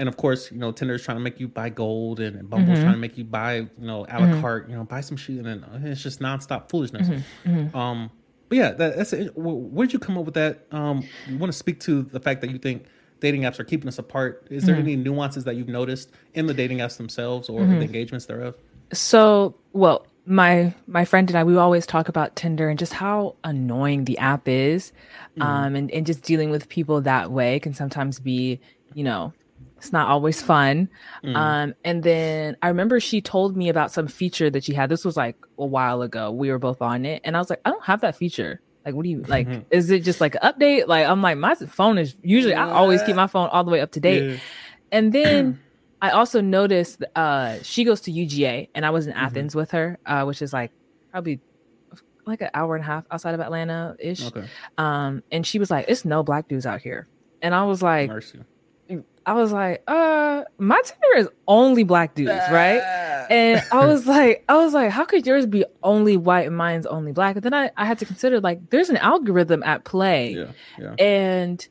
and of course, you know, Tinder is trying to make you buy gold, and, and Bumble's mm-hmm. trying to make you buy, you know, a la mm-hmm. carte, you know, buy some shit, and it's just nonstop foolishness. Mm-hmm. mm-hmm. Um, but yeah, that, that's it. Where did you come up with that? Um, you want to speak to the fact that you think dating apps are keeping us apart? Is there mm-hmm. any nuances that you've noticed in the dating apps themselves or the mm-hmm. engagements thereof? So, well, my my friend and I we always talk about Tinder and just how annoying the app is, um, and and just dealing with people that way can sometimes be, you know, it's not always fun. Mm. Um, and then I remember she told me about some feature that she had. This was like a while ago. We were both on it, and I was like, I don't have that feature. Like, what do you like? Mm-hmm. Is it just like an update? Like, I'm like, my phone is usually I always keep my phone all the way up to date. Yeah. And then I also noticed uh, she goes to UGA, and I was in mm-hmm. Athens with her, uh, which is like probably like an hour and a half outside of Atlanta ish. Okay. Um, and she was like, "It's no black dudes out here," and I was like, Mercy. I was like, uh, my Tinder is only black dudes, right? And I was like, I was like, how could yours be only white and mine's only black? And then I, I had to consider like there's an algorithm at play. Yeah, yeah. And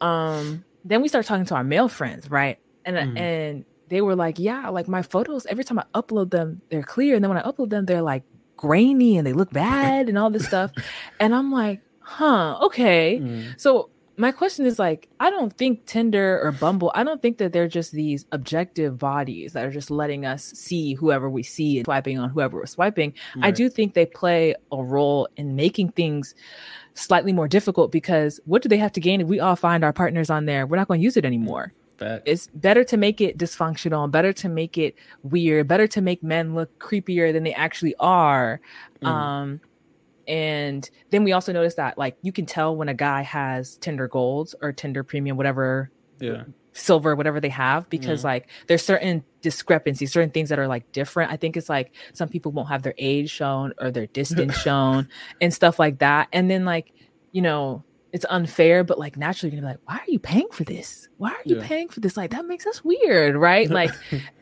um then we started talking to our male friends, right? And mm-hmm. and they were like, Yeah, like my photos, every time I upload them, they're clear. And then when I upload them, they're like grainy and they look bad and all this stuff. and I'm like, huh, okay. Mm. So my question is like i don't think tinder or bumble i don't think that they're just these objective bodies that are just letting us see whoever we see and swiping on whoever we're swiping right. i do think they play a role in making things slightly more difficult because what do they have to gain if we all find our partners on there we're not going to use it anymore Fact. It's better to make it dysfunctional, better to make it weird, better to make men look creepier than they actually are. Mm. Um, and then we also noticed that like you can tell when a guy has Tinder Gold or Tinder Premium, whatever yeah. Silver whatever they have because mm-hmm. like there's certain discrepancies certain things that are like different. I think it's like some people won't have their age shown or their distance shown and stuff like that. And then like you know it's unfair but like naturally you're gonna be like why are you paying for this? Why are you yeah. paying for this? Like that makes us weird right? Like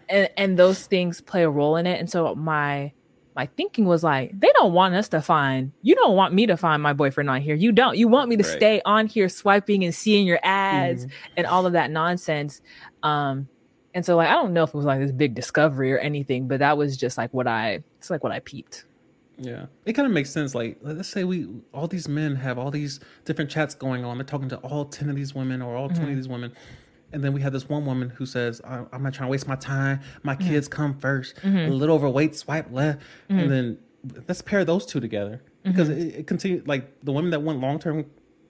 and and those things play a role in it. And so my my thinking was like, they don't want us to find, you don't want me to find my boyfriend on here. You don't. You want me to right. stay on here swiping and seeing your ads mm-hmm. and all of that nonsense. Um, and so like I don't know if it was like this big discovery or anything, but that was just like what I it's like what I peeped. Yeah. It kind of makes sense. Like let's say we all these men have all these different chats going on. They're talking to all 10 of these women or all 20 mm-hmm. of these women and then we have this one woman who says, I'm not trying to waste my time. My mm-hmm. kids come 1st mm-hmm. A little overweight, swipe left. Mm-hmm. And then let's pair those two together because mm-hmm. it, it continues like the women that want long term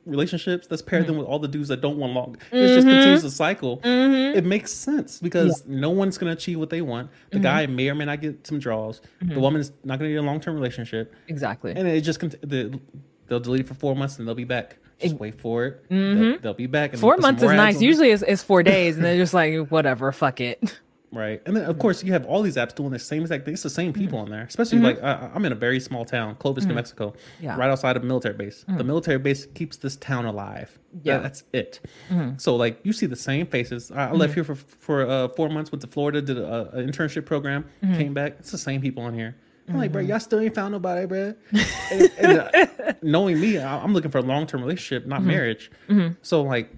relationships, let's pair them mm-hmm. with all the dudes that don't want long. It just mm-hmm. continues the cycle. It makes sense because yeah. no one's going to achieve what they want. The guy may or may not get some draws. The woman's not going to get a long term relationship. Exactly. And it just, the, they'll delete it for four months and they'll be back. Just wait for it. Mm-hmm. They'll, they'll, be back. four months is nice. Usually it's, it's four days, and they're just like, whatever, fuck it. Right, and then of course you have all these apps doing the same exact thing. It's the same people mm-hmm. in there. Especially mm-hmm. like I, am in a very small town, Clovis, New mm-hmm. Mexico, yeah. right outside of a military base. The mm-hmm. military base keeps this town alive. Yeah, that's it. Mm-hmm. So like you see the same faces. I, I left here for for uh, four months, went to Florida, did an internship program, came back. It's the same people in here. I'm like, bro, mm-hmm. y'all still ain't found nobody, bro. and, and, uh, knowing me, I, am looking for a long term relationship, not mm-hmm. marriage. Mm-hmm. So like,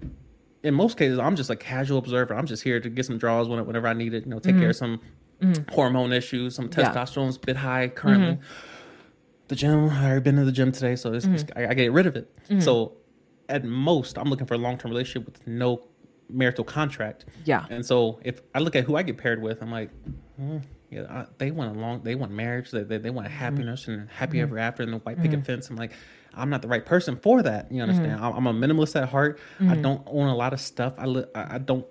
in most cases, I'm just a casual observer. I'm just here to get some draws whenever I need it. You know, take mm-hmm. care of some mm-hmm. hormone issues. Some testosterone's yeah. a bit high currently. Mm-hmm. The gym, I already been to the gym today, so it's, it's, I, I, get rid of it. So at most, I'm looking for a long term relationship with no marital contract. Yeah. And so if I look at who I get paired with, I'm like, yeah, I, they want a long, they want marriage, they they, they want mm-hmm. happiness mm-hmm. and happy mm-hmm. ever after, and the white picket mm-hmm. fence. I'm like, I'm not the right person for that. You understand? Mm-hmm. I'm a minimalist at heart. I don't own a lot of stuff. I li- I, don't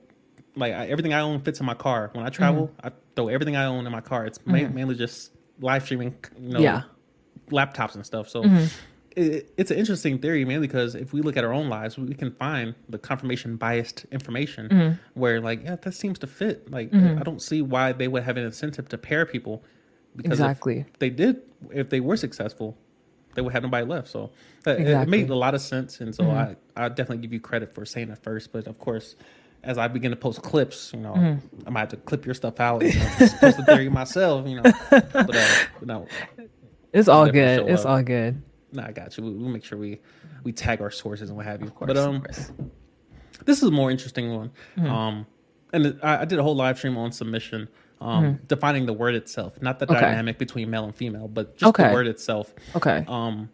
like I, everything I own fits in my car. When I travel, I throw everything I own in my car. It's ma- mainly just live streaming, you know, yeah. laptops and stuff. So it, it's an interesting theory, mainly because if we look at our own lives, we can find the confirmation biased information mm-hmm. where, like, yeah, that seems to fit. Like, mm-hmm. I don't see why they would have an incentive to pair people. Because exactly. they did, if they were successful, they would have nobody left. So exactly. it, made a lot of sense. And so mm-hmm. I, I definitely give you credit for saying it first. But of course, as I begin to post clips, you know, mm-hmm. I might have to clip your stuff out. You know, post the theory myself, you know. But, uh, no, it's all good. It's all good. No, I got you. We, will make sure we we tag our sources and what have you. Course, but um, this is a more interesting one. Mm-hmm. Um, and I, I, did a whole live stream on submission, um, mm-hmm. defining the word itself, not the okay. dynamic between male and female, but just okay. the word itself. Okay. Um,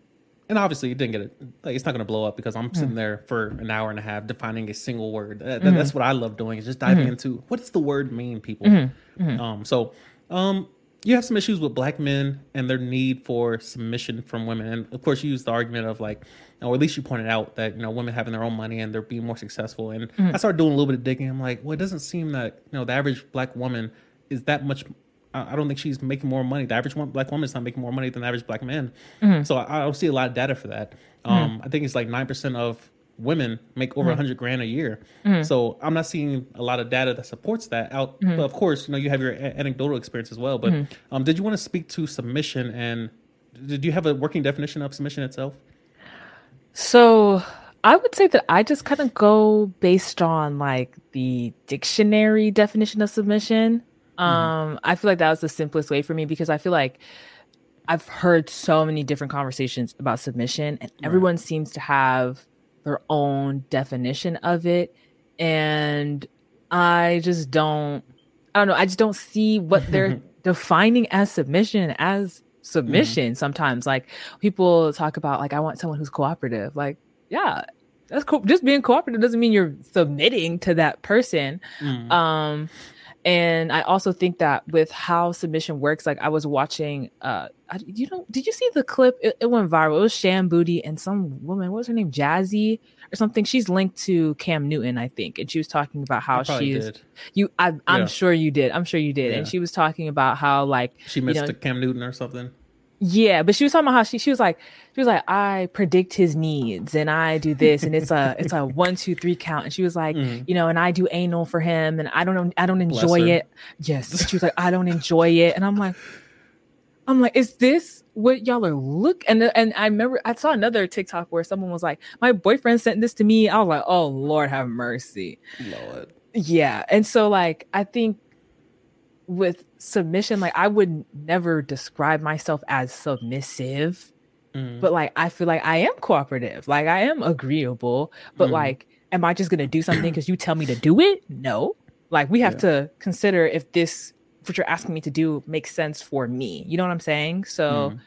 and obviously, it didn't get it. Like, it's not going to blow up because I'm sitting mm. there for an hour and a half defining a single word. That, mm-hmm. That's what I love doing is just diving mm-hmm. into what does the word mean, people. Mm-hmm. Mm-hmm. Um, so, um, you have some issues with black men and their need for submission from women. And of course, you use the argument of like, or at least you pointed out that you know women having their own money and they're being more successful. And mm-hmm. I started doing a little bit of digging. I'm like, well, it doesn't seem that you know the average black woman is that much. I don't think she's making more money. The average black woman is not making more money than the average black man. Mm-hmm. So I, I, don't see a lot of data for that. Mm-hmm. Um, mm-hmm. I think it's like nine percent of women make over a mm-hmm. hundred grand a year. Mm-hmm. So I'm not seeing a lot of data that supports that out. Mm-hmm. But of course, you know, you have your a- anecdotal experience as well. But mm-hmm. um, did you want to speak to submission and did you have a working definition of submission itself? So I would say that I just kind of go based on like the dictionary definition of submission. Mm-hmm. Um, I feel like that was the simplest way for me because I feel like I've heard so many different conversations about submission, and right. everyone seems to have their own definition of it. And I just don't, I don't know, I just don't see what they're defining as submission as submission mm-hmm. sometimes. Like people talk about, like, I want someone who's cooperative. Like, yeah, that's cool. Just being cooperative doesn't mean you're submitting to that person. Mm. Um, and I also think that with how submission works, like I was watching, uh, I, you know, did you see the clip? It, it, went viral. It was Shan Boody and some woman. What was her name? Jazzy or something. She's linked to Cam Newton, I think, and she was talking about how she's did. you. I, am yeah. sure you did. I'm sure you did. Yeah. And she was talking about how like she missed you know, Cam Newton or something. Yeah, but she was talking about how she she was like she was like I predict his needs and I do this and it's a it's a one two three count and she was like mm-hmm. you know and I do anal for him and I don't know I don't enjoy it. Yes, she was like I don't enjoy it and I'm like I'm like is this what y'all are look and and I remember I saw another TikTok where someone was like my boyfriend sent this to me. I was like oh Lord have mercy. Lord. Yeah, and so like I think with submission, like I would never describe myself as submissive, mm. but like I feel like I am cooperative, like I am agreeable, but mm. like, am I just gonna do something because you tell me to do it? No. Like we have yeah. to consider if this what you're asking me to do makes sense for me. You know what I'm saying? So mm.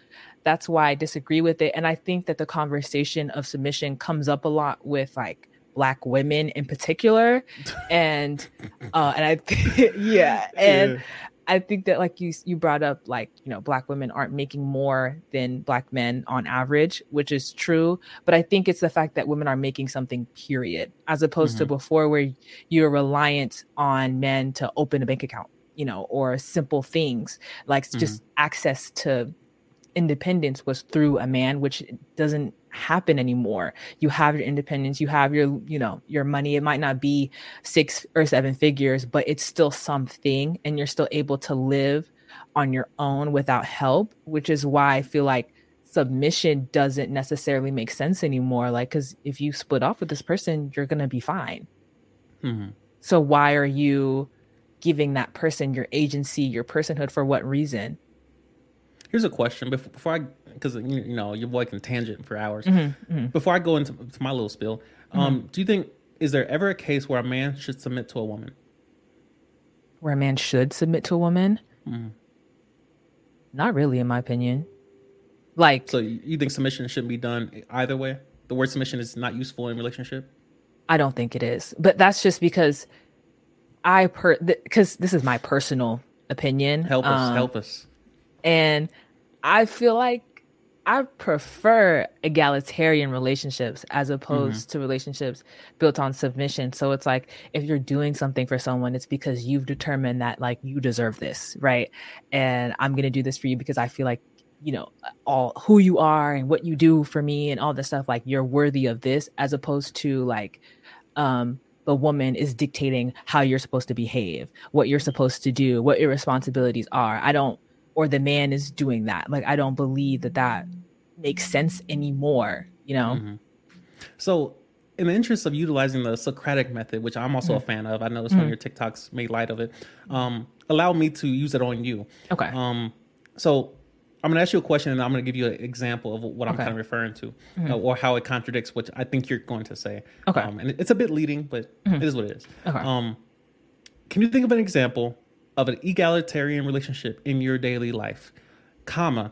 that's why I disagree with it. And I think that the conversation of submission comes up a lot with like black women in particular and uh and i yeah and yeah. i think that like you you brought up like you know black women aren't making more than black men on average which is true but i think it's the fact that women are making something period as opposed mm-hmm. to before where you're reliant on men to open a bank account you know or simple things like mm-hmm. just access to independence was through a man which doesn't happen anymore. You have your independence you have your you know your money. It might not be six or seven figures but it's still something and you're still able to live on your own without help which is why i feel like submission doesn't necessarily make sense anymore. Like because if you split off with this person you're gonna be fine. Mm-hmm. so why are you giving that person your agency your personhood for what reason? Here's a question. Before, before I because you know your boy can tangent for hours. Mm-hmm, mm-hmm. Before I go into my little spill, um, mm-hmm. do you think is there ever a case where a man should submit to a woman? Where a man should submit to a woman? Mm-hmm. Not really, in my opinion. Like, so you think submission shouldn't be done either way? The word submission is not useful in relationship. I don't think it is, but that's just because I per because th- this is my personal opinion. Help us, um, help us. And I feel like I prefer egalitarian relationships as opposed mm-hmm. to relationships built on submission. So it's like if you're doing something for someone, it's because you've determined that like you deserve this, right? And I'm gonna do this for you because I feel like you know all who you are and what you do for me and all this stuff like you're worthy of this as opposed to like um the woman is dictating how you're supposed to behave what you're supposed to do what your responsibilities are i don't or the man is doing that. Like I don't believe that that makes sense anymore, you know? Mm-hmm. So in the interest of utilizing the Socratic method, which I'm also mm-hmm. a fan of, I know some mm-hmm. of your TikToks made light of it. Um, allow me to use it on you. Okay. Um, so I'm going to ask you a question, and I'm going to give you an example of what I'm kind of referring to, mm-hmm. uh, or how it contradicts what I think you're going to say. Okay. Um, and it's a bit leading, but mm-hmm. it is what it is. Okay. Um, can you think of an example of an egalitarian relationship in your daily life, comma,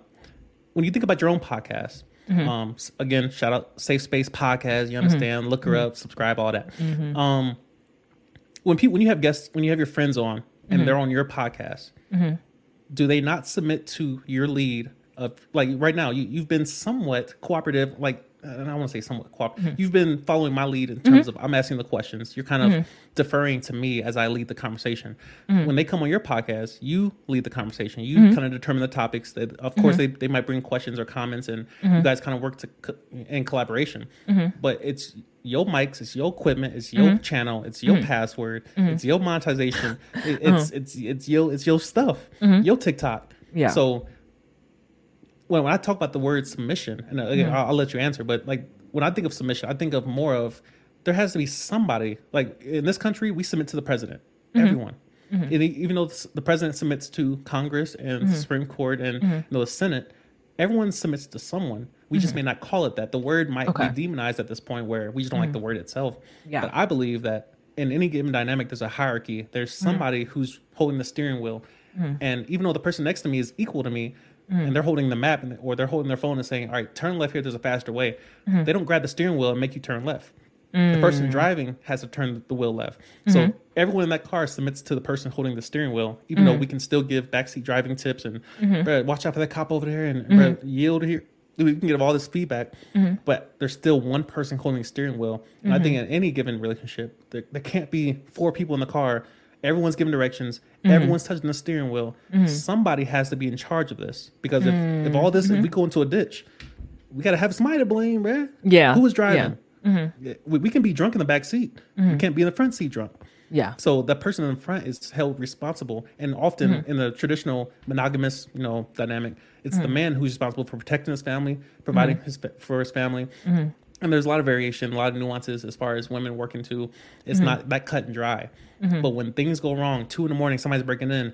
when you think about your own podcast, mm-hmm. um, again, shout out Safe Space Podcast. You understand? Mm-hmm. Look her mm-hmm. up, subscribe, all that. Mm-hmm. Um, when people, when you have guests, when you have your friends on, and mm-hmm. they're on your podcast, mm-hmm. do they not submit to your lead of like right now? You you've been somewhat cooperative, like and I want to say somewhat cooperative. Mm-hmm. You've been following my lead in terms mm-hmm. of I'm asking the questions. You're kind of mm-hmm. deferring to me as I lead the conversation. Mm-hmm. When they come on your podcast, you lead the conversation. You mm-hmm. kind of determine the topics. That of course mm-hmm. they, they might bring questions or comments, and you guys kind of work to co- in collaboration. But it's your mics, it's your equipment, it's your channel, it's your password, it's your monetization, it, it's it's it's your it's your stuff, your TikTok. Yeah. So when, when I talk about the word submission, and again, mm-hmm. I'll, I'll, let you answer, but like when I think of submission, I think of more of there has to be somebody like in this country we submit to the president, mm-hmm. everyone. Mm-hmm. Even though the president submits to Congress and mm-hmm. Supreme Court and mm-hmm. you know, the Senate, everyone submits to someone. We just mm-hmm. may not call it that. The word might okay. be demonized at this point where we just don't like the word itself. Yeah. But I believe that in any given dynamic, there's a hierarchy. There's somebody who's holding the steering wheel. And even though the person next to me is equal to me, mm. and they're holding the map and, or they're holding their phone and saying, "All right, turn left here. There's a faster way." Mm-hmm. They don't grab the steering wheel and make you turn left. Mm. The person driving has to turn the wheel left. Mm-hmm. So everyone in that car submits to the person holding the steering wheel, even mm-hmm. though we can still give backseat driving tips and mm-hmm. watch out for that cop over there and mm-hmm. yield here. We can give all this feedback, mm-hmm. but there's still one person holding the steering wheel. And I think in any given relationship, there, there can't be four people in the car Everyone's giving directions. Mm-hmm. Everyone's touching the steering wheel. Mm-hmm. Somebody has to be in charge of this because if, mm-hmm. if all this, if we mm-hmm. go into a ditch, we got to have somebody to blame, man. Yeah. Who was driving? Yeah. Mm-hmm. We, we, can be drunk in the back seat. We can't be in the front seat drunk. Yeah. So the person in front is held responsible, and often mm-hmm. in the traditional monogamous, you know, dynamic, it's mm-hmm. the man who's responsible for protecting his family, providing mm-hmm. his for his family. Mm-hmm. And there's a lot of variation, a lot of nuances as far as women working too. It's mm-hmm. not that cut and dry. Mm-hmm. But when things go wrong, two in the morning, somebody's breaking in.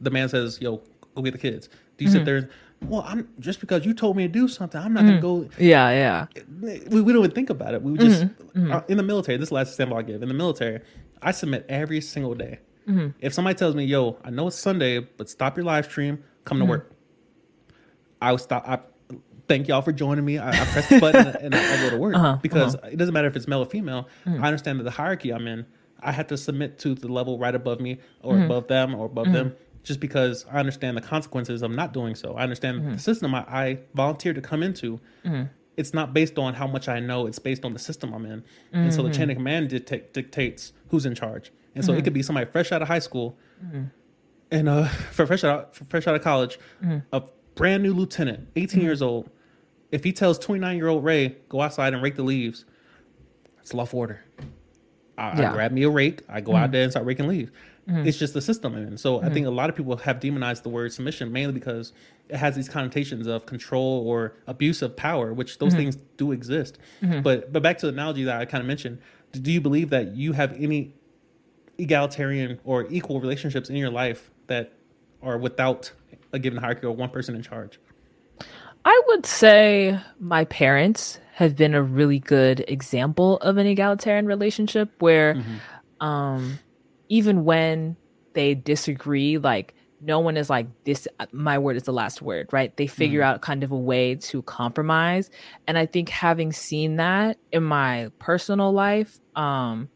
The man says, "Yo, go get the kids." Do you sit there? well, I'm just because you told me to do something, I'm not mm-hmm. gonna go. Yeah, yeah. We, we don't even think about it. We just mm-hmm. mm-hmm. uh, in the military. This is the last example I give. In the military, I submit every single day. Mm-hmm. If somebody tells me, "Yo, I know it's Sunday, but stop your live stream, come to mm-hmm. work," I would stop. I thank y'all for joining me. I, I press the button and I, I, go to work uh-huh, because uh-huh. it doesn't matter if it's male or female. Mm-hmm. I understand that the hierarchy I'm in. I have to submit to the level right above me or above them or above them just because I understand the consequences of not doing so. I understand mm-hmm. the system I, I volunteered to come into. Mm-hmm. It's not based on how much I know. It's based on the system I'm in. Mm-hmm. And so the chain of mm-hmm. command dictate, dictates who's in charge. And so it could be somebody fresh out of high school mm-hmm. and uh, for fresh out fresh out of college, mm-hmm. a brand new lieutenant, 18 years old. If he tells 29 year old Ray go outside and rake the leaves, it's lawful order. I, yeah. I grab me a rake. I go out there and start raking leaves. Mm-hmm. It's just the system. And so mm-hmm. I think a lot of people have demonized the word submission mainly because it has these connotations of control or abuse of power, which those mm-hmm. things do exist. Mm-hmm. But but back to the analogy that I kind of mentioned, do you believe that you have any egalitarian or equal relationships in your life that are without a given hierarchy or one person in charge? I would say my parents have been a really good example of an egalitarian relationship where mm-hmm. um even when they disagree, like no one is like this my word is the last word right they figure mm. out kind of a way to compromise and i think having seen that in my personal life um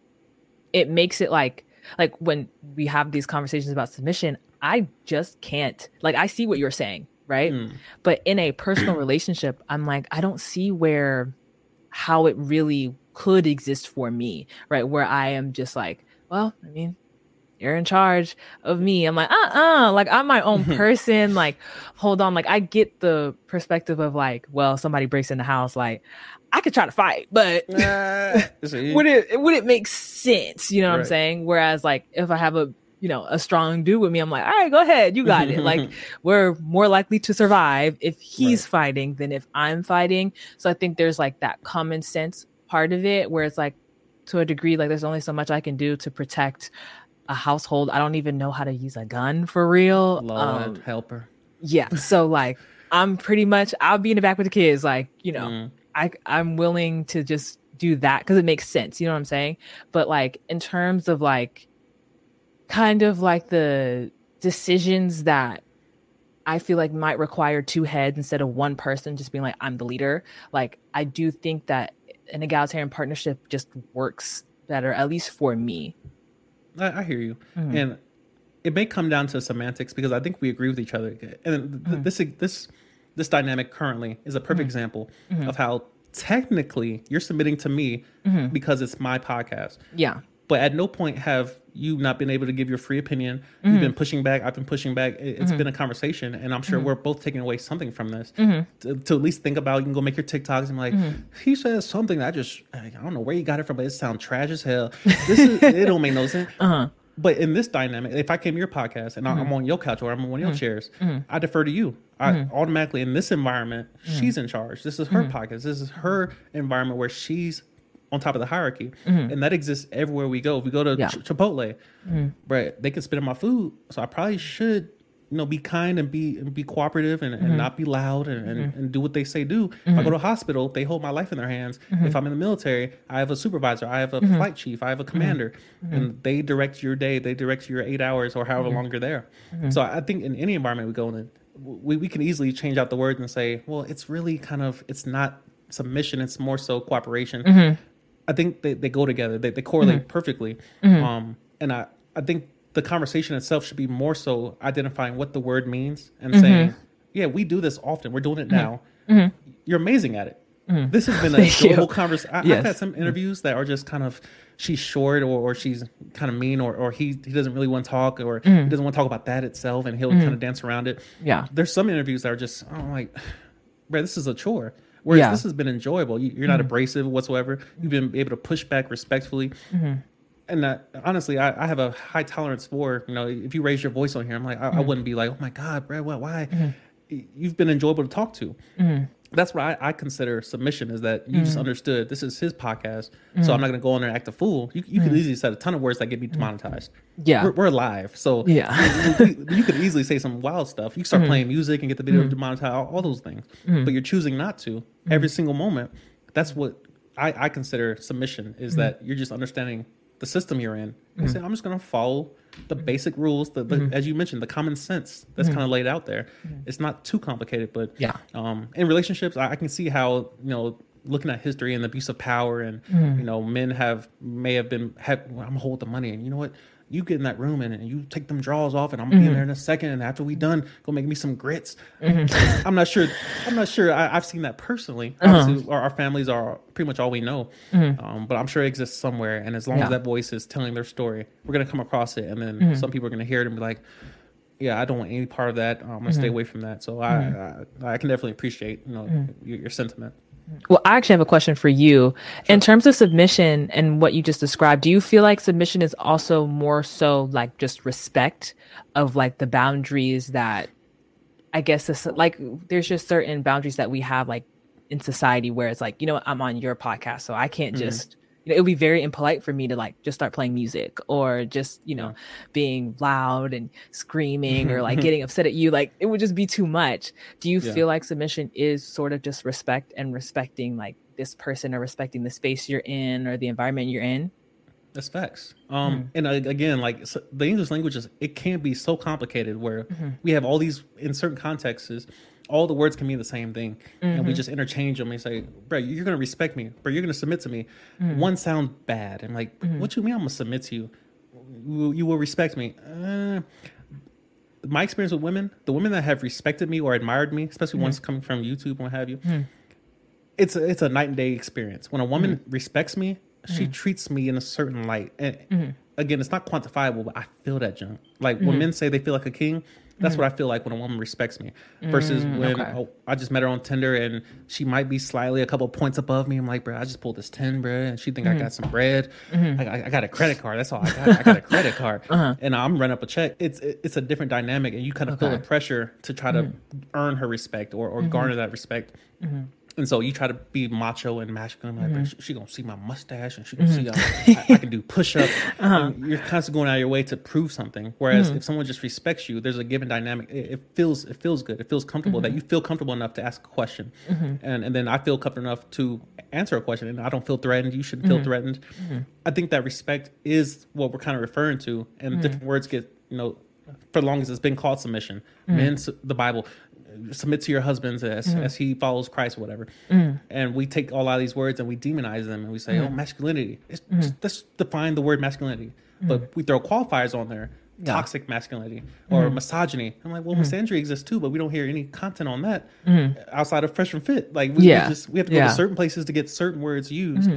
it makes it like like when we have these conversations about submission i just can't like i see what you're saying right mm. but in a personal relationship i'm like i don't see where how it really could exist for me right where i am just like well i mean you're in charge of me. I'm like, uh uh-uh. uh like I'm my own person. like, hold on. Like, I get the perspective of like, well, somebody breaks in the house. Like, I could try to fight, but uh, would it would it make sense? You know what right. I'm saying? Whereas, like, if I have a you know a strong dude with me, I'm like, all right, go ahead, you got it. like, we're more likely to survive if he's right. fighting than if I'm fighting. So I think there's like that common sense part of it where it's like to a degree like there's only so much I can do to protect a household. I don't even know how to use a gun for real. Lord, um, helper. Yeah. So like I'm pretty much I'll be in the back with the kids. Like, you know, mm. I I'm willing to just do that because it makes sense. You know what I'm saying? But like in terms of like kind of like the decisions that I feel like might require two heads instead of one person just being like, I'm the leader. Like I do think that an egalitarian partnership just works better, at least for me. I, I hear you, mm-hmm. and it may come down to semantics because I think we agree with each other. And mm-hmm. this this this dynamic currently is a perfect mm-hmm. example mm-hmm. of how technically you're submitting to me mm-hmm. because it's my podcast. Yeah. But at no point have you not been able to give your free opinion. Mm-hmm. You've been pushing back. I've been pushing back. It, has mm-hmm. been a conversation, and I'm sure mm-hmm. we're both taking away something from this mm-hmm. to, to, at least think about. You can go make your TikToks and like, mm-hmm. he says something that I just I don't know where you got it from, but it sounds trash as hell. This is it don't make no sense. Uh-huh. But in this dynamic, if I came to your podcast and I'm mm-hmm. on your couch or I'm on one of your chairs, I defer to you. I automatically in this environment, she's in charge. This is her podcast. This is her environment where she's on top of the hierarchy, mm-hmm. and that exists everywhere we go. If we go to yeah. Ch- Chipotle, mm-hmm. right, they can spit in my food, so I probably should, you know, be kind and be and be cooperative and, mm-hmm. and not be loud and, and, mm-hmm. and, do what they say do. If I go mm-hmm. to a hospital, they hold my life in their hands. Mm-hmm. If I'm in the military, I have a supervisor, I have a flight chief, I have a commander, and they direct your day, they direct your eight hours or however long you're there. So I think in any environment we go in, we, we can easily change out the words and say, well, it's really kind of it's not submission, it's more so cooperation. I think they, they go together. They, they correlate mm-hmm. perfectly. Mm-hmm. Um, and I, I think the conversation itself should be more so identifying what the word means and mm-hmm. saying, yeah, we do this often. We're doing it mm-hmm. now. Mm-hmm. You're amazing at it. Mm. This has been a global conversation. Yes. I've had some interviews that are just kind of she's short or, or she's kind of mean or, or he he doesn't really want to talk or he doesn't want to talk about that itself and he'll kind of dance around it. Yeah. There's some interviews that are just I'm like, bro, this is a chore. Whereas yeah. this has been enjoyable. You, are not mm. abrasive whatsoever. You've been able to push back respectfully. Mm-hmm. And that, honestly, I, I, have a high tolerance for you know if you raise your voice on here, I'm like I, I mm-hmm. wouldn't be like, oh my god, bro, what, why? Mm-hmm. You've been enjoyable to talk to. That's what I, I, consider submission is that you mm. just understood this is his podcast, mm. so I'm not going to go on there and act a fool. You, you mm. could easily say a ton of words that get me mm. demonetized. Yeah, we're, we're live, so yeah, you, you, could easily say some wild stuff. You start mm. playing music and get the video mm. demonetized, all, all, those things, but you're choosing not to every single moment. That's what I, I consider submission is that you're just understanding the system you're in. You say, I'm just going to follow the basic rules, the, the mm-hmm. as you mentioned, the common sense that's mm-hmm. kind of laid out there. Mm-hmm. It's not too complicated, but yeah, um, in relationships, I, I, can see how you know looking at history and the abuse of power, and mm-hmm. you know, men have may have been have I'm gonna hold the money, and you know what, you get in that room and, and you take them drawers off, and I'm gonna mm-hmm. be in there in a second. And after we done, go make me some grits. Mm-hmm. I'm not sure. I'm not sure. I, have seen that personally. Uh-huh. Our, our, families are pretty much all we know. Mm-hmm. Um, but I'm sure it exists somewhere. And as long yeah. as that voice is telling their story, we're gonna come across it, and then mm-hmm. some people are gonna hear it and be like, "Yeah, I don't want any part of that. I'm gonna stay mm-hmm. away from that." So I, mm-hmm. I, I can definitely appreciate you know your, your sentiment. Well, I actually have a question for you. Sure. In terms of submission and what you just described, do you feel like submission is also more so like just respect of like the boundaries that I guess this, like there's just certain boundaries that we have like in society where it's like, you know, I'm on your podcast, so I can't mm-hmm. just you know, it would be very impolite for me to like just start playing music or just, you know, being loud and screaming or like getting upset at you. Like it would just be too much. Do you yeah. feel like submission is sort of just respect and respecting like this person or respecting the space you're in or the environment you're in? That's facts. Um, mm And uh, again, like so the English language is, it can be so complicated where mm-hmm. we have all these in certain contexts all the words can mean the same thing, mm-hmm. and we mm-hmm. just interchange them. and say, "Bro, you're gonna respect me, bro. You're gonna submit to me." Mm-hmm. One sounds bad, and like, mm-hmm. what you mean? I'm gonna submit to you. You, you will respect me. Uh, my experience with women, the women that have respected me or admired me, especially ones mm-hmm. coming from YouTube and what have you, mm-hmm. it's a, it's a night and day experience. When a woman respects me, she treats me in a certain light, and again, it's not quantifiable, but I feel that junk. Like when men say they feel like a king, that's mm-hmm. what I feel like when a woman respects me. Versus mm, when okay. oh, I just met her on Tinder and she might be slightly a couple points above me. I'm like, bro, I just pulled this ten, bro, and she think mm-hmm. I got some bread. Mm-hmm. I, I, got a credit card. That's all I got. I got a credit card, uh-huh. and I'm running up a check. It's it's a different dynamic, and you kind of okay. feel the pressure to try to mm-hmm. earn her respect or or mm-hmm. garner that respect. And so you try to be macho and masculine, like mm-hmm. she, she, gonna see my mustache and she gonna mm-hmm. see uh, I, I, can do push up. Uh-huh. You're constantly going out of your way to prove something. Whereas mm-hmm. if someone just respects you, there's a given dynamic. It, it feels it feels good. It feels comfortable that mm-hmm. you feel comfortable enough to ask a question, mm-hmm. and and then I feel comfortable enough to answer a question, and I don't feel threatened. You shouldn't feel mm-hmm. threatened. I think that respect is what we're kind of referring to, and different words get you know for the longest it's been called submission. Mm. Men, the Bible, submit to your husbands as mm. as he follows Christ, or whatever. Mm. And we take all of these words and we demonize them and we say, mm. oh, masculinity. It's, mm. Let's define the word masculinity, but we throw qualifiers on there. Yeah. Toxic masculinity or misogyny. I'm like, well, misogyny exists too, but we don't hear any content on that outside of Fresh and Fit. Like, we, yeah. we just we have to go yeah. to certain places to get certain words used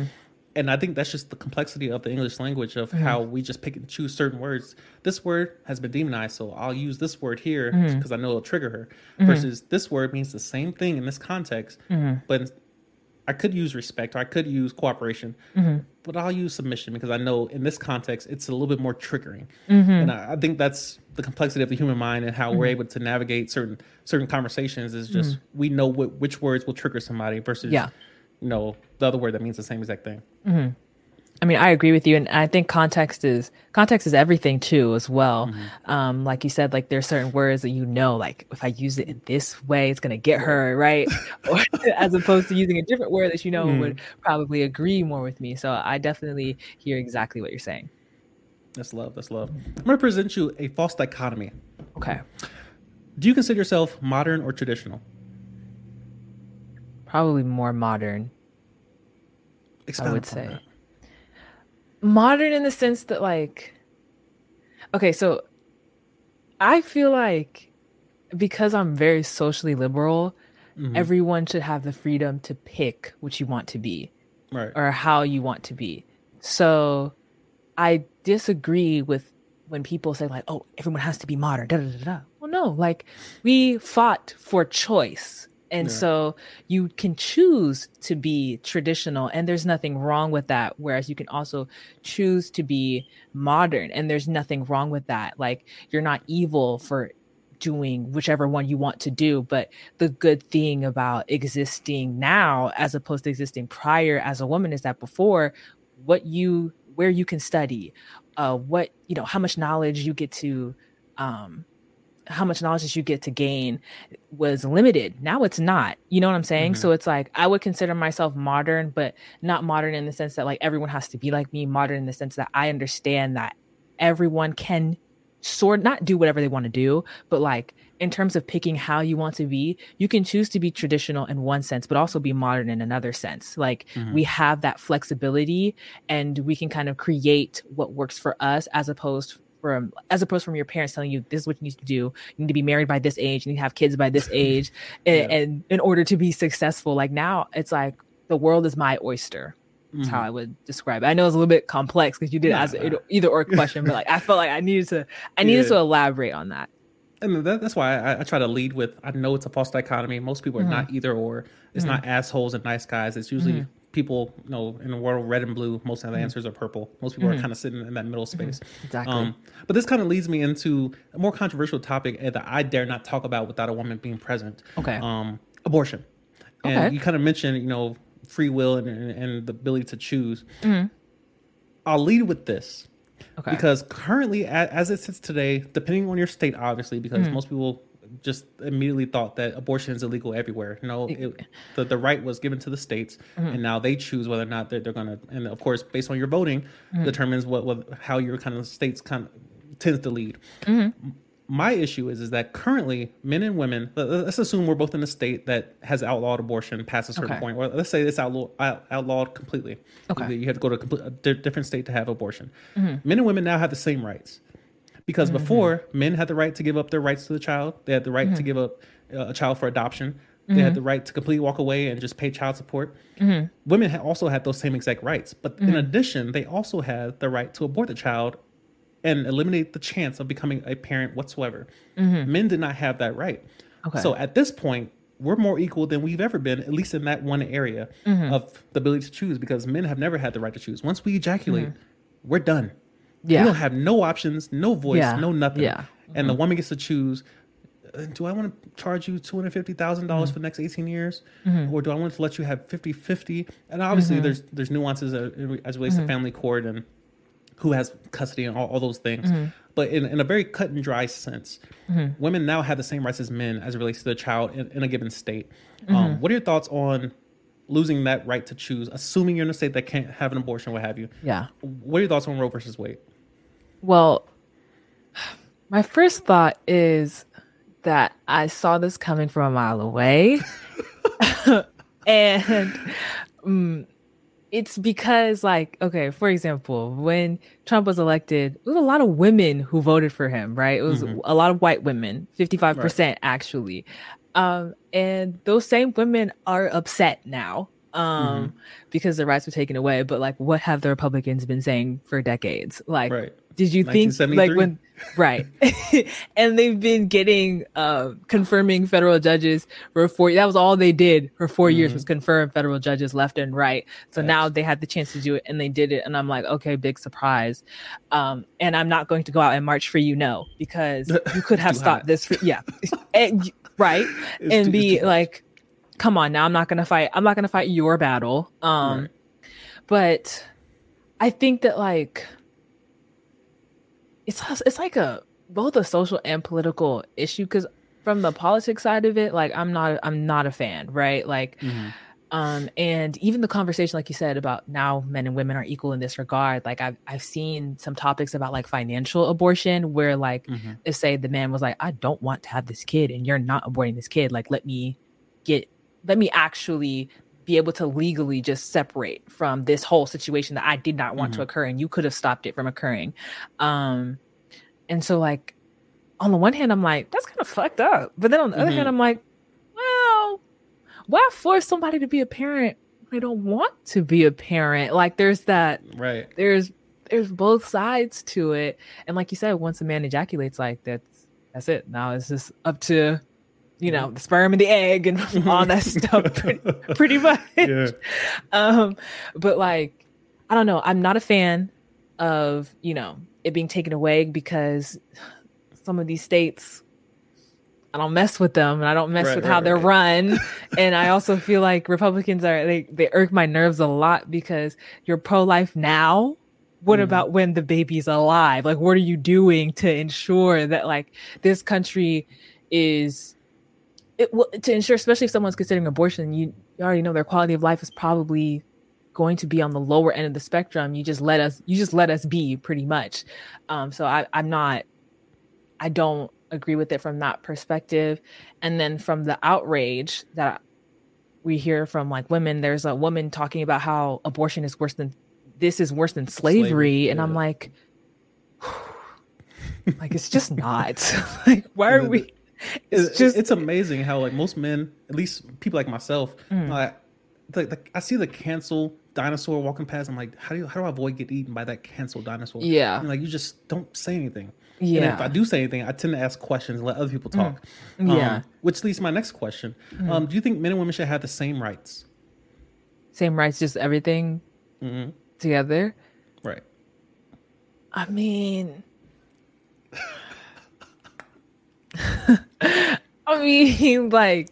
and I think that's just the complexity of the English language of mm-hmm. how we just pick and choose certain words. This word has been demonized, so I'll use this word here because mm-hmm. I know it'll trigger her. Mm-hmm. Versus this word means the same thing in this context, mm-hmm. but I could use respect or I could use cooperation, mm-hmm. but I'll use submission because I know in this context it's a little bit more triggering, mm-hmm. and I, I, think that's the complexity of the human mind and how we're able to navigate certain certain conversations. Is just we know what, which words will trigger somebody versus yeah know the other word that means the same exact thing. Mm-hmm. I mean, I agree with you, and I think context is context is everything too, as well. Mm-hmm. Um, like you said, like there's certain words that you know, like if I use it in this way, it's gonna get her right, or, as opposed to using a different word that you know mm-hmm. would probably agree more with me. So I definitely hear exactly what you're saying. That's love. That's love. I'm gonna present you a false dichotomy. Okay. Do you consider yourself modern or traditional? Probably more modern. Expound I would say. That. Modern in the sense that like okay, so I feel like because I'm very socially liberal, mm-hmm. everyone should have the freedom to pick what you want to be right. or how you want to be. So I disagree with when people say like, "Oh, everyone has to be modern." Da, da, da, da. Well, no, like we fought for choice. And yeah. so you can choose to be traditional, and there's nothing wrong with that. Whereas you can also choose to be modern, and there's nothing wrong with that. Like you're not evil for doing whichever one you want to do. But the good thing about existing now as opposed to existing prior as a woman is that before what you where you can study, uh, what you know, how much knowledge you get to um how much knowledge that you get to gain was limited. Now it's not. You know what I'm saying? Mm-hmm. So it's like I would consider myself modern, but not modern in the sense that like everyone has to be like me, modern in the sense that I understand that everyone can sort not do whatever they want to do, but like in terms of picking how you want to be, you can choose to be traditional in one sense, but also be modern in another sense. Like mm-hmm. we have that flexibility and we can kind of create what works for us as opposed from as opposed from your parents telling you this is what you need to do. You need to be married by this age, you need to have kids by this age, yeah. and, and in order to be successful. Like now it's like the world is my oyster. That's mm-hmm. how I would describe it. I know it's a little bit complex because you did nah, ask an either or question, but like I felt like I needed to I needed yeah. to elaborate on that. And that, that's why I, I, try to lead with I know it's a false dichotomy. Most people are mm-hmm. not either or. It's mm-hmm. not assholes and nice guys. It's usually mm-hmm. People, you know, in the world red and blue. Most of the mm-hmm. answers are purple. Most people are mm-hmm. kind of sitting in that middle space. Exactly. Um, but this kind of leads me into a more controversial topic that I dare not talk about without a woman being present. Okay. Um, abortion. And okay. you kind of mentioned, you know, free will and, and the ability to choose. Mm-hmm. I'll lead with this. Okay. Because currently, as it sits today, depending on your state, obviously, because mm-hmm. most people just immediately thought that abortion is illegal everywhere. No, it, the, the right was given to the states, mm-hmm. and now they choose whether or not they're, they're going to. And of course, based on your voting, mm-hmm. determines what, what how your kind of states kind of tends to lead. Mm-hmm my issue is is that currently men and women let's assume we're both in a state that has outlawed abortion past a certain okay. point or let's say it's outlawed, outlawed completely okay. you have to go to a, complete, a different state to have abortion mm-hmm. men and women now have the same rights because mm-hmm. before men had the right to give up their rights to the child they had the right mm-hmm. to give up uh, a child for adoption they had mm-hmm. the right to completely walk away and just pay child support. Mm-hmm. Women also had those same exact rights, but in mm-hmm. addition, they also had the right to abort the child and eliminate the chance of becoming a parent whatsoever. Men did not have that right. Okay. So at this point, we're more equal than we've ever been, at least in that one area mm-hmm. of the ability to choose, because men have never had the right to choose. Once we ejaculate, mm-hmm. we're done. Yeah. We don't have no options, no voice, yeah. no nothing. Yeah. And the mm-hmm. woman gets to choose uh, do I want to charge you $250,000 mm-hmm. for the next 18 years? Mm-hmm. Or do I want to let you have 50 50? And obviously, mm-hmm. there's there's nuances as it relates to mm-hmm. family court and who has custody and all, all those things. Mm-hmm. But in, in a very cut and dry sense, mm-hmm. women now have the same rights as men as it relates to the child in, in a given state. Um, what are your thoughts on losing that right to choose, assuming you're in a state that can't have an abortion, what have you? Yeah. What are your thoughts on Roe versus Wade? Well, my first thought is that I saw this coming from a mile away. and um, it's because like okay for example when trump was elected it was a lot of women who voted for him right it was mm-hmm. a lot of white women 55% right. actually um, and those same women are upset now um, mm-hmm. because the rights were taken away but like what have the republicans been saying for decades like right. Did you think like when right and they've been getting uh, confirming federal judges for four that was all they did for 4 mm-hmm. years was confirm federal judges left and right so yes. now they had the chance to do it and they did it and i'm like okay big surprise um, and i'm not going to go out and march for you no because you could have stopped hot. this for, yeah and, right it's and too, be like come on now i'm not gonna fight i'm not gonna fight your battle um right. but i think that like it's it's like a both a social and political issue because from the politics side of it, like I'm not I'm not a fan, right? Like mm-hmm. um and even the conversation like you said about now men and women are equal in this regard, like I've I've seen some topics about like financial abortion where like mm-hmm. if say the man was like, I don't want to have this kid and you're not aborting this kid, like let me get let me actually be able to legally just separate from this whole situation that I did not want mm-hmm. to occur and you could have stopped it from occurring. Um and so like on the one hand I'm like that's kind of fucked up. But then on the mm-hmm. other hand mm-hmm. I'm like well why force somebody to be a parent they don't want to be a parent like there's that right there's there's both sides to it and like you said once a man ejaculates like that's that's it now it's just up to you know the sperm and the egg and all that stuff pretty, pretty much yeah. um but like i don't know i'm not a fan of you know it being taken away because some of these states I don't mess with them and I don't mess right, with right, how they're right. run. and I also feel like Republicans are they they irk my nerves a lot because you're pro life now. What mm. about when the baby's alive? Like what are you doing to ensure that like this country is it will to ensure especially if someone's considering abortion, you, you already know their quality of life is probably going to be on the lower end of the spectrum. You just let us you just let us be pretty much. Um so I, I'm not I don't agree with it from that perspective. And then from the outrage that we hear from like women, there's a woman talking about how abortion is worse than this is worse than slavery. slavery and yeah. I'm like, like it's just not. like why are we? It's, just it's amazing how like most men, at least people like myself, mm. the, the, I see the cancel dinosaur walking past. I'm like, how do you, how do I avoid get eaten by that canceled dinosaur? Yeah, and like you just don't say anything. Yeah. And if I do say anything, I tend to ask questions and let other people talk. Mm. Yeah. Um, which leads to my next question. Mm. Um, do you think men and women should have the same rights? Same rights, just everything mm-hmm. together? Right. I mean, I mean, like,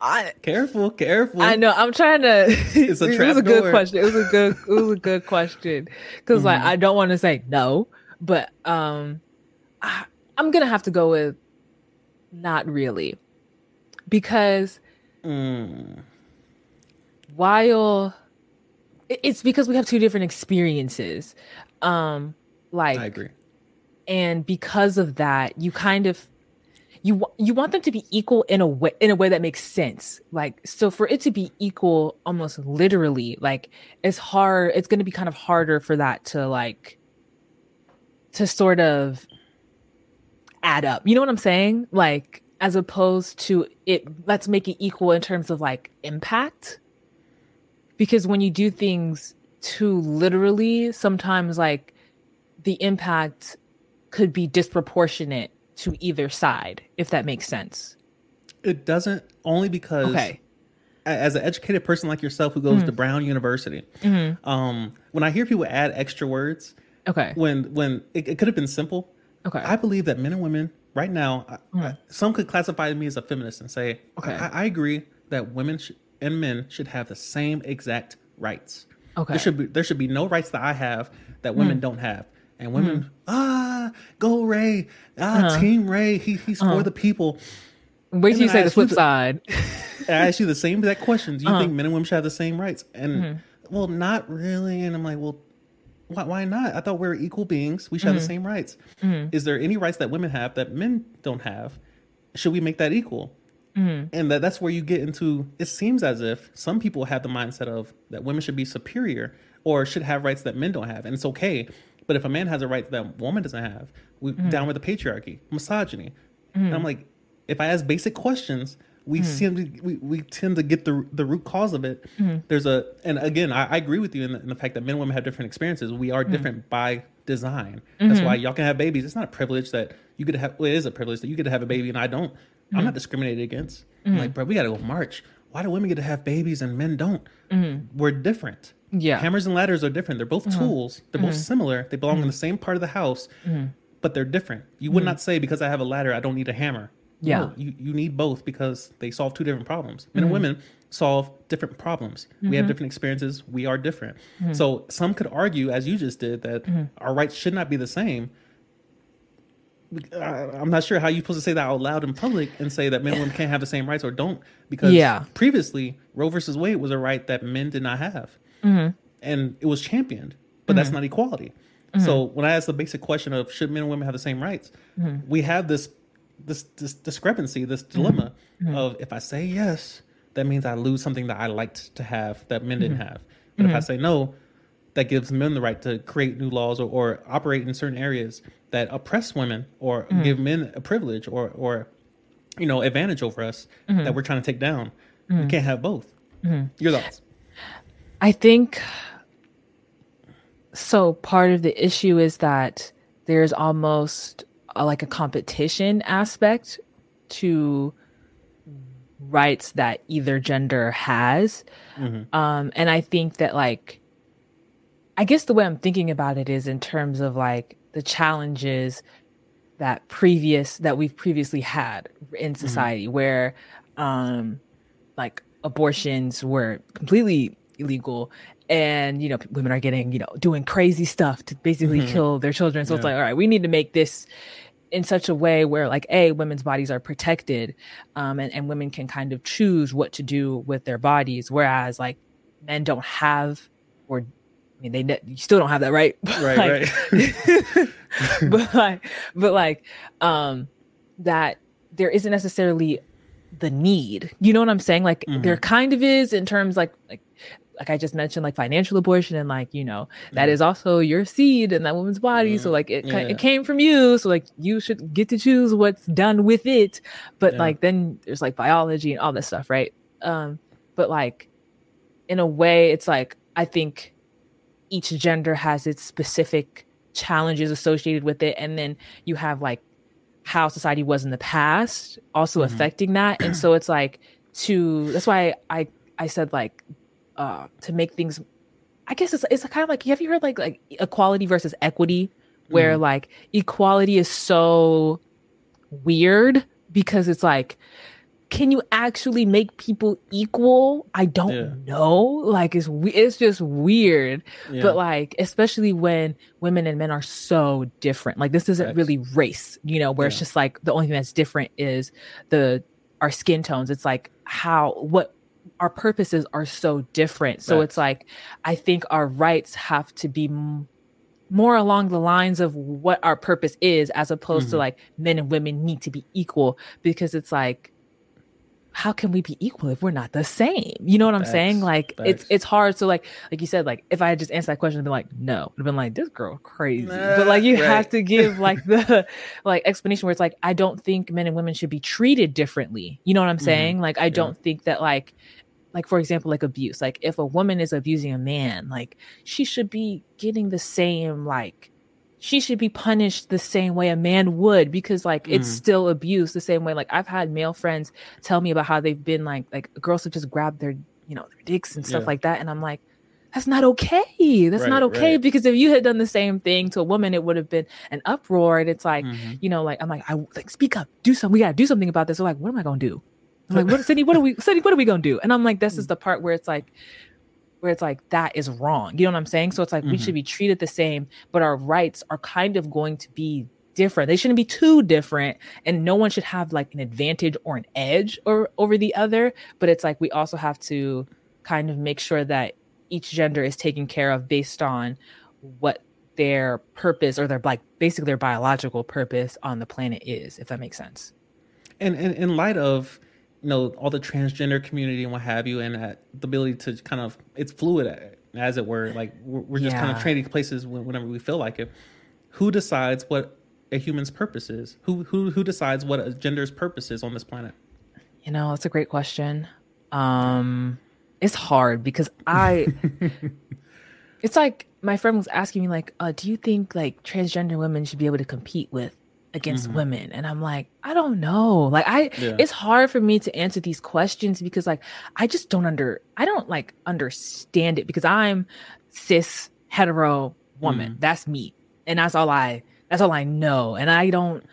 I careful, careful. I know. I'm trying to. It's a it was a door. good question. It was a good. It was a good question because, mm-hmm. like, I don't want to say no, but um, I, I'm gonna have to go with not really because mm. while it's because we have two different experiences um like i agree and because of that you kind of you you want them to be equal in a way in a way that makes sense. Like so for it to be equal almost literally like it's hard it's going to be kind of harder for that to like to sort of add up. You know what i'm saying? Like as opposed to it let's make it equal in terms of like impact. Because when you do things too literally sometimes like the impact could be disproportionate to either side, if that makes sense. It doesn't, only because okay. as an educated person like yourself who goes mm-hmm. to Brown University, mm-hmm. um, when I hear people add extra words, okay, when when it, it could have been simple, okay, I believe that men and women right now, mm-hmm. I, some could classify me as a feminist and say, okay, I, I agree that women sh- and men should have the same exact rights. Okay, there should be there should be no rights that I have that women mm. don't have and women, mm. ah, go Ray, ah, uh-huh. Team Ray, he, he's uh-huh. for the people. Wait till you say the flip side. I ask you the same exact question. Do you uh-huh. think men and women should have the same rights? And mm-hmm. well, not really. And I'm like, well, why, why not? I thought we are equal beings. We should mm-hmm. have the mm-hmm. same rights. Mm-hmm. Is there any rights that women have that men don't have? Should we make that equal? Mm-hmm. And that, that's where you get into it seems as if some people have the mindset of that women should be superior or should have rights that men don't have. And it's okay but if a man has a right that a woman doesn't have, we mm-hmm. down with the patriarchy, misogyny. Mm-hmm. And I'm like, if I ask basic questions, we mm-hmm. seem to, we, we tend to get the the root cause of it. Mm-hmm. There's a and again, I, I agree with you in the, in the, fact that men and women have different experiences. We are mm-hmm. different by design. That's mm-hmm. why y'all can have babies. It's not a privilege that you could have. Well, it is a privilege that you get to have a baby and I don't. I'm not discriminated against. I'm like, bro, we got to go march. Why do women get to have babies and men don't? We're different. Yeah. Hammers and ladders are different. They're both mm-hmm. tools. They're mm-hmm. both similar. They belong mm-hmm. in the same part of the house, mm-hmm. but they're different. You would mm-hmm. not say because I have a ladder, I don't need a hammer. Yeah. No, you, you need both because they solve two different problems. Men and mm-hmm. women solve different problems. We have different experiences. We are different. So some could argue, as you just did, that our rights should not be the same. I'm not sure how you're supposed to say that out loud in public and say that men and women can't have the same rights or don't because yeah. previously Roe versus Wade was a right that men did not have mm-hmm. and it was championed, but mm-hmm. that's not equality. Mm-hmm. So when I ask the basic question of should men and women have the same rights, mm-hmm. we have this this this discrepancy, this mm-hmm. dilemma mm-hmm. of if I say yes, that means I lose something that I liked to have that men didn't have. But if I say no, that gives men the right to create new laws or, or operate in certain areas that oppress women or give men a privilege or or you know advantage over us mm-hmm. that we're trying to take down. Mm-hmm. We can't have both. Mm-hmm. Your thoughts? I think so. Part of the issue is that there's almost a, like a competition aspect to rights that either gender has. Mm-hmm. Um, and I think that like, I guess the way I'm thinking about it is in terms of like the challenges that previous that we've previously had in mm-hmm. society mm-hmm. where um like abortions were completely illegal and you know women are getting you know doing crazy stuff to basically mm-hmm. kill their children so yeah. it's like all right we need to make this in such a way where like a women's bodies are protected um and, and women can kind of choose what to do with their bodies whereas like men don't have or I mean, they you still don't have that right, right, like, right. but like, but like, um, that there isn't necessarily the need. You know what I'm saying? Like, mm-hmm. there kind of is in terms like like like I just mentioned, like financial abortion, and like you know that mm-hmm. is also your seed in that woman's body. Mm-hmm. So like it yeah. it came from you. So like you should get to choose what's done with it. But yeah. like then there's like biology and all this stuff, right? Um, but like in a way, it's like I think each gender has its specific challenges associated with it and then you have like how society was in the past also mm-hmm. affecting that and so it's like to that's why i i said like uh to make things i guess it's it's kind of like have you heard like like equality versus equity where mm-hmm. like equality is so weird because it's like can you actually make people equal? I don't yeah. know. Like it's it's just weird. Yeah. But like especially when women and men are so different. Like this isn't really race, you know, where yeah. it's just like the only thing that's different is the our skin tones. It's like how what our purposes are so different. So it's like I think our rights have to be m- more along the lines of what our purpose is as opposed mm-hmm. to like men and women need to be equal because it's like how can we be equal if we're not the same? You know what I'm saying? Like Facts. it's it's hard. So like like you said, like if I had just answered that question, I'd be like, no, I'd been like, this girl crazy. Nah, but like you right. have to give like the like explanation where it's like, I don't think men and women should be treated differently. You know what I'm mm-hmm. saying? Mm-hmm. Like I don't think that like like for example, like abuse. Like if a woman is abusing a man, like she should be getting the same like she should be punished the same way a man would because like mm. it's still abuse the same way like i've had male friends tell me about how they've been like like girls have just grabbed their you know their dicks and stuff yeah. like that and i'm like that's not okay that's right, not okay right. because if you had done the same thing to a woman it would have been an uproar and it's like mm-hmm. you know like i'm like i like speak up do something we gotta do something about this so like what am i gonna do I'm like what Sydney, what are we Sydney, what are we gonna do and i'm like this is mm. the part where it's like where it's like that is wrong. You know what I'm saying? So it's like mm-hmm. we should mm-hmm. be treated the same, but our rights are kind of going to be different. They shouldn't be too different, and no one should have like an advantage or an edge or over the other. But it's like we also have to kind of make sure that each gender is taken care of based on what their purpose or their like basically their biological purpose on the planet is, if that makes sense. And, and in light of you know all the transgender community and what have you, and uh, the ability to kind of it's fluid as it were. Like we're, we're just yeah. kind of trading places whenever we feel like it. Who decides what a human's purpose is? Who who who decides what a gender's purpose is on this planet? You know, it's a great question. Um, it's hard because I. it's like my friend was asking me like, uh, "Do you think like transgender women should be able to compete with against mm-hmm. women and i'm like i don't know like i yeah. it's hard for me to answer these questions because like i just don't under i don't like understand it because i'm cis hetero woman mm. that's me and that's all i that's all i know and i don't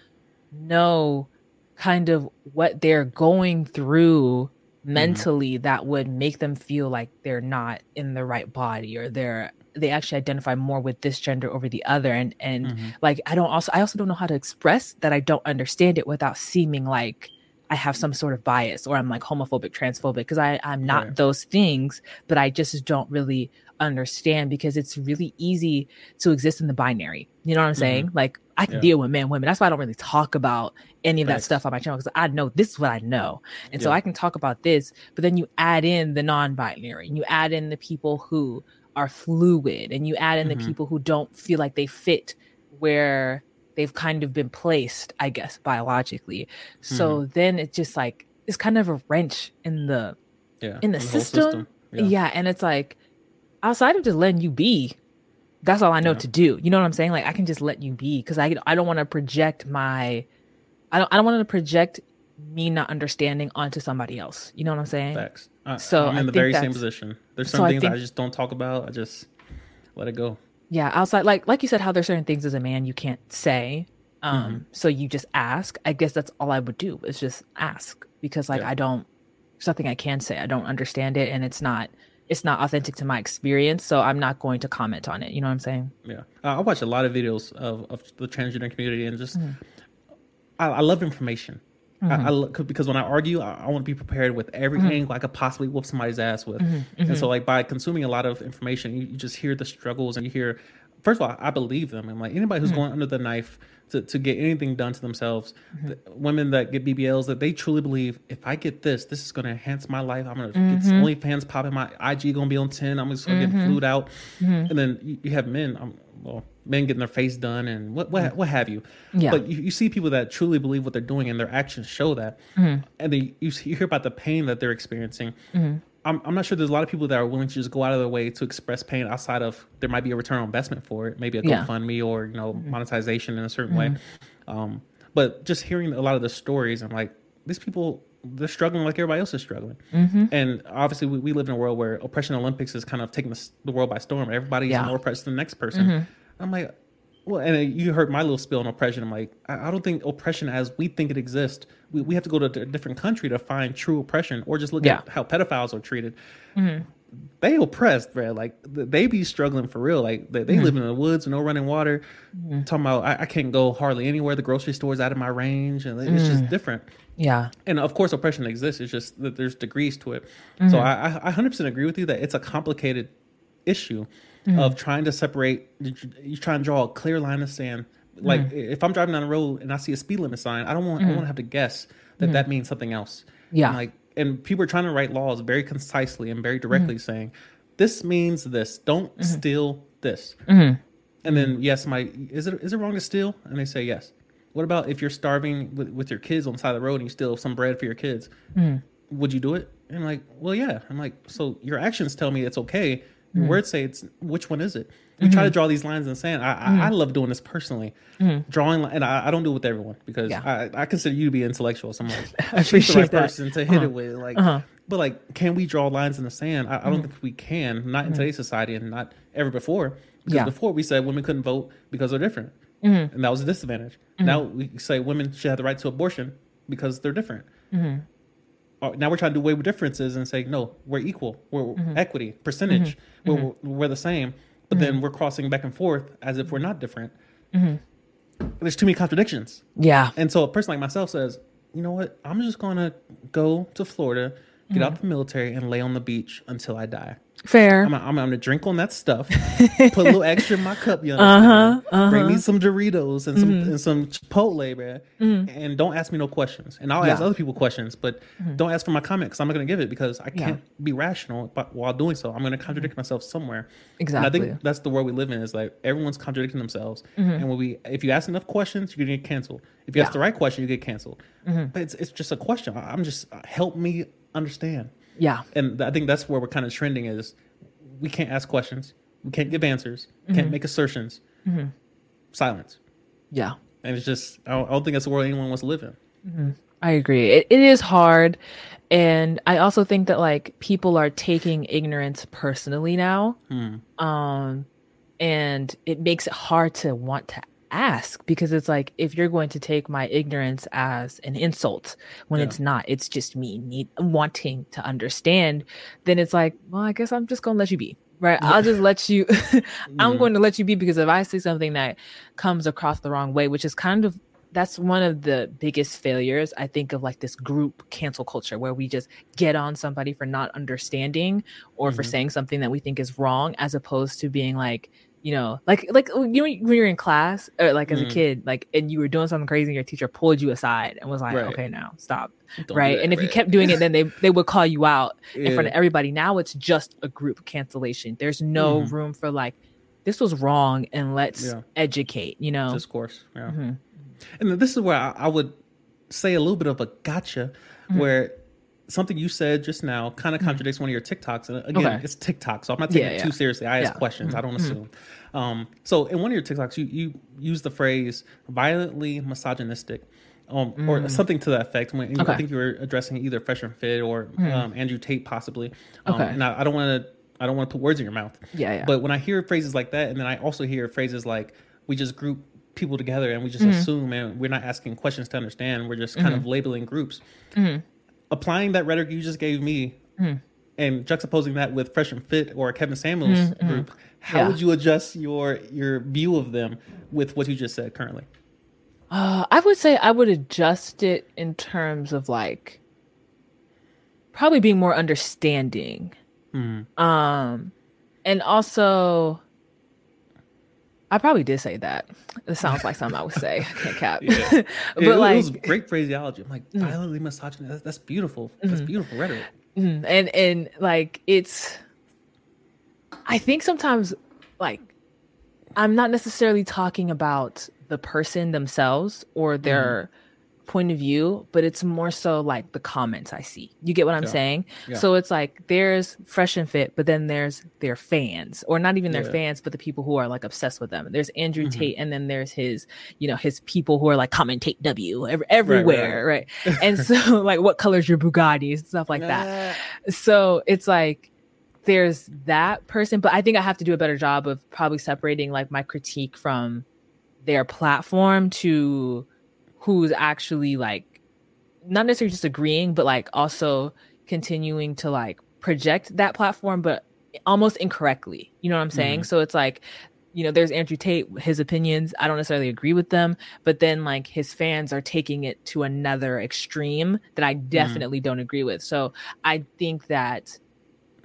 know kind of what they're going through mm-hmm. mentally mm. that would make them feel like they're not in the right body or they're they actually identify more with this gender over the other and and mm-hmm. like i don't also i also don't know how to express that i don't understand it without seeming like i have some sort of bias or i'm like homophobic transphobic because i i'm not right. those things but i just don't really understand because it's really easy to exist in the binary you know what i'm mm-hmm. saying like i can yeah. deal with men women that's why i don't really talk about any of that stuff on my channel because i know this is what i know and yeah. so i can talk about this but then you add in the non-binary and you add in the people who are fluid and you add in mm-hmm. the people who don't feel like they fit where they've kind of been placed, I guess, biologically. So mm-hmm. then it's just like it's kind of a wrench in the yeah, in the, system. system. Yeah. yeah. and it's like outside of just letting you be, that's all I know yeah. to do. You know what I'm saying? Like I can just let you be because I I don't want to project my I don't I don't want to project me not understanding onto somebody else. You know what I'm saying? Facts. So I'm in the very same position. There's some so things I, think, I just don't talk about. I just let it go yeah outside like like you said how there's certain things as a man you can't say um mm-hmm. so you just ask i guess that's all i would do is just ask because like yeah. i don't there's nothing i can say i don't understand it and it's not it's not authentic to my experience so i'm not going to comment on it you know what i'm saying yeah uh, i watch a lot of videos of, of the transgender community and just mm-hmm. I, I love information Mm-hmm. I, I, because when I argue, I, I, want to be prepared with every mm-hmm. angle I could possibly whoop somebody's ass with. Mm-hmm. And so, mm-hmm. like by consuming a lot of information, you, you, just hear the struggles and you hear. First of all, I believe them. I'm like anybody who's mm-hmm. going under the knife to, to get anything done to themselves. Mm-hmm. The, women that get BBLs that they truly believe if I get this, this is going to enhance my life. I'm going to get mm-hmm. OnlyFans popping. My IG going to be on ten. I'm just going to get mm-hmm. flued out. Mm-hmm. And then you, you have men. I'm, well, men getting their face done and what what, what have you. Yeah. But you, you see people that truly believe what they're doing and their actions show that. Mm-hmm. And then you, you hear about the pain that they're experiencing. I'm, I'm not sure there's a lot of people that are willing to just go out of their way to express pain outside of there might be a return on investment for it, maybe a yeah. GoFundMe or you know mm-hmm. monetization in a certain way. Mm-hmm. Um, but just hearing a lot of the stories, I'm like, these people they're struggling like everybody else is struggling. Mm-hmm. And obviously, we, we, live in a world where oppression Olympics is kind of taking the, the world by storm. Everybody's yeah. more oppressed than the next person. Mm-hmm. I'm like, well, and you heard my little spill on oppression. I'm like, I, don't think oppression as we think it exists. We, we have to go to a different country to find true oppression, or just look yeah. at how pedophiles are treated. Mm-hmm. They oppressed, bro. Like they be struggling for real. Like they, they mm-hmm. live in the woods, no running water. Mm-hmm. Talking about, I, I, can't go hardly anywhere. The grocery store's out of my range, and it's just mm. different. Yeah. And of course, oppression exists. It's just that there's degrees to it. So mm-hmm. I, I 100% agree with you that it's a complicated issue mm-hmm. of trying to separate. You try and draw a clear line of sand. Like mm-hmm. if I'm driving down the road and I see a speed limit sign, I don't want mm-hmm. I want to have to guess that mm-hmm. that means something else. Yeah. And like and people are trying to write laws very concisely and very directly, mm-hmm. saying this means this. Don't mm-hmm. steal this. And then yes, my is it is it wrong to steal? And they say yes. What about if you're starving with, with your kids on the side of the road and you steal some bread for your kids? Would you do it? And I'm like, well, yeah. I'm like, so your actions tell me it's okay mm-hmm. words say it's which one is it? We mm-hmm. try to draw these lines in the sand. I, mm-hmm. I, I, love doing this personally, mm-hmm. drawing, and I, I, don't do it with everyone because yeah. I, I consider you to be intellectual. So I'm like, I appreciate the right that. person to hit uh-huh. it with, like, uh-huh. but like, can we draw lines in the sand? I, I don't mm-hmm. think we can, not in mm-hmm. today's society, and not ever before. Because yeah. before we said women couldn't vote because they're different, and that was a disadvantage. Now we say women should have the right to abortion because they're different. Uh, now we're trying to do away with differences and say no we're equal we're mm-hmm. equity percentage mm-hmm. We're, mm-hmm. we're the same but then mm-hmm. we're crossing back and forth as if we're not different mm-hmm. there's too many contradictions yeah and so a person like myself says you know what i'm just gonna go to florida get out of the military and lay on the beach until i die Fair. I'm, I'm, I'm, gonna drink on that stuff. Put a little extra in my cup, you know. Uh-huh, uh-huh. Bring me some Doritos and some mm-hmm. and some Chipotle, man. Mm-hmm. And don't ask me no questions. And I'll yeah. ask other people questions, but mm-hmm. don't ask for my comment because I'm not gonna give it because I can't yeah. be rational. But while doing so, I'm gonna contradict mm-hmm. myself somewhere. Exactly. And I think that's the world we live in. Is like everyone's contradicting themselves. Mm-hmm. And when we, if you ask enough questions, you're gonna get canceled. If you yeah. ask the right question, you get canceled. Mm-hmm. But it's it's just a question. I'm just help me understand. Yeah. And I think that's where we're kind of trending is we can't ask questions. We can't give answers. Mm-hmm. Can't make assertions. Mm-hmm. Silence. Yeah. And it's just, I don't, I don't, think that's the world anyone wants to live in. Mm-hmm. I agree. It, it is hard. And I also think that like people are taking ignorance personally now. Hmm. Um, and it makes it hard to want to ask because it's like if you're going to take my ignorance as an insult when yeah. it's not it's just me need wanting to understand then it's like well i guess i'm just gonna let you be right yeah. i'll just let you i'm mm. going to let you be because if i say something that comes across the wrong way which is kind of that's one of the biggest failures i think of like this group cancel culture where we just get on somebody for not understanding or mm-hmm. for saying something that we think is wrong as opposed to being like you know, like like you know when you're in class or like as mm. a kid, like and you were doing something crazy, and your teacher pulled you aside and was like, right. "Okay, now stop." Don't right, that, and if right. you kept doing it, then they they would call you out yeah. in front of everybody. Now it's just a group cancellation. There's no mm. room for like this was wrong and let's yeah. educate, you know? Discourse. Yeah. Mm-hmm. And this is where I, I, would say a little bit of a gotcha mm-hmm. where something you said just now kind of mm-hmm. contradicts one of your TikToks. And again, okay. it's TikTok, so I'm not taking yeah, it too seriously. I ask yeah. questions. I don't mm-hmm. assume. Um, so in one of your TikToks, you you use the phrase violently misogynistic. Um, mm. or something to that effect. When okay. I think you were addressing either Fresh and Fit or mm. um, Andrew Tate, possibly. Um, okay. And I, I don't want to I don't want to put words in your mouth. Yeah, yeah. But when I hear phrases like that, and then I also hear phrases like we just group people together and we just mm-hmm. assume and we're not asking questions to understand. We're just kind mm-hmm. of labeling groups. Mm-hmm. Applying that rhetoric you just gave me mm-hmm. and juxtaposing that with Fresh and Fit or Kevin Samuels mm-hmm. group, how yeah. would you adjust your your view of them with what you just said currently? Uh, I would say I would adjust it in terms of like probably being more understanding Mm. Um, and also, I probably did say that. It sounds like something I would say. I can't cap. Yeah. but it, like, it was great phraseology. I'm like, mm. violently misogynist. That's, that's beautiful. That's mm-hmm. beautiful rhetoric. Mm-hmm. And and like it's, I think sometimes like I'm not necessarily talking about the person themselves or their. Mm point of view, but it's more so like the comments I see. You get what I'm yeah. saying? Yeah. So it's like there's fresh and fit, but then there's their fans, or not even their yeah. fans, but the people who are like obsessed with them. There's Andrew mm-hmm. Tate, and then there's his, you know, his people who are like comment commentate W every, everywhere, right? right. right. and so like, what color's your Bugatti? and Stuff like that. So it's like there's that person, but I think I have to do a better job of probably separating like my critique from their platform to who's actually like not necessarily just agreeing, but like also continuing to like project that platform, but almost incorrectly. You know what I'm saying? Mm-hmm. So it's like, you know, there's Andrew Tate, his opinions, I don't necessarily agree with them, but then like his fans are taking it to another extreme that I mm-hmm. definitely mm-hmm. don't agree with. So I think that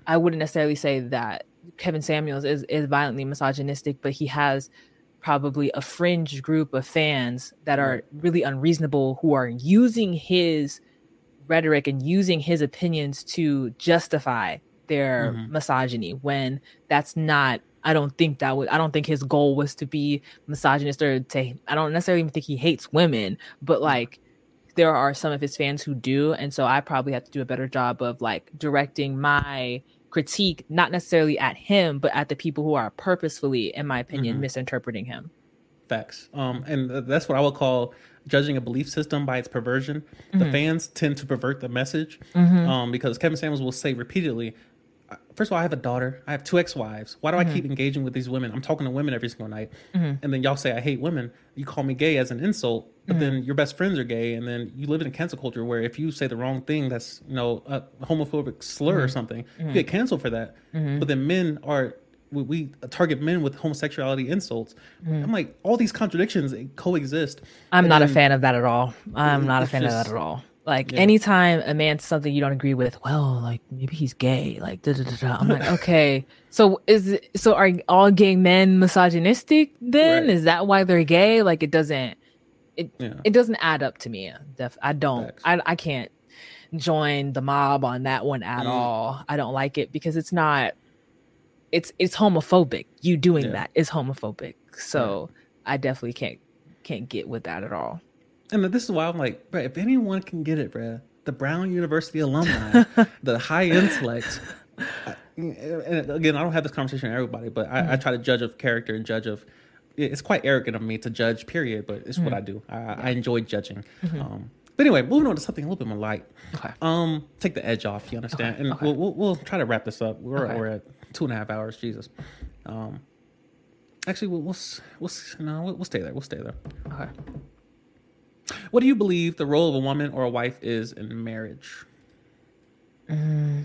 I wouldn't necessarily say that Kevin Samuels is, is violently misogynistic, but he has probably a fringe group of fans that are really unreasonable who are using his rhetoric and using his opinions to justify their mm-hmm. misogyny when that's not I don't think that would I don't think his goal was to be misogynist or to I don't necessarily even think he hates women, but like there are some of his fans who do and so I probably have to do a better job of like directing my critique not necessarily at him but at the people who are purposefully in my opinion mm-hmm. misinterpreting him facts um and that's what i would call judging a belief system by its perversion mm-hmm. the fans tend to pervert the message mm-hmm. um because kevin samuels will say repeatedly first of all, I have a daughter. I have two ex-wives. Why do mm-hmm. I keep engaging with these women? I'm talking to women every single night, mm-hmm. and then y'all say I hate women. You call me gay as an insult, but mm-hmm. then your best friends are gay, and then you live in a cancel culture where if you say the wrong thing, that's you know a homophobic slur or mm-hmm. something, you mm-hmm. get canceled for that. Mm-hmm. But then men are we, we, target men with homosexuality insults. I'm like all these contradictions coexist. I'm not then, a fan of that at all. I'm not a fan just, of that at all. Like yeah. anytime a man something you don't agree with, well, like maybe he's gay. Like da da da da. I'm like, okay. So is it, so are all gay men misogynistic? Then right. is that why they're gay? Like it doesn't. It yeah. it doesn't add up to me. Def, I don't. I I can't join the mob on that one at mm. all. I don't like it because it's not. It's it's homophobic. You doing yeah. that is homophobic. So I definitely can't can't get with that at all. And this is why I'm like, bro, if anyone can get it, bro, the Brown University alumni, the high intellect. and again, I don't have this conversation with everybody, but I, mm-hmm. I, try to judge of character and judge of. It's quite arrogant of me to judge, period, but it's mm-hmm. what I do. I, I enjoy judging. Mm-hmm. Um, but anyway, moving on to something a little bit more light. Okay. Um, take the edge off. You understand? Okay. And okay. We'll, we'll, we'll try to wrap this up. We're we're at two and a half hours. Jesus. Um, actually, we'll we'll we'll no, we'll, we'll stay there. We'll stay there. Okay. What do you believe the role of a woman or a wife is in marriage? Mm,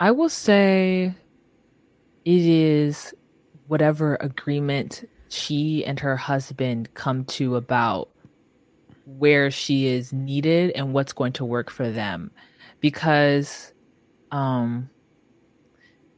I will say it is whatever agreement she and her husband come to about where she is needed and what's going to work for them because um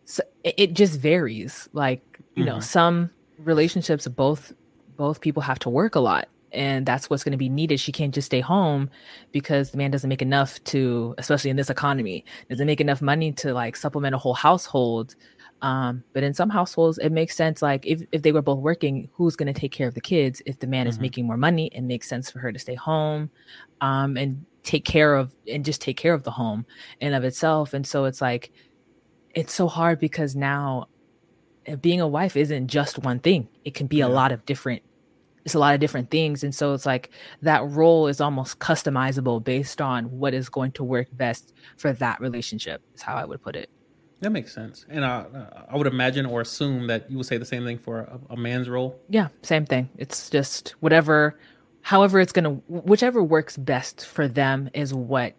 so it just varies like you mm-hmm. know some relationships both both people have to work a lot and that's what's going to be needed. She can't just stay home because the man doesn't make enough to, especially in this economy, doesn't make enough money to like supplement a whole household. Um, but in some households, it makes sense. Like if, if they were both working, who's going to take care of the kids? If the man mm-hmm. is making more money, it makes sense for her to stay home um, and take care of and just take care of the home and of itself. And so it's like, it's so hard because now eh, being a wife isn't just one thing. It can be yeah. a lot of different it's a lot of different things and so it's like that role is almost customizable based on what is going to work best for that relationship is how i would put it that makes sense. And I, I would imagine or assume that you would say the same thing for a, a man's role. Yeah, same thing. It's just whatever, however it's going to, whichever works best for them is what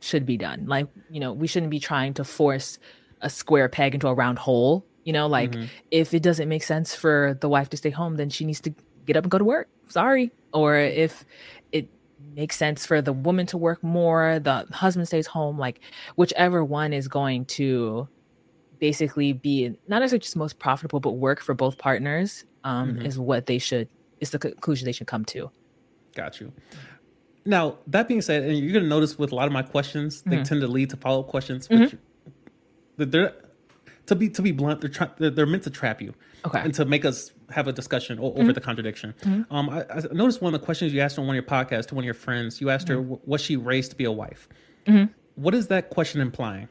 should be done. Like, you know, we shouldn't be trying to force a square peg into a round hole. You know, like mm-hmm. if it doesn't make sense for the wife to stay home, then she needs to get up and go to work. Sorry. Or if it makes sense for the woman to work more, the husband stays home, like whichever one is going to basically be not necessarily just most profitable, but work for both partners um, mm-hmm. is what they should is the conclusion they should come to. Got you. Now that being said, and you're going to notice with a lot of my questions, mm-hmm. they tend to lead to follow up questions. Mm-hmm. they're to be to be blunt, they're, tra- they're, they're meant to trap you, okay, and to make us have a discussion over mm-hmm. the contradiction. Mm-hmm. Um, I, I, noticed one of the questions you asked on one of your podcasts to one of your friends. You asked her, mm-hmm. "Was she raised to be a wife?" What is that question implying?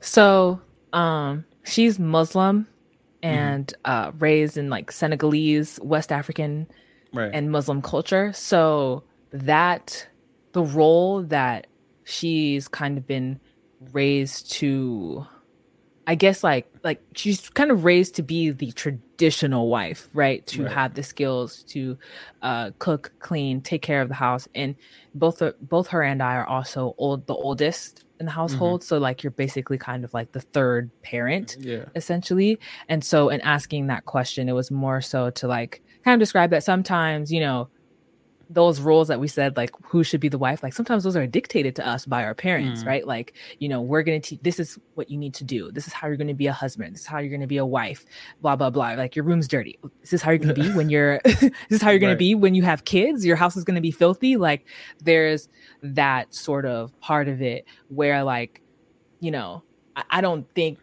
So um, she's Muslim and mm-hmm. uh, raised in like Senegalese, West African, right. and Muslim culture. So that the role that she's kind of been raised to I guess like like she's kind of raised to be the traditional wife, right? To right. have the skills to uh, cook, clean, take care of the house, and both both her and I are also old, the oldest in the mm-hmm. household. Mm-hmm. So like you're basically kind of like the third parent, yeah. essentially. And so in asking that question, it was more so to like kind of describe that sometimes you know those roles that we said like who should be the wife like sometimes those are dictated to us by our parents mm. right? Like you know we're going to teach this is what you need to do. This is how you're going to be a husband. This is how you're going to be a wife blah blah blah. Like your room's dirty. This is how you're going to be when you're this is how you're going right. to be when you have kids. Your house is going to be filthy. Like there's that sort of part of it where like you know I, I don't think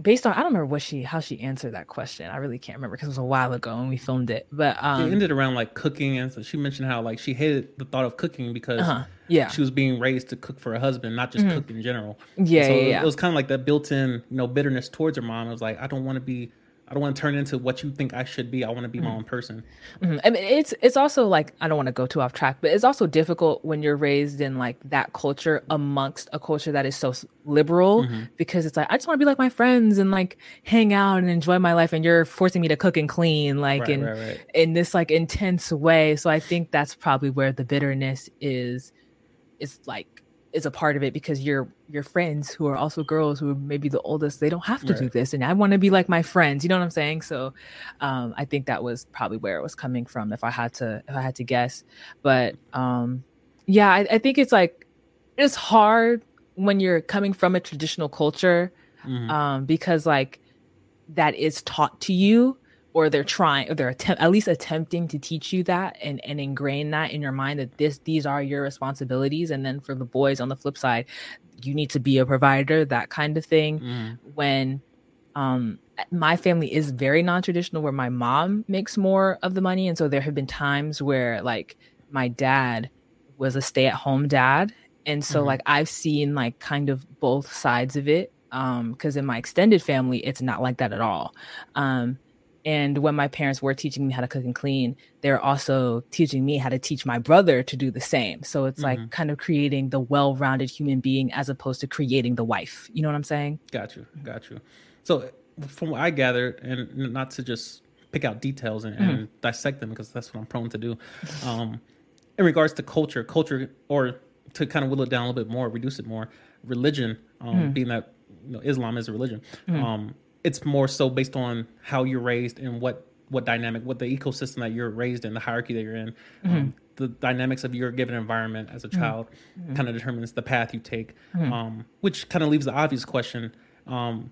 based on I don't remember what she how she answered that question. I really can't remember because it was a while ago when we filmed it. But um, it ended around like cooking, and so she mentioned how like she hated the thought of cooking because uh-huh, yeah she was being raised to cook for her husband, not just mm-hmm. cook in general. Yeah, so yeah, it, yeah. it was kind of like that built-in you know bitterness towards her mom. It was like I don't want to be I don't want to turn into what you think I should be. I want to be mm-hmm. my own person. Mm-hmm. I mean, it's it's also like I don't want to go too off track, but it's also difficult when you're raised in like that culture amongst a culture that is so liberal mm-hmm. because it's like I just want to be like my friends and like hang out and enjoy my life, and you're forcing me to cook and clean like right, in right, right. in this like intense way. So I think that's probably where the bitterness is is like is a part of it because your your friends who are also girls who are maybe the oldest they don't have to right. do this and i want to be like my friends you know what i'm saying so um, i think that was probably where it was coming from if i had to if i had to guess but um, yeah I, I, think it's like it's hard when you're coming from a traditional culture mm-hmm. um, because like that is taught to you or they're trying or they're attempt, at least attempting to teach you that and, and ingrain that in your mind that this these are your responsibilities. And then for the boys on the flip side you need to be a provider that kind of thing. Mm. when um my family is very non-traditional where my mom makes more of the money. And so there have been times where like my dad was a stay-at-home dad. And so mm-hmm. like i've seen like kind of both sides of it. Um because in my extended family it's not like that at all. Um and when my parents were teaching me how to cook and clean, they're also teaching me how to teach my brother to do the same. So it's mm-hmm. like kind of creating the well rounded human being as opposed to creating the wife. You know what I'm saying? Got you. Got you. So, from what I gathered, and not to just pick out details and, mm-hmm. and dissect them because that's what I'm prone to do. Um, in regards to culture, culture, or to kind of whittle it down a little bit more, reduce it more, religion, um, mm-hmm. being that you know, Islam is a religion. Mm-hmm. Um, it's more so based on how you're raised and what what dynamic, what the ecosystem that you're raised in, the hierarchy that you're in, mm-hmm. um, the dynamics of your given environment as a mm-hmm. child mm-hmm. kind of determines the path you take. Mm-hmm. Um, which kind of leaves the obvious question: um,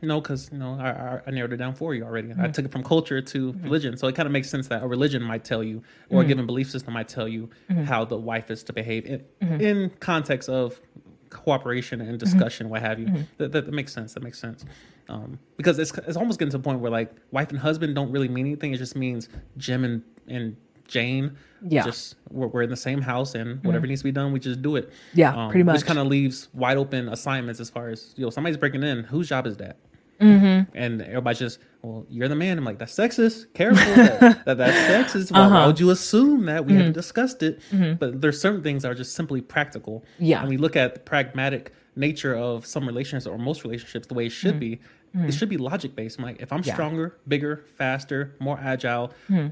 no, because you know I, I, I, narrowed it down for you already. I took it from culture to mm-hmm. religion, so it kind of makes sense that a religion might tell you, or a mm-hmm. given belief system might tell you how the wife is to behave in, in context of cooperation and discussion, what have you. That, that, that, makes sense. That makes sense. Um, because it's it's almost getting to the point where like wife and husband don't really mean anything. It just means Jim and and Jane. Yeah. Just we're, we're in the same house and whatever mm. needs to be done, we just do it. Yeah, um, pretty much. Which kind of leaves wide open assignments as far as you know somebody's breaking in. Whose job is that? Mm-hmm. And everybody's just, well, you're the man. I'm like, that's sexist. Careful, that, that, that's sexist. Why, uh-huh. why, would you assume that we mm-hmm. haven't discussed it? Mm-hmm. But there's certain things that are just simply practical. Yeah. And we look at the pragmatic nature of some relationships or most relationships the way it should mm-hmm. be. It mm-hmm. should be logic based. I'm like, if I'm yeah. stronger, bigger, faster, more agile, mm-hmm.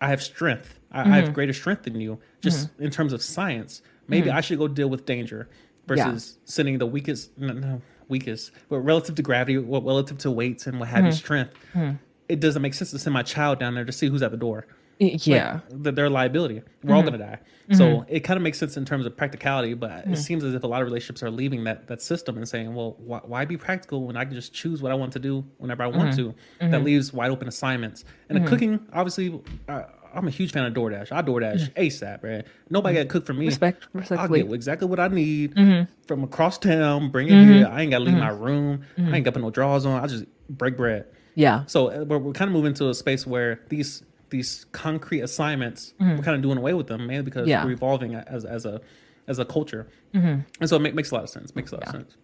I have strength. I, mm-hmm. I, have mm-hmm. greater strength than you, just mm-hmm. in terms of science. Maybe mm-hmm. I should go deal with danger versus yeah. sending the weakest, no, no, weakest, but relative to gravity, relative to weights and what have you, mm-hmm. strength. Mm-hmm. It doesn't make sense to send my child down there to see who's at the door. Yeah, like, they're a liability. We're all gonna die. So it kind of makes sense in terms of practicality, but it seems as if a lot of relationships are leaving that that system and saying, "Well, why, why be practical when I can just choose what I want to do whenever I want to?" That leaves wide open assignments. And the cooking, obviously, uh, I'm a huge fan of DoorDash. I DoorDash mm-hmm. ASAP, man. Nobody mm-hmm. got to cook for me. Respect, respectfully. I get exactly what I need mm-hmm. from across town. Bring it mm-hmm. here. I ain't got to leave my mm-hmm. room. I ain't got to put no drawers on. I just break bread. Yeah. So uh, we're, we're kind of moving to a space where these these concrete assignments we're kind of doing away with them mainly because yeah. we're evolving as as a as a culture, and so it make, makes a lot of sense. Makes a lot yeah. of sense.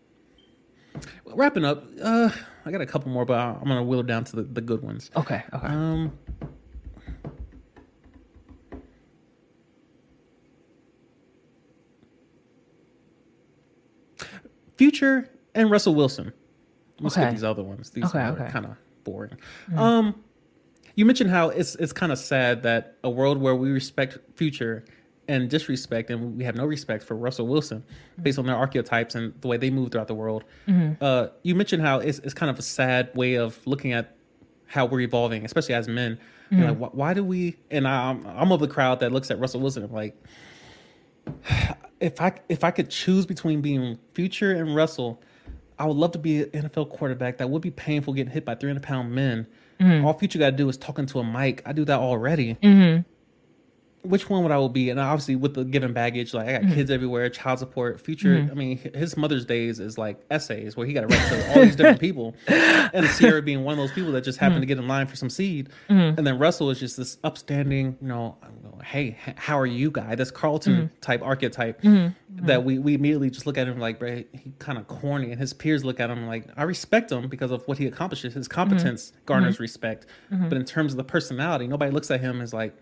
Well, wrapping up, uh, I got a couple more, but I'm gonna wheel it down to the, the good ones. Okay. Okay. Um, Future and Russell Wilson. Let's okay. skip these other ones. These okay, are okay. kind of boring. Mm-hmm. Um, you mentioned how it's it's kind of sad that a world where we respect Future and disrespect and we have no respect for Russell Wilson based on their archetypes and the way they move throughout the world. Mm-hmm. Uh, you mentioned how it's, it's kind of a sad way of looking at how we're evolving, especially as men. Mm-hmm. Like, why, why, do we? And I'm I'm of the crowd that looks at Russell Wilson. I'm like, if I if I could choose between being Future and Russell, I would love to be an NFL quarterback. That would be painful getting hit by 300 pound men. Mm-hmm. All Future got to do is talk into a mic. I do that already. Mm-hmm which one would I will be? And obviously with the given baggage, like I got mm-hmm. kids everywhere, child support, future. Mm-hmm. I mean, his Mother's Days is like essays where he got to write to all these different people, and Ciara being one of those people that just happened mm-hmm. to get in line for some seed, mm-hmm. and then Russell is just this upstanding, you know, hey, how are you, guy? This Carlton mm-hmm. type archetype mm-hmm. that we we immediately just look at him like, bro, he kind of corny, and his peers look at him like, I respect him because of what he accomplishes. His competence garners respect, but in terms of the personality, nobody looks at him as like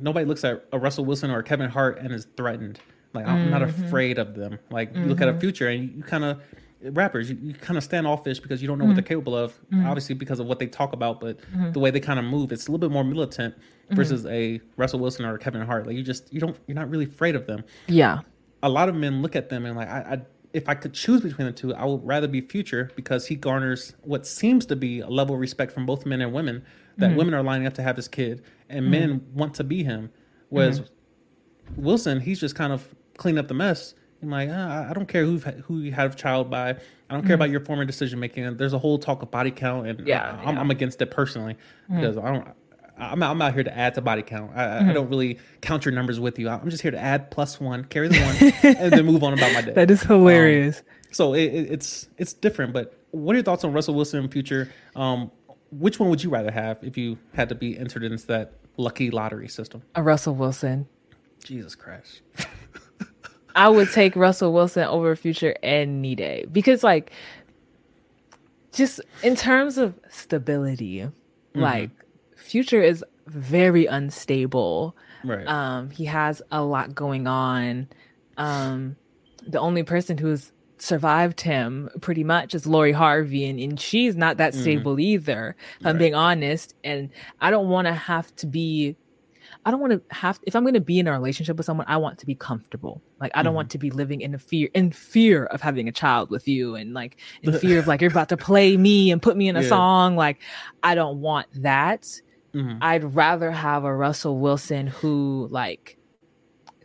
nobody looks at a Russell Wilson or a Kevin Hart and is threatened. Like I'm mm-hmm. not afraid of them. Like mm-hmm. you look at a mm-hmm. future and you, kind of rappers you, you kind of stand offish because you don't know mm-hmm. what they're capable of. Mm-hmm. Obviously because of what they talk about, but mm-hmm. the way they kind of move, it's a little bit more militant versus a Russell Wilson or a Kevin Hart. Like you just you don't you're not really afraid of them. Yeah. A lot of men look at them and like I, I if I could choose between the two, I would rather be Future because he garners what seems to be a level of respect from both men and women. That women are lining up to have his kid, and men want to be him. Whereas mm-hmm. Wilson, he's just kind of cleaning up the mess. I'm like, ah, I don't care who who you have a child by. I don't care mm-hmm. about your former decision making. There's a whole talk of body count, and yeah, I, am yeah. against it personally mm-hmm. because I don't. I'm, I'm out here to add to body count. I, mm-hmm. I, don't really count your numbers with you. I'm just here to add plus one, carry the one, and then move on about my day. That is hilarious. Um, so it, it, it's it's different. But what are your thoughts on Russell Wilson in future? Um, which one would you rather have if you had to be entered into that lucky lottery system? A Russell Wilson. Jesus Christ. I would take Russell Wilson over Future any day because, like, just in terms of stability, mm-hmm. like, Future is very unstable. Right. Um, he has a lot going on. Um, the only person who's survived him pretty much is Lori Harvey, and, and she's not that mm-hmm. stable mm. either. If right. I'm being honest, and I don't want to have to be. I don't want to have if I'm going to be in a relationship with someone, I want to be comfortable. Like I don't mm. want mm-hmm. to be living in a fear in fear of having a child with you and like in fear of like you're about to play me and put me in a yeah. song. Like I don't want that. Mm-hmm. I'd rather have a Russell Wilson who like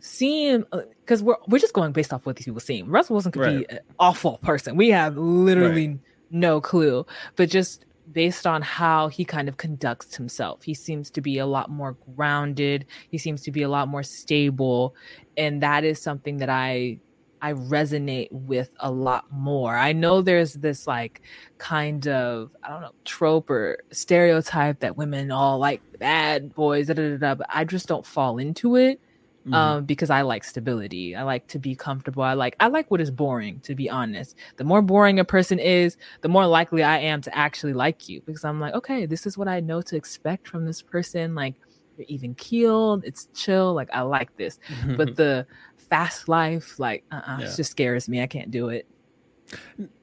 seeing because uh, we're we're just going based off what these people seem. Russell Wilson could right. be an awful person. We have literally right. no clue. But just based on how he kind of conducts himself, he seems to be a lot more grounded. He seems to be a lot more stable, and that is something that I I resonate with a lot more. I know there's this like kind of I don't know trope or stereotype that women all like bad boys, da, da, da, da, but I just don't fall into it mm-hmm. um, because I like stability. I like to be comfortable. I like I like what is boring. To be honest, the more boring a person is, the more likely I am to actually like you because I'm like, okay, this is what I know to expect from this person. Like you're even keeled. It's chill. Like I like this. but the fast life, like uh-uh, yeah. it just scares me. I can't do it.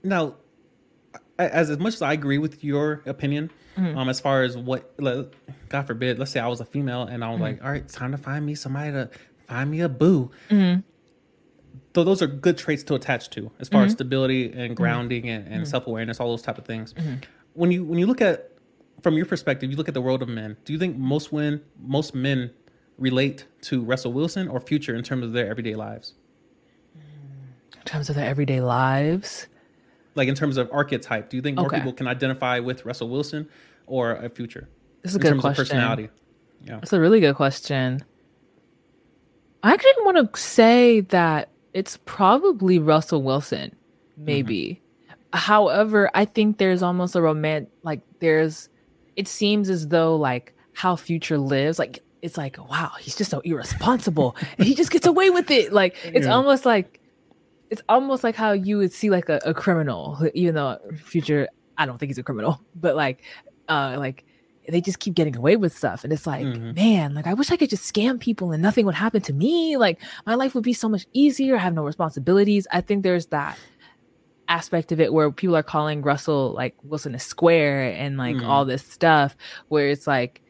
Now, as as much as I agree with your opinion, mm-hmm. um, as far as what, God forbid, let's say I was a female and I was mm-hmm. like, all right, time to find me somebody to find me a boo. Mm-hmm. So those are good traits to attach to, as far as mm-hmm. stability and mm-hmm. grounding and, and mm-hmm. self awareness, all those type of things. When you when you look at from your perspective, you look at the world of men. Do you think most women, most men relate to Russell Wilson or Future in terms of their everyday lives? In terms of their everyday lives, like in terms of archetype, do you think more okay. people can identify with Russell Wilson or a Future? This is a good question. personality. Yeah, it's a really good question. I actually want to say that it's probably Russell Wilson, maybe. Mm-hmm. However, I think there's almost a romantic, like there's it seems as though like how Future lives, like it's like wow, he's just so irresponsible and he just gets away with it. Like it's yeah. almost like it's almost like how you would see like a, a criminal, even though Future, I don't think he's a criminal, but like, uh, like they just keep getting away with stuff and it's like mm-hmm. man like i wish i could just scam people and nothing would happen to me like my life would be so much easier i have no responsibilities i think there's that aspect of it where people are calling Russell like Wilson a square and like mm. all this stuff where it's like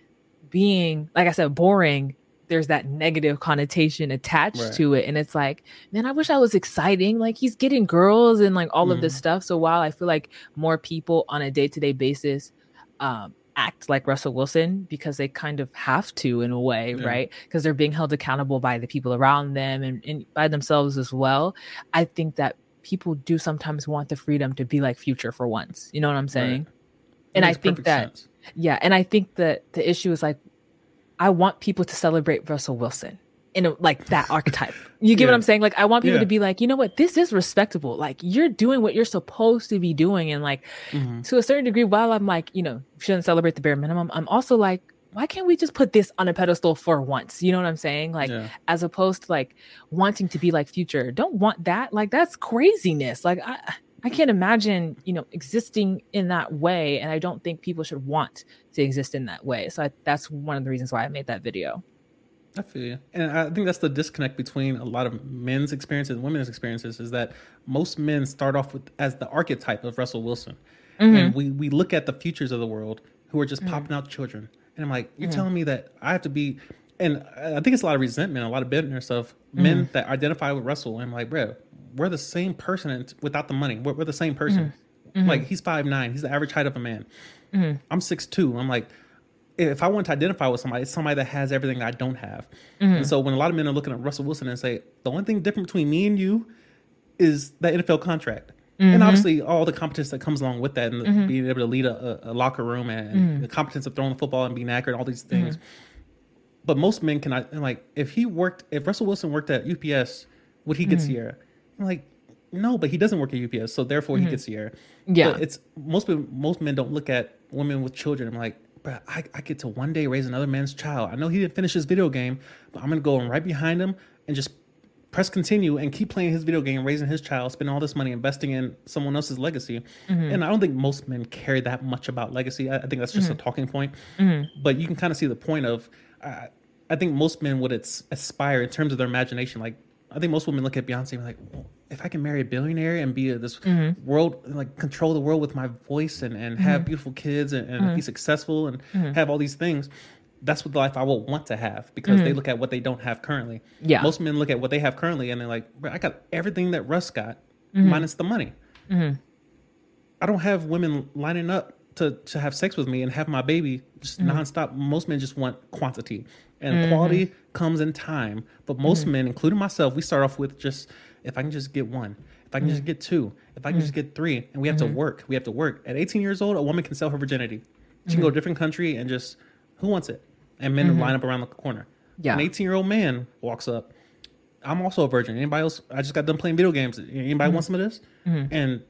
being like I said boring there's that negative connotation attached right. to it and it's like man I wish I was exciting like he's getting girls and like all mm. of this mm-hmm. stuff so while I feel like more people on a day-to-day basis um act like Russell Wilson because they kind of have to in a way, yeah. right? Because they're being held accountable by the people around them and, and, by themselves as well. I think that people do sometimes want the freedom to be like future for once. You know what I'm saying? Right. And I think that sense. yeah, and I think that the issue is like I want people to celebrate Russell Wilson in a, like that archetype. You get yeah. what I'm saying? Like I want people yeah. to be like, you know what, this is respectable. Like you're doing what you're supposed to be doing, and like mm-hmm. to a certain degree, while I'm like, you know, shouldn't celebrate the bare minimum, I'm also like, why can't we just put this on a pedestal for once? You know what I'm saying? Like, yeah. as opposed to like wanting to be like future. Don't want that. Like, that's craziness. Like, I, I can't imagine, you know, existing in that way. And I don't think people should want to exist in that way. So I, that's one of the reasons why I made that video. I feel you. And I think that's the disconnect between a lot of men's experiences and women's experiences is that most men start off with as the archetype of Russell Wilson. Mm-hmm. And we, we look at the futures of the world who are just mm-hmm. popping out children and I'm like, you're mm. telling me that I have to be, and I think it's a lot of resentment, a lot of bitterness of men mm. that identify with Russell. And I'm like, bro, we're the same person without the money. We're, we're the same person. Mm. Mm-hmm. Like he's five nine. He's the average height of a man. Mm-hmm. I'm six two. I'm like, if I want to identify with somebody, it's somebody that has everything that I don't have. Mm-hmm. And so when a lot of men are looking at Russell Wilson and say, the only thing different between me and you is the NFL contract. Mm-hmm. And obviously, all the competence that comes along with that, and mm-hmm. being able to lead a, a locker room, and mm-hmm. the competence of throwing the football and being accurate, all these things. Mm-hmm. But most men can, like, if he worked, if Russell Wilson worked at UPS, would he get mm-hmm. Ciara? I'm like, no, but he doesn't work at UPS, so therefore he gets Ciara. Yeah, but it's most most men don't look at women with children. I'm like, but I, I get to one day raise another man's child. I know he didn't finish his video game, but I'm gonna go right behind him and just press continue and keep playing his video game, raising his child, spending all this money, investing in someone else's legacy. Mm-hmm. And I don't think most men care that much about legacy. I, I think that's just mm-hmm. a talking point. Mm-hmm. But you can kind of see the point of. Uh, I think most men would aspire in terms of their imagination. Like I think most women look at Beyonce and be like, well, if I can marry a billionaire and be a, this mm-hmm. world, like control the world with my voice and, and have mm-hmm. beautiful kids and, and mm-hmm. be successful and mm-hmm. have all these things, that's what the life I will want to have because mm-hmm. they look at what they don't have currently. Yeah. Most men look at what they have currently and they're like, I got everything that Russ got mm-hmm. minus the money. Mm-hmm. I don't have women lining up to, to have sex with me and have my baby just mm-hmm. nonstop. Most men just want quantity and mm-hmm. quality comes in time. But most mm-hmm. men, including myself, we start off with just, if I can just get one, if I can mm. just get two, if I can mm. just get three, and we have to mm-hmm. work, we have to work. At 18 years old, a woman can sell her virginity. She can go mm-hmm. to a different country and just who wants it? And men mm-hmm. line up around the corner. Yeah. An 18 year old man walks up. I'm also a virgin. Anybody else? I just got done playing video games. Anybody want some of this? And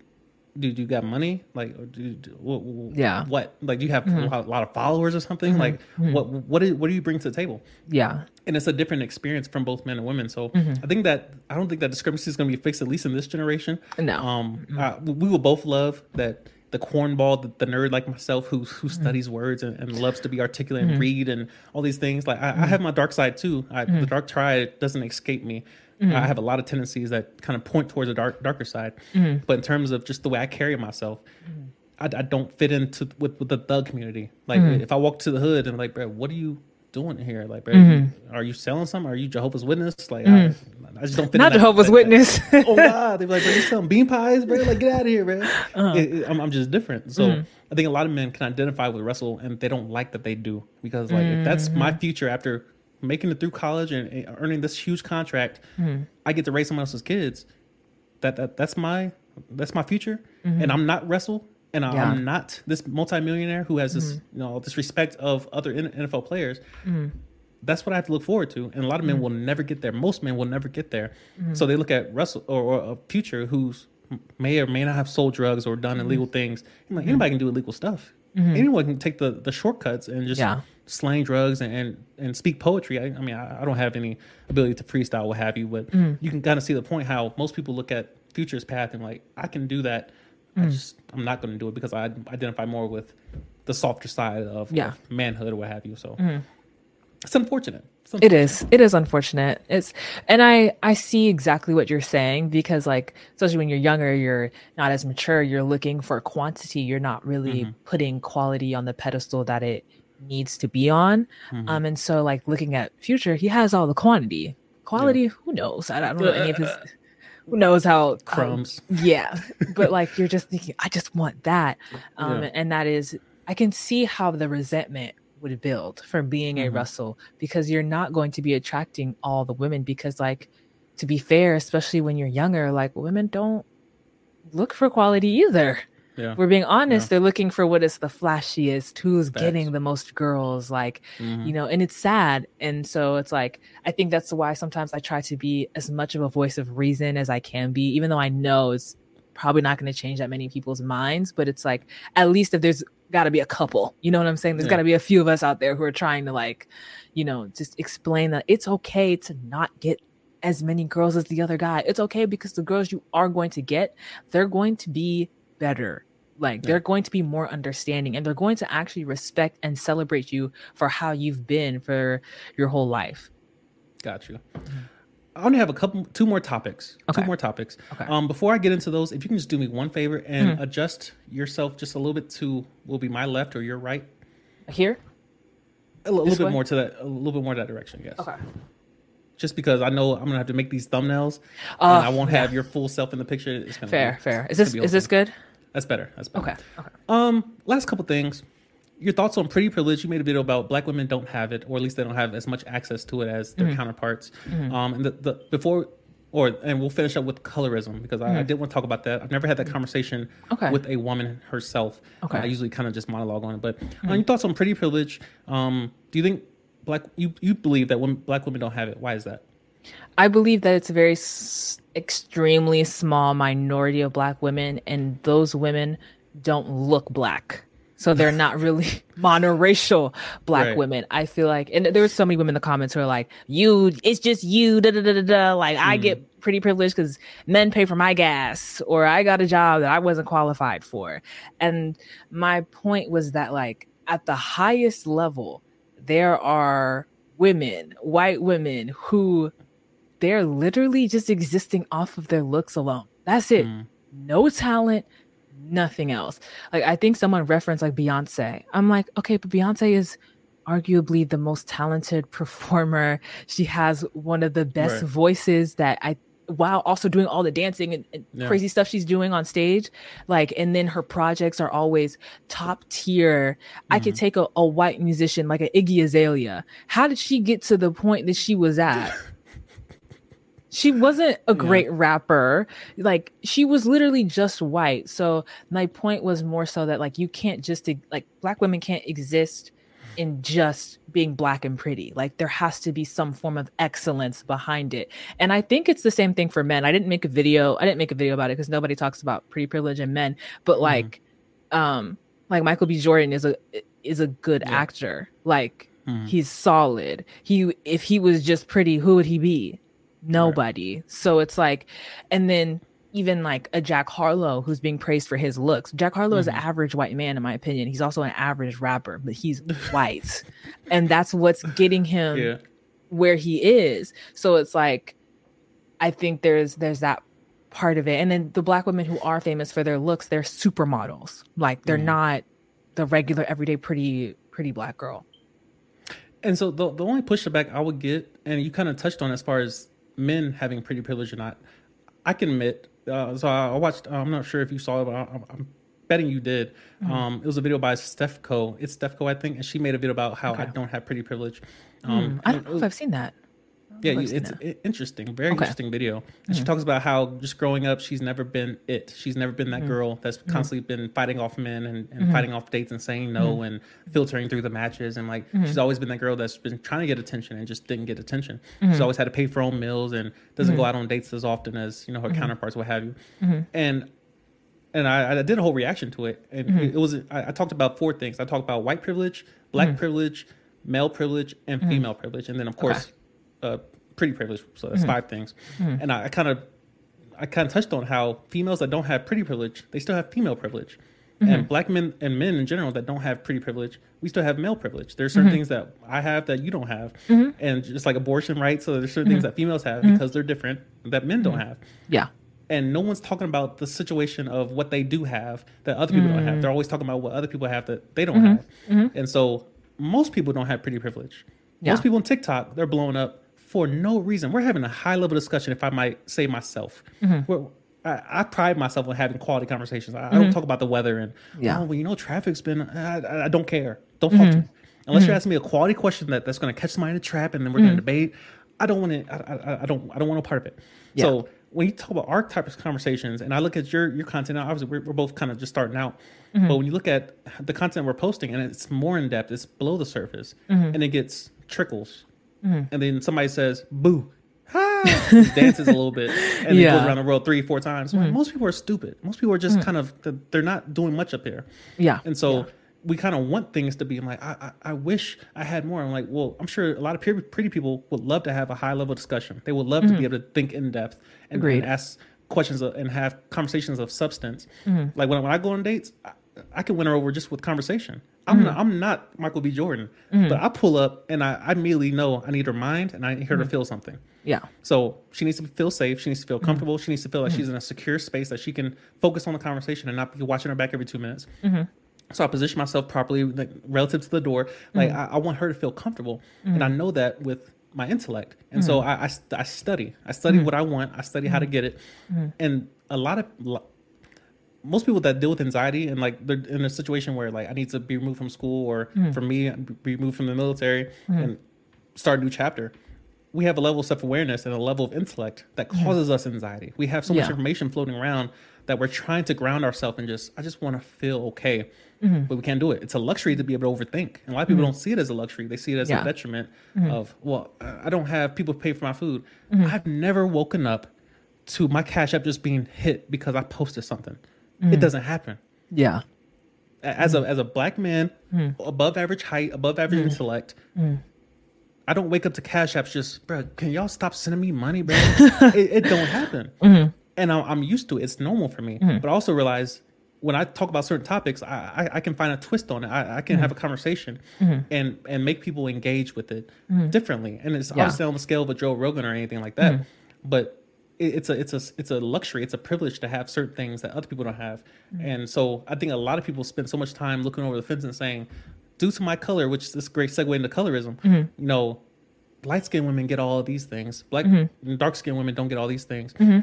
dude, you got money? Like, do, what, Yeah. What? Like, do you have a, lot, a lot of followers or something? Like, what? What? Is, what do you bring to the table? Yeah. and it's a different experience from both men and women. So Mm-hmm. I think that I don't think that discrepancy is going to be fixed at least in this generation. No. Um, uh, we will both love that the cornball, the, the nerd like myself who who Mm-hmm. studies words and, and loves to be articulate and read and all these things. Like I, I have my dark side too. I, Mm-hmm. The dark side doesn't escape me. I have a lot of tendencies that kind of point towards the dark darker side. Mm-hmm. But in terms of just the way I carry myself. I, I don't fit into with, with the thug community. Like Mm-hmm. if I walk to the hood and like, bro, what are you doing here? Like, bro, Mm-hmm. are you selling something? Are you Jehovah's Witness? Like, I, I just don't fit. Not Jehovah's that- Witness. oh God, they are like, bro, you selling bean pies, bro? Like, get out of here, bro. Uh-huh. It- it- I'm, I'm just different. So Mm-hmm. I think a lot of men can identify with Russell, and they don't like that they do because like if that's my Mm-hmm. future after making it through college and and earning this huge contract, Mm-hmm. I get to raise someone else's kids. That that that's my that's my future, Mm-hmm. and I'm not Russell. And Yeah. I'm not this multimillionaire who has this, Mm-hmm. you know, this respect of other NFL players mm-hmm. that's what I have to look forward to. And a lot of men mm-hmm. will never get there. Most men will never get there. Mm-hmm. So they look at Russell or, or a future who's may or may not have sold drugs or done illegal things. I'm like, anybody can do illegal stuff. Anyone can take the, the shortcuts and just Yeah. Slang drugs and, and, and speak poetry. I, I mean, I, I don't have any ability to freestyle, what have you, but mm. you can kind of see the point how most people look at future's path and like, I can do that. I mm. just, I'm not going to do it because I identify more with the softer side of, Yeah. of manhood or what have you. So mm-hmm. it's unfortunate. It's It is. It is unfortunate. It's and I I see exactly what you're saying because like especially when you're younger, you're not as mature, you're looking for quantity, you're not really mm-hmm. putting quality on the pedestal that it needs to be on. Um and so like looking at future, he has all the quantity. Quality, who knows? I don't know any of his who knows how um, Crumbs. yeah. But like you're just thinking, I just want that. Um Yeah. and that is I can see how the resentment would build from being a Mhm. Russell because you're not going to be attracting all the women because like to be fair, especially when you're younger, like women don't look for quality either. Yeah. We're being honest, they're looking for what is the flashiest, who's Facts. getting the most girls, like, Mhm. you know, and it's sad. And so it's like, I think that's why sometimes I try to be as much of a voice of reason as I can be, even though I know it's probably not going to change that many people's minds. But it's like, at least if there's got to be a couple, you know what I'm saying? There's Yeah. got to be a few of us out there who are trying to, like, you know, just explain that it's okay to not get as many girls as the other guy. It's okay because the girls you are going to get, they're going to be better. Like Yeah. they're going to be more understanding and they're going to actually respect and celebrate you for how you've been for your whole life. Got you. I only have a couple, two more topics. Okay. Two more topics. Okay. Um, before I get into those, if you can just do me one favor and Mm-hmm. adjust yourself just a little bit to will be my left or your right, Here? a little This bit way? more to that, a little bit more that direction. Yes. Okay. Just because I know I'm gonna have to make these thumbnails, Uh, and I won't have your full self in the picture. It's gonna Fair, be, fair. Is this is this good? That's better. That's better. Okay. Okay. Um, last couple things. Your thoughts on pretty privilege? You made a video about black women don't have it, or at least they don't have as much access to it as their counterparts. Um, and the, the before, or and we'll finish up with colorism because I, I did want to talk about that. I've never had that conversation Okay. with a woman herself. Okay. I usually kind of just monologue on it. But uh, your thoughts on pretty privilege? Um, do you think black you you believe that when black women don't have it? Why is that? I believe that it's a very s- extremely small minority of black women, and those women don't look black. So they're not really monoracial black Right. women. I feel like, and there were so many women in the comments who are like, "You, it's just you." Da da da da da. Like I hmm. get pretty privileged because men pay for my gas, or I got a job that I wasn't qualified for. And my point was that, like, at the highest level, there are women, white women, who they're literally just existing off of their looks alone. That's it. Mm. No talent, nothing else. Like I think someone referenced like Beyonce. I'm like, okay, but Beyonce is arguably the most talented performer. She has one of the best Right. voices that I while also doing all the dancing and, and Yeah. crazy stuff she's doing on stage like and then her projects are always top tier i Mm-hmm. could take a, a white musician like an iggy azalea how did she get to the point that she was at she wasn't a great yeah. rapper. Like she was literally just white. So my point was more so that like you can't just like black women can't exist in just being black and pretty. Like there has to be some form of excellence behind it. And I think it's the same thing for men. I didn't make a video. I didn't make a video about it because nobody talks about pretty privilege and men. But mm-hmm. like, mm. um, like Michael B. Jordan is a is a good yeah. actor. Like mm. he's solid. He if he was just pretty, who would he be? Nobody. Right. So it's like, and then even like a Jack Harlow who's being praised for his looks. Jack Harlow mm-hmm. is an mm-hmm. average white man, in my opinion. He's also an average rapper, but he's white. and that's what's getting him yeah. where he is. So it's like, I think there's there's that part of it. And then the black women who are famous for their looks, they're supermodels. Like they're mm. not the regular everyday pretty pretty black girl. And so the the only pushback I would get, and you kind of touched on as far as men having pretty privilege or not, I can admit. Uh, so I watched. I'm not sure if you saw it, but I, am betting you did. Mm-hmm. Um, it was a video by Stefco. It's Stefco, I think, and she made a video about how okay. I don't have pretty privilege. Um, mm, I don't know if I've seen that yeah, it's interesting, very okay. interesting video. And mm-hmm. she talks about how just growing up, she's never been it. She's never been that mm-hmm. girl that's mm-hmm. constantly been fighting off men and, and mm-hmm. fighting off dates and saying no mm-hmm. and filtering through the matches. And like, she's always been that girl that's been trying to get attention and just didn't get attention. She's always had to pay for her own meals and doesn't go out on dates as often as you know her counterparts, what have you. And and I, I, did a whole reaction to it. And mm-hmm. it, was I, I, talked about four things. I talked about white privilege, black mm-hmm. privilege, male privilege, and mm-hmm. female privilege, and then of course, okay. Uh, pretty privilege. So that's mm-hmm. five things. Mm-hmm. And I, kind of I kind of touched on how females that don't have pretty privilege, they still have female privilege. Mm-hmm. And black men and men in general that don't have pretty privilege, we still have male privilege. There's certain mm-hmm. things that I have that you don't have. Mm-hmm. And just like abortion rights, so there's certain things mm-hmm. that females have because they're different that men don't have. Yeah. And no one's talking about the situation of what they do have that other people don't have. They're always talking about what other people have that they don't have. And so most people don't have pretty privilege. Yeah. Most people on TikTok, they're blowing up for no reason. We're having a high level discussion, if I might say myself. Mm-hmm. I, I, pride myself on having quality conversations. I, mm-hmm. I, don't mm-hmm. talk about the weather and yeah. oh, well, you know, traffic's been. I, I don't care. Don't mm-hmm. talk to me unless you're mm-hmm. asking me a quality question that, that's going to catch somebody in a trap, and then we're going to mm-hmm. debate. I don't want to. I, I, don't. I don't want no part of it. Yeah. So when you talk about our type of conversations, and I look at your your content, obviously we're, we're both kind of just starting out. But when you look at the content we're posting, and it's more in depth, it's below the surface, and it gets trickles mm-hmm. and then somebody says boo ah, dances a little bit and yeah. then goes around the world three four times mm-hmm. most people are stupid most people are just mm-hmm. kind of they're not doing much up here yeah and so yeah. we kind of want things to be I'm like I, I, I wish I had more I'm like well I'm sure a lot of pretty people would love to have a high level discussion they would love to be mm-hmm. able to think in depth and, and ask questions of, and have conversations of substance mm-hmm. like when, when I go on dates I, I can win her over just with conversation I'm mm-hmm. not, I'm not Michael B. Jordan, mm-hmm. but I pull up and I, I immediately know I need her mind and I need her mm-hmm. to feel something. Yeah. So she needs to feel safe. She needs to feel mm-hmm. comfortable. She needs to feel like she's mm-hmm. in a secure space that she can focus on the conversation and not be watching her back every two minutes. Mm-hmm. So I position myself properly, like relative to the door. Like I, I want her to feel comfortable, and I know that with my intellect. And so I, I, I, study. I study what I want. I study how to get it. And a lot of most people that deal with anxiety and like they're in a situation where like I need to be removed from school or mm. for me be removed from the military mm. and start a new chapter. We have a level of self awareness and a level of intellect that mm-hmm. causes mm. us anxiety. We have so much yeah. information floating around that we're trying to ground ourselves and just I just want to feel okay, mm-hmm. but we can't do it. It's a luxury to be able to overthink, and a lot of people mm-hmm. don't see it as a luxury. They see it as yeah. a detriment mm-hmm. of well, I don't have people pay for my food. Mm-hmm. I've never woken up to my cash app just being hit because I posted something. Mm. It doesn't happen. Yeah. As mm. a as a black man, mm. above average height, above average mm. intellect, mm. I don't wake up to cash apps just, bro. Can y'all stop sending me money, bro? it, it, don't happen, mm-hmm. and I'm, I'm, used to it. It's normal for me. Mm-hmm. But I also realize when I talk about certain topics, I, I, I can find a twist on it. I, I can mm-hmm. have a conversation mm-hmm. and and make people engage with it mm-hmm. differently. And it's yeah. obviously on the scale of a Joe Rogan or anything like that. But it's a it's a it's a luxury it's a privilege to have certain things that other people don't have mm-hmm. and so i think a lot of people spend so much time looking over the fence and saying due to my color which is this great segue into colorism mm-hmm. you know light skinned women get all of these things black mm-hmm. dark skinned women don't get all these things mm-hmm.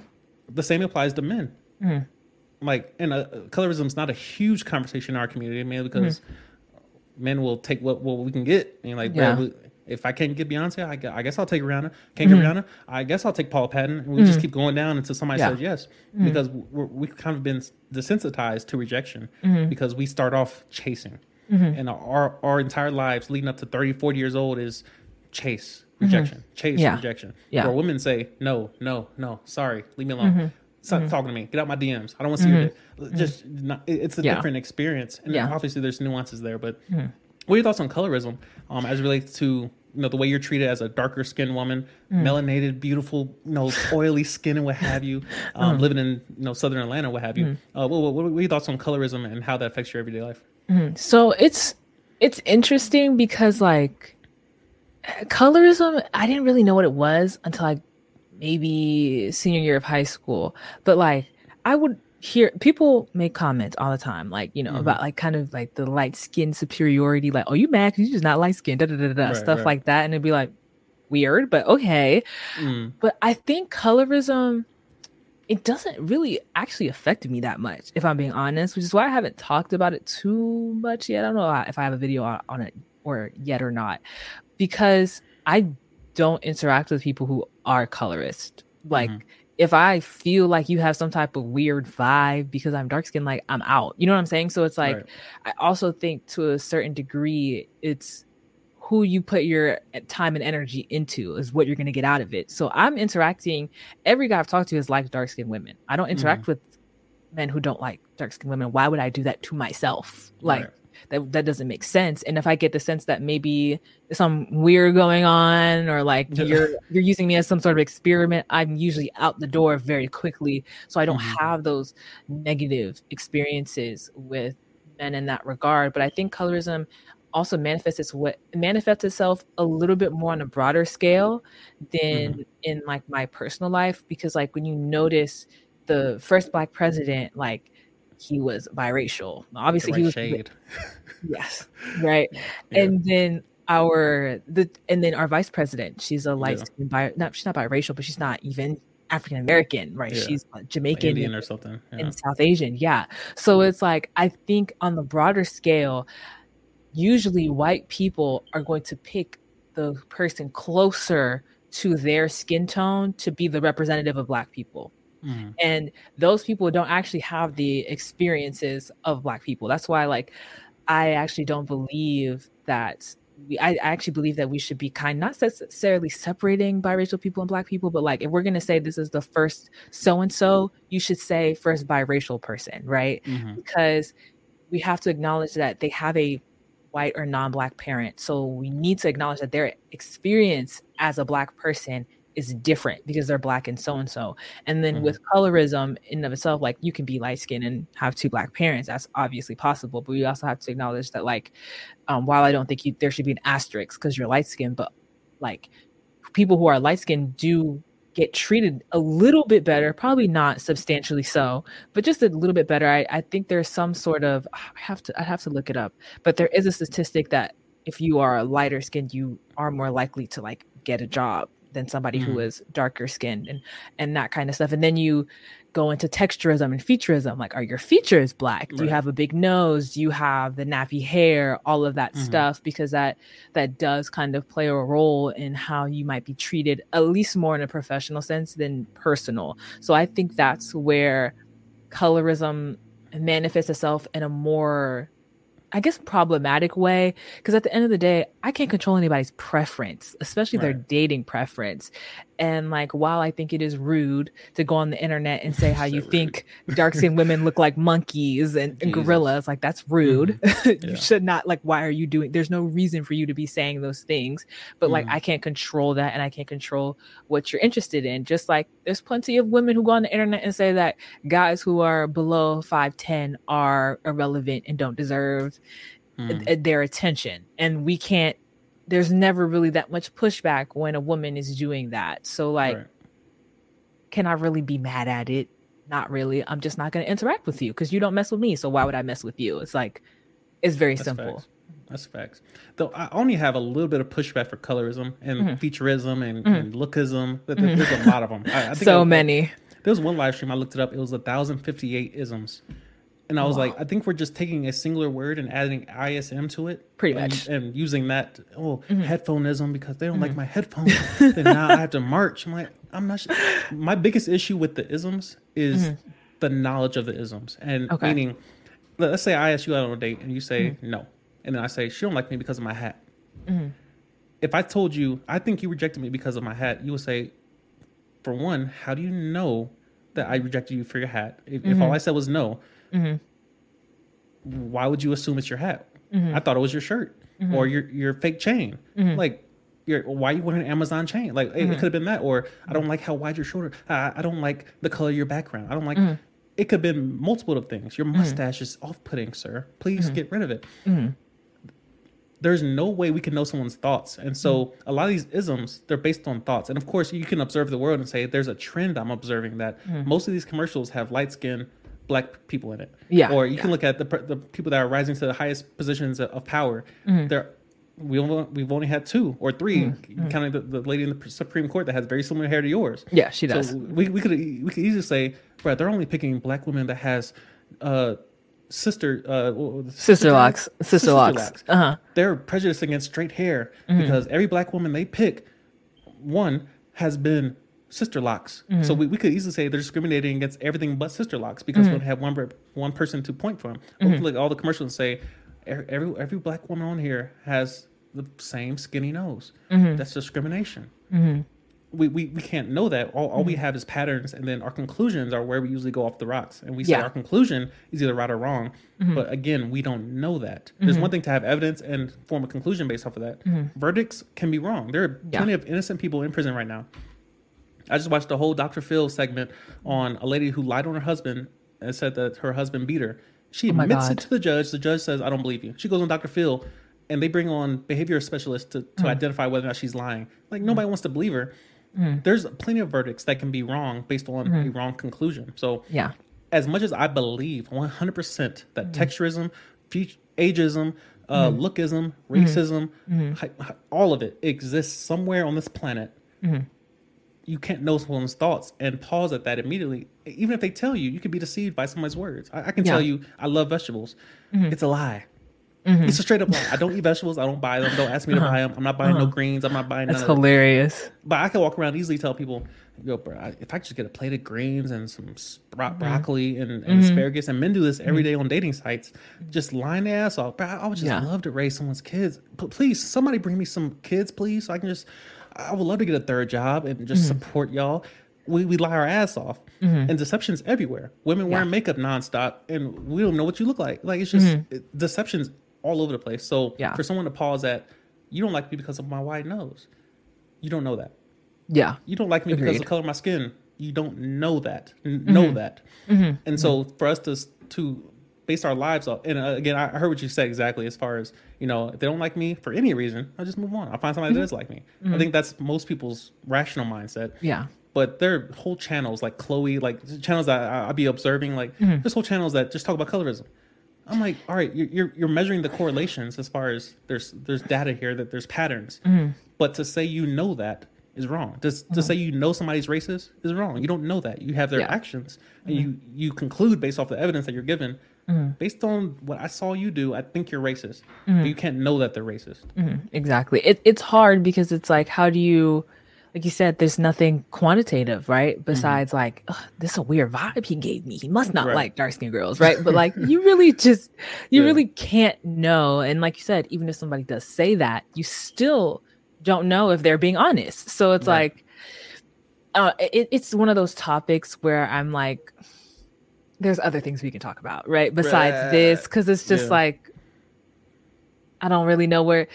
the same applies to men mm-hmm. like and uh, colorism is not a huge conversation in our community mainly because mm-hmm. men will take what what we can get and like yeah. If I can't get Beyonce, I, I guess I'll take Rihanna. Can't get mm-hmm. Rihanna, I guess I'll take Paula Patton. And we just mm-hmm. keep going down until somebody Yeah. says yes, mm-hmm. because we're, we've kind of been desensitized to rejection because we start off chasing, and our our entire lives leading up to 30, 40 years old is chase rejection, chase Yeah. rejection. Yeah. Where women say no, no, no, sorry, leave me alone. Stop talking to me. Get out my DMs. I don't want to see your dick. Just not, it's a Yeah. different experience, and obviously there's nuances there. But what are your thoughts on colorism um, as it relates to you know the way you're treated as a darker skinned woman, melanated, beautiful, you know, oily skin and what have you, um, living in you know southern Atlanta, what have you? Uh, what, what, what are your thoughts on colorism and how that affects your everyday life? So it's it's interesting because like colorism, I didn't really know what it was until like maybe senior year of high school. But like I would hear people make comments all the time, like you know about like kind of like the light skin superiority, like oh you mad because you just not light skin, da da da da Right, stuff right. like that, and it'd be like weird, but okay. Mm, But I think colorism, it doesn't really actually affect me that much, if I'm being honest, which is why I haven't talked about it too much yet. I don't know if I have a video on, on it or yet or not, because I don't interact with people who are colorist. Like, Mhm. If I feel like you have some type of weird vibe because I'm dark skinned, like I'm out. You know what I'm saying? So it's like, right. I also think to a certain degree, it's who you put your eh, time and energy into is what you're going to get out of it. So I'm interacting. Every guy I've talked to has liked dark skinned women. I don't interact mm-hmm. with men who don't like dark skinned women. Why would I do that to myself? Like Right. That that doesn't make sense. And if I get the sense that maybe some weird going on or like you're you're using me as some sort of experiment, I'm usually out the door very quickly. So I don't Mhm. have those negative experiences with men in that regard. But I think colorism also manifests its what manifests itself a little bit more on a broader scale than in like my personal life because like when you notice the first black president like he was biracial obviously he was shade. yes right Yeah. and then our the and then our vice president she's a light skinned bi not she's not biracial but she's not even african american right Yeah. she's Like jamaican and- or something. Yeah. and South Asian. Yeah. So mm. it's like, I think on the broader scale, usually white people are going to pick the person closer to their skin tone to be the representative of black people. Mhm. And those people don't actually have the experiences of black people. That's why, like, I actually don't believe that. We, I, I actually believe that we should be kind, not necessarily separating biracial people and black people, but like if we're gonna say this is the first so and so, you should say first biracial person, right? Mhm. because we have to acknowledge that they have a white or non-black parent so we need to acknowledge that their experience as a black person is different because they're black and so and so and then Mhm. with colorism in of itself like you can be light skinned and have two black parents that's obviously possible but we also have to acknowledge that like um, while i don't think you, there should be an asterisk because you're light skinned but like people who are light skinned do get treated a little bit better probably not substantially so but just a little bit better. I, I think there's some sort of I have to I have to look it up, but there is a statistic that if you are lighter skinned, you are more likely to like get a job than somebody who Mm. is darker skinned and and that kind of stuff. And then you go into texturism and featureism. Like, are your features black? Do you have a big nose? Do you have the nappy hair? All of that Mhm. stuff because that that does kind of play a role in how you might be treated, at least more in a professional sense than personal. So I think that's where colorism manifests itself in a more I guess problematic way because at the end of the day, I can't control anybody's preference, especially their dating preference. And like, while I think it is rude to go on the internet and say how So you rude. think dark skinned women look like monkeys and, and Mm-hmm. gorillas, like that's rude. Yeah. you should not like. Why are you doing? There's no reason for you to be saying those things. But like, Mhm. I can't control that, and I can't control what you're interested in. Just like there's plenty of women who go on the internet and say that guys who are below five ten are irrelevant and don't deserve uh, their attention and we can't there's never really that much pushback when a woman is doing that so like Right. can i really be mad at it not really i'm just not going to interact with you because you don't mess with me so why would i mess with you it's like it's very That's simple facts. That's facts. Though I only have a little bit of pushback for colorism and Mhm. featureism and, Mhm. and lookism. Mhm. There's a lot of them. I, I think so I- many There was one live stream I looked it up. It was a thousand fifty eight isms, And I was wow. like, I think we're just taking a singular word and adding ISM to it. Pretty and, much. And using that, oh, mm-hmm. headphoneism because they don't mm-hmm. like my headphones. then now I have to march. I'm like, I'm not sure. My biggest issue with the isms is mm-hmm. the knowledge of the isms. And okay. meaning, let's say I ask you out on a date and you say mm-hmm. no. And then I say, she don't like me because of my hat. Mm-hmm. If I told you, I think you rejected me because of my hat, you would say, for one, how do you know that I rejected you for your hat? If, if all mm-hmm. I said was no, mm-hmm. why would you assume it's your hat? Mm-hmm. I thought it was your shirt mm-hmm. or your your fake chain. Mm-hmm. Like, your, why you wearing an Amazon chain? Like, it, it mm-hmm. could have been that. Or I don't like how wide your shoulder. I, I don't like the color of your background. I don't like. It could have been multiple of things. Your mustache is off-putting, sir. Please get rid of it there's no way we can know someone's thoughts. And so mm. a lot of these isms, they're based on thoughts. And of course, you can observe the world and say, there's a trend I'm observing that mm. most of these commercials have light skin, black people in it. Yeah. Or you yeah. can look at the the people that are rising to the highest positions of power. Mm-hmm. They're we only, we've only had two or 3 mm-hmm. counting the, the, lady in the Supreme Court that has very similar hair to yours. Yeah, she does. So we, we could we could easily say, right, they're only picking black women that has uh, sister uh sister, sister locks sister, sister locks, locks. uh-huh they're prejudiced against straight hair mm-hmm. because every black woman they pick one has been sister locks mm-hmm. so we, we could easily say they're discriminating against everything but sister locks because mm-hmm. we have one one person to point from mm-hmm. all the commercials say every every black woman on here has the same skinny nose mm-hmm. that's discrimination mm-hmm we, we, we can't know that. All, all mm-hmm. we have is patterns, and then our conclusions are where we usually go off the rocks. And we say yeah. our conclusion is either right or wrong. Mm-hmm. But again, we don't know that. Mm-hmm. There's one thing to have evidence and form a conclusion based off of that. Mm-hmm. Verdicts can be wrong. There are plenty yeah. of innocent people in prison right now. I just watched the whole Dr. Phil segment on a lady who lied on her husband and said that her husband beat her. She oh admits it to the judge. The judge says, I don't believe you. She goes on Dr. Phil and they bring on behavior specialists to, to mm-hmm. identify whether or not she's lying. Like nobody wants to believe her. Mm. There's plenty of verdicts that can be wrong based on mm. a wrong conclusion. So, yeah, as much as I believe 100% that mm. texturism, ageism, uh, mm-hmm. lookism, racism, mm-hmm. hi, all of it exists somewhere on this planet. Mm-hmm. You can't know someone's thoughts and pause at that immediately. Even if they tell you, you can be deceived by somebody's words. I, I can yeah. tell you, I love vegetables. Mm-hmm. It's a lie. Mm-hmm. It's a straight up lie. I don't eat vegetables. I don't buy them. Don't ask me to uh-huh. buy them. I'm not buying uh-huh. no greens. I'm not buying. That's hilarious. But I can walk around easily tell people, yo, bro, if I just get a plate of greens and some bro- mm-hmm. broccoli and, and mm-hmm. asparagus, and men do this every mm-hmm. day on dating sites, just line their ass off. Bro, I would just yeah. love to raise someone's kids. But please, somebody bring me some kids, please, so I can just. I would love to get a third job and just mm-hmm. support y'all. We, we lie our ass off, and deception's everywhere. Women yeah. wearing makeup nonstop, and we don't know what you look like. Like it's just it, deception's all over the place. So yeah. for someone to pause at, you don't like me because of my white nose. You don't know that. Yeah. You don't like me Agreed. because of the color of my skin. You don't know that. Mm-hmm. Know that. Mm-hmm. And so mm-hmm. for us to to base our lives off, and uh, again, I heard what you said exactly as far as you know, if they don't like me for any reason, I'll just move on. I'll find somebody that mm-hmm. does like me. I mm-hmm. think that's most people's rational mindset. Yeah. But there are whole channels like Chloe, like channels that I, will be observing, like mm-hmm. there's whole channels that just talk about colorism. I'm like, all right, you're you're measuring the correlations as far as there's there's data here that there's patterns, mm-hmm. but to say you know that is wrong. To, mm-hmm. to say you know somebody's racist is wrong. You don't know that. You have their yeah. actions, and mm-hmm. you you conclude based off the evidence that you're given. Mm-hmm. Based on what I saw you do, I think you're racist. But mm-hmm. you can't know that they're racist. Mm-hmm. Exactly. It, it's hard because it's like, how do you? like you said, there's nothing quantitative, right? Mm-hmm. Besides, like, this is a weird vibe he gave me. He must not right. like dark skinned girls, right? But like, you really just, you yeah. really can't know. And like you said, even if somebody does say that, you still don't know if they're being honest. So it's right. like, uh, it, it's one of those topics where I'm like, there's other things we can talk about, right? Besides right. this, because it's just yeah. like, I don't really know where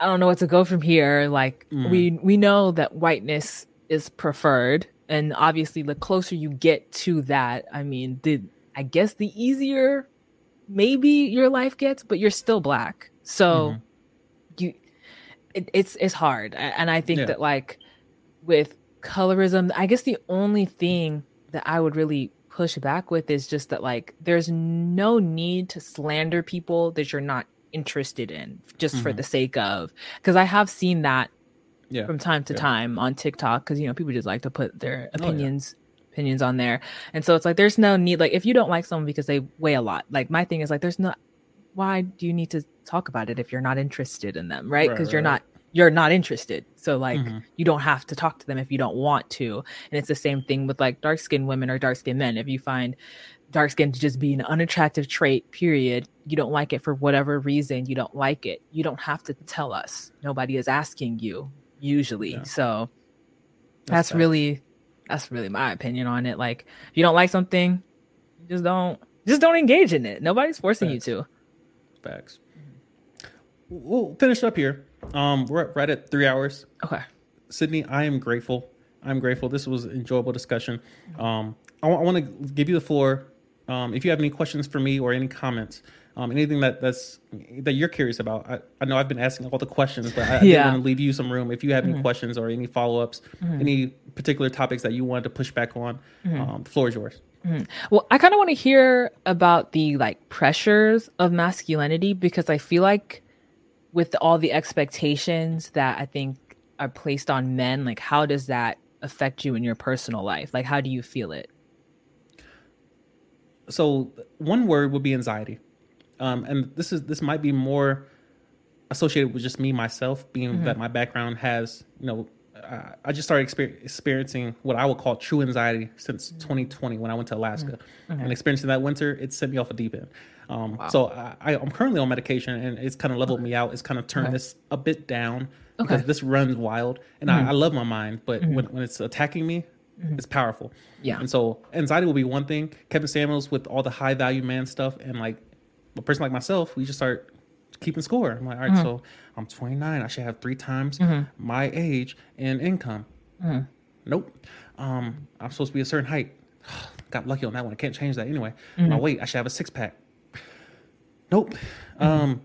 I don't know what to go from here. Like mm. we we know that whiteness is preferred, and obviously, the closer you get to that, I mean, the I guess the easier maybe your life gets, but you're still black, so mm-hmm. you it, it's it's hard, and I think yeah. that like with colorism, I guess the only thing that I would really push back with is just that like there's no need to slander people that you're not interested in just mm-hmm. for the sake of because I have seen that yeah. from time to yeah. time on TikTok because you know people just like to put their opinions. Oh, yeah. opinions on there. And so it's like there's no need like if you don't like someone because they weigh a lot. Like my thing is like there's not why do you need to talk about it if you're not interested in them, right? Because right, you're not you're not interested. So like mm-hmm. you don't have to talk to them if you don't want to. And it's the same thing with like dark skinned women or dark skinned men. If you find dark skin to just be an unattractive trait, period, you don't like it for whatever reason, you don't like it. You don't have to tell us. Nobody is asking you usually. Yeah. So that's, that's really that's really my opinion on it. Like if you don't like something, just don't just don't engage in it. Nobody's forcing Facts. you to. Facts. We'll finish up here. Um, we're right at three hours. Okay. Sydney, I am grateful. I'm grateful. This was an enjoyable discussion. Um, I, w- I want to give you the floor. Um, if you have any questions for me or any comments, um, anything that that's that you're curious about. I, I know I've been asking all the questions, but I, I yeah. want to leave you some room. If you have any mm-hmm. questions or any follow ups, mm-hmm. any particular topics that you wanted to push back on, mm-hmm. um, the floor is yours. Mm-hmm. Well, I kind of want to hear about the like pressures of masculinity because I feel like with all the expectations that I think are placed on men, like how does that affect you in your personal life? Like how do you feel it? So one word would be anxiety. Um, and this is this might be more associated with just me myself, being mm-hmm. that my background has, you know, uh, I just started exper- experiencing what I would call true anxiety since 2020 when I went to Alaska mm-hmm. and experiencing that winter. It sent me off a deep end. Um, wow. So I, am currently on medication, and it's kind of leveled me out. It's kind of turned okay. this a bit down okay. because this runs wild, and mm-hmm. I, I, love my mind, but mm-hmm. when, when it's attacking me, mm-hmm. it's powerful. Yeah. And so anxiety will be one thing. Kevin Samuels with all the high value man stuff, and like a person like myself, we just start keeping score. I'm like, all right, mm-hmm. so I'm 29. I should have three times mm-hmm. my age and income. Mm-hmm. Nope. Um, I'm supposed to be a certain height. Got lucky on that one. I can't change that anyway. My weight, I should have a six pack. Nope. Mm-hmm. Um,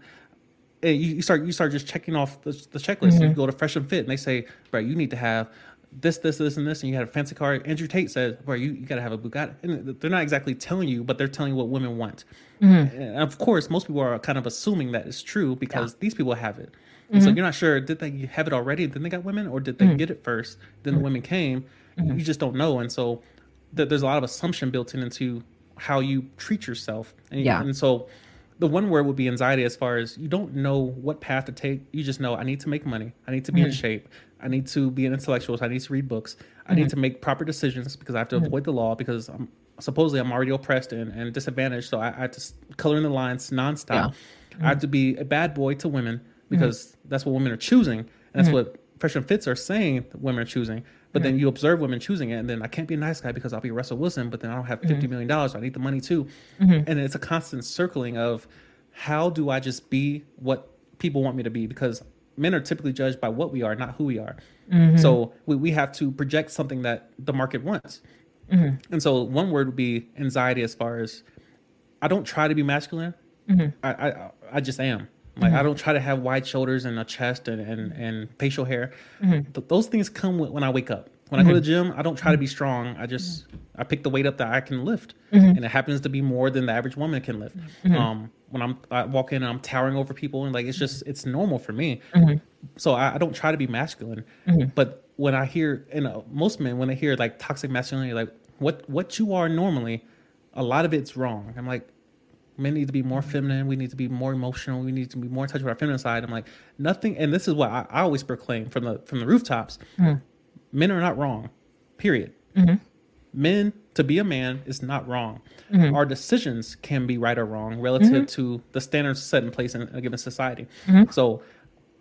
you, you, start you start just checking off the, the checklist. Mm-hmm. You go to Fresh and Fit, and they say, "Bro, you need to have this, this, this, and this," and you had a fancy car. Andrew Tate says, "Bro, you, you got to have a Bugatti." And they're not exactly telling you, but they're telling you what women want. Mm-hmm. And of course, most people are kind of assuming that it's true because yeah. these people have it. Mm-hmm. So you're not sure did they have it already? Then they got women, or did they mm-hmm. get it first? Then the mm-hmm. women came. Mm-hmm. You just don't know, and so th- there's a lot of assumption built in into how you treat yourself. And, yeah. and so the one word would be anxiety as far as you don't know what path to take. You just know I need to make money. I need to be mm-hmm. in shape. I need to be an intellectual. So I need to read books. I mm-hmm. need to make proper decisions because I have to mm-hmm. avoid the law because I'm supposedly I'm already oppressed and, and disadvantaged. So I, I have to color in the lines nonstop. Yeah. I have to be a bad boy to women because mm-hmm. that's what women are choosing. And that's mm-hmm. what Fresh and Fits are saying that women are choosing. But then you observe women choosing it, and then I can't be a nice guy because I'll be Russell Wilson, but then I don't have fifty million dollars, so I need the money too. And it's a constant circling of how do I just be what people want me to be? Because men are typically judged by what we are, not who we are. Mm-hmm. So we, we have to project something that the market wants. Mm-hmm. And so one word would be anxiety as far as I don't try to be masculine. Mm-hmm. I, I, I just am. Like I mm-hmm. don't try to have wide shoulders and a chest and, and, and facial hair. Mm-hmm. Th- those things come when I wake up. When I go to the gym, I don't try to be strong. I just I pick the weight up that I can lift, and it happens to be more than the average woman can lift. Um, when I'm I walk in and I'm towering over people and like it's just it's normal for me. Mm-hmm. So I, I, don't try to be masculine. Mm-hmm. But when I hear and uh, most men when they hear like toxic masculinity, like what what you are normally, a lot of it's wrong. I'm like, men need to be more feminine. We need to be more emotional. We need to be more in touch with our feminine side. I'm like nothing. And this is what I, I always proclaim from the from the rooftops. Mm-hmm. Men are not wrong. Period. Mm-hmm. Men to be a man is not wrong. Mm-hmm. Our decisions can be right or wrong relative mm-hmm. to the standards set in place in a given society. Mm-hmm. So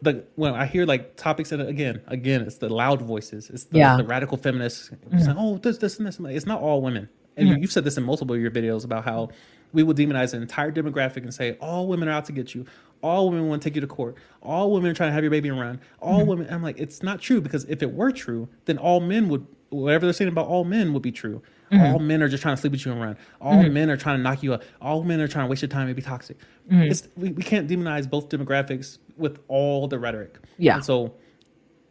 the when I hear like topics and again, again, it's the loud voices, it's the, yeah. the radical feminists mm-hmm. saying, "Oh, this, this, and this." It's not all women, and mm-hmm. you've said this in multiple of your videos about how we will demonize an entire demographic and say all women are out to get you, all women want to take you to court, all women are trying to have your baby and run, all mm-hmm. women. I'm like, it's not true because if it were true, then all men would whatever they're saying about all men would be true. Mm-hmm. All men are just trying to sleep with you and run. All mm-hmm. men are trying to knock you up. All men are trying to waste your time and be toxic. Mm-hmm. We, we can't demonize both demographics with all the rhetoric. Yeah. And so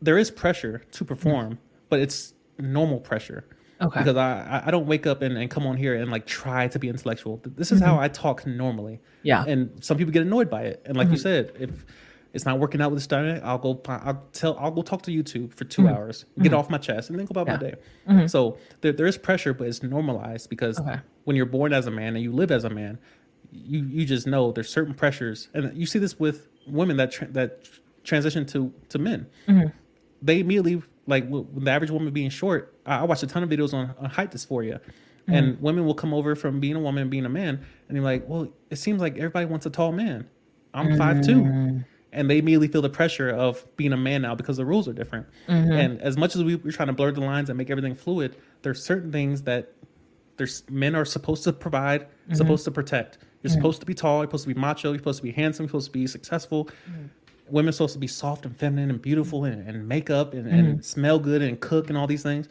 there is pressure to perform, but it's normal pressure. Okay. Because I, I don't wake up and, and come on here and like try to be intellectual. This is how mm-hmm. I talk normally. Yeah. And some people get annoyed by it. And like you mm-hmm. said, if it's not working out with this dynamic, I'll go. I'll tell. I'll go talk to YouTube for 2 mm-hmm. hours, get mm-hmm. off my chest, and then go about yeah. my day. Mm-hmm. So there, there is pressure, but it's normalized because okay. when you're born as a man and you live as a man, you you just know there's certain pressures, and you see this with women that tra- that transition to to men. Mm-hmm. They immediately like the average woman being short. I, I watched a ton of videos on, on height dysphoria. Mm-hmm. And women will come over from being a woman and being a man, and they're like, "Well, it seems like everybody wants a tall man. I'm five two mm-hmm and they immediately feel the pressure of being a man now because the rules are different. Mm-hmm. And as much as we, are trying to blur the lines and make everything fluid, there's certain things that there's men are supposed to provide, mm-hmm. supposed to protect. You're mm-hmm. supposed to be tall. You're supposed to be macho. You're supposed to be handsome. You're supposed to be successful. Women supposed to be soft and feminine and beautiful and, and makeup and, and mm-hmm. smell good and cook and all these things.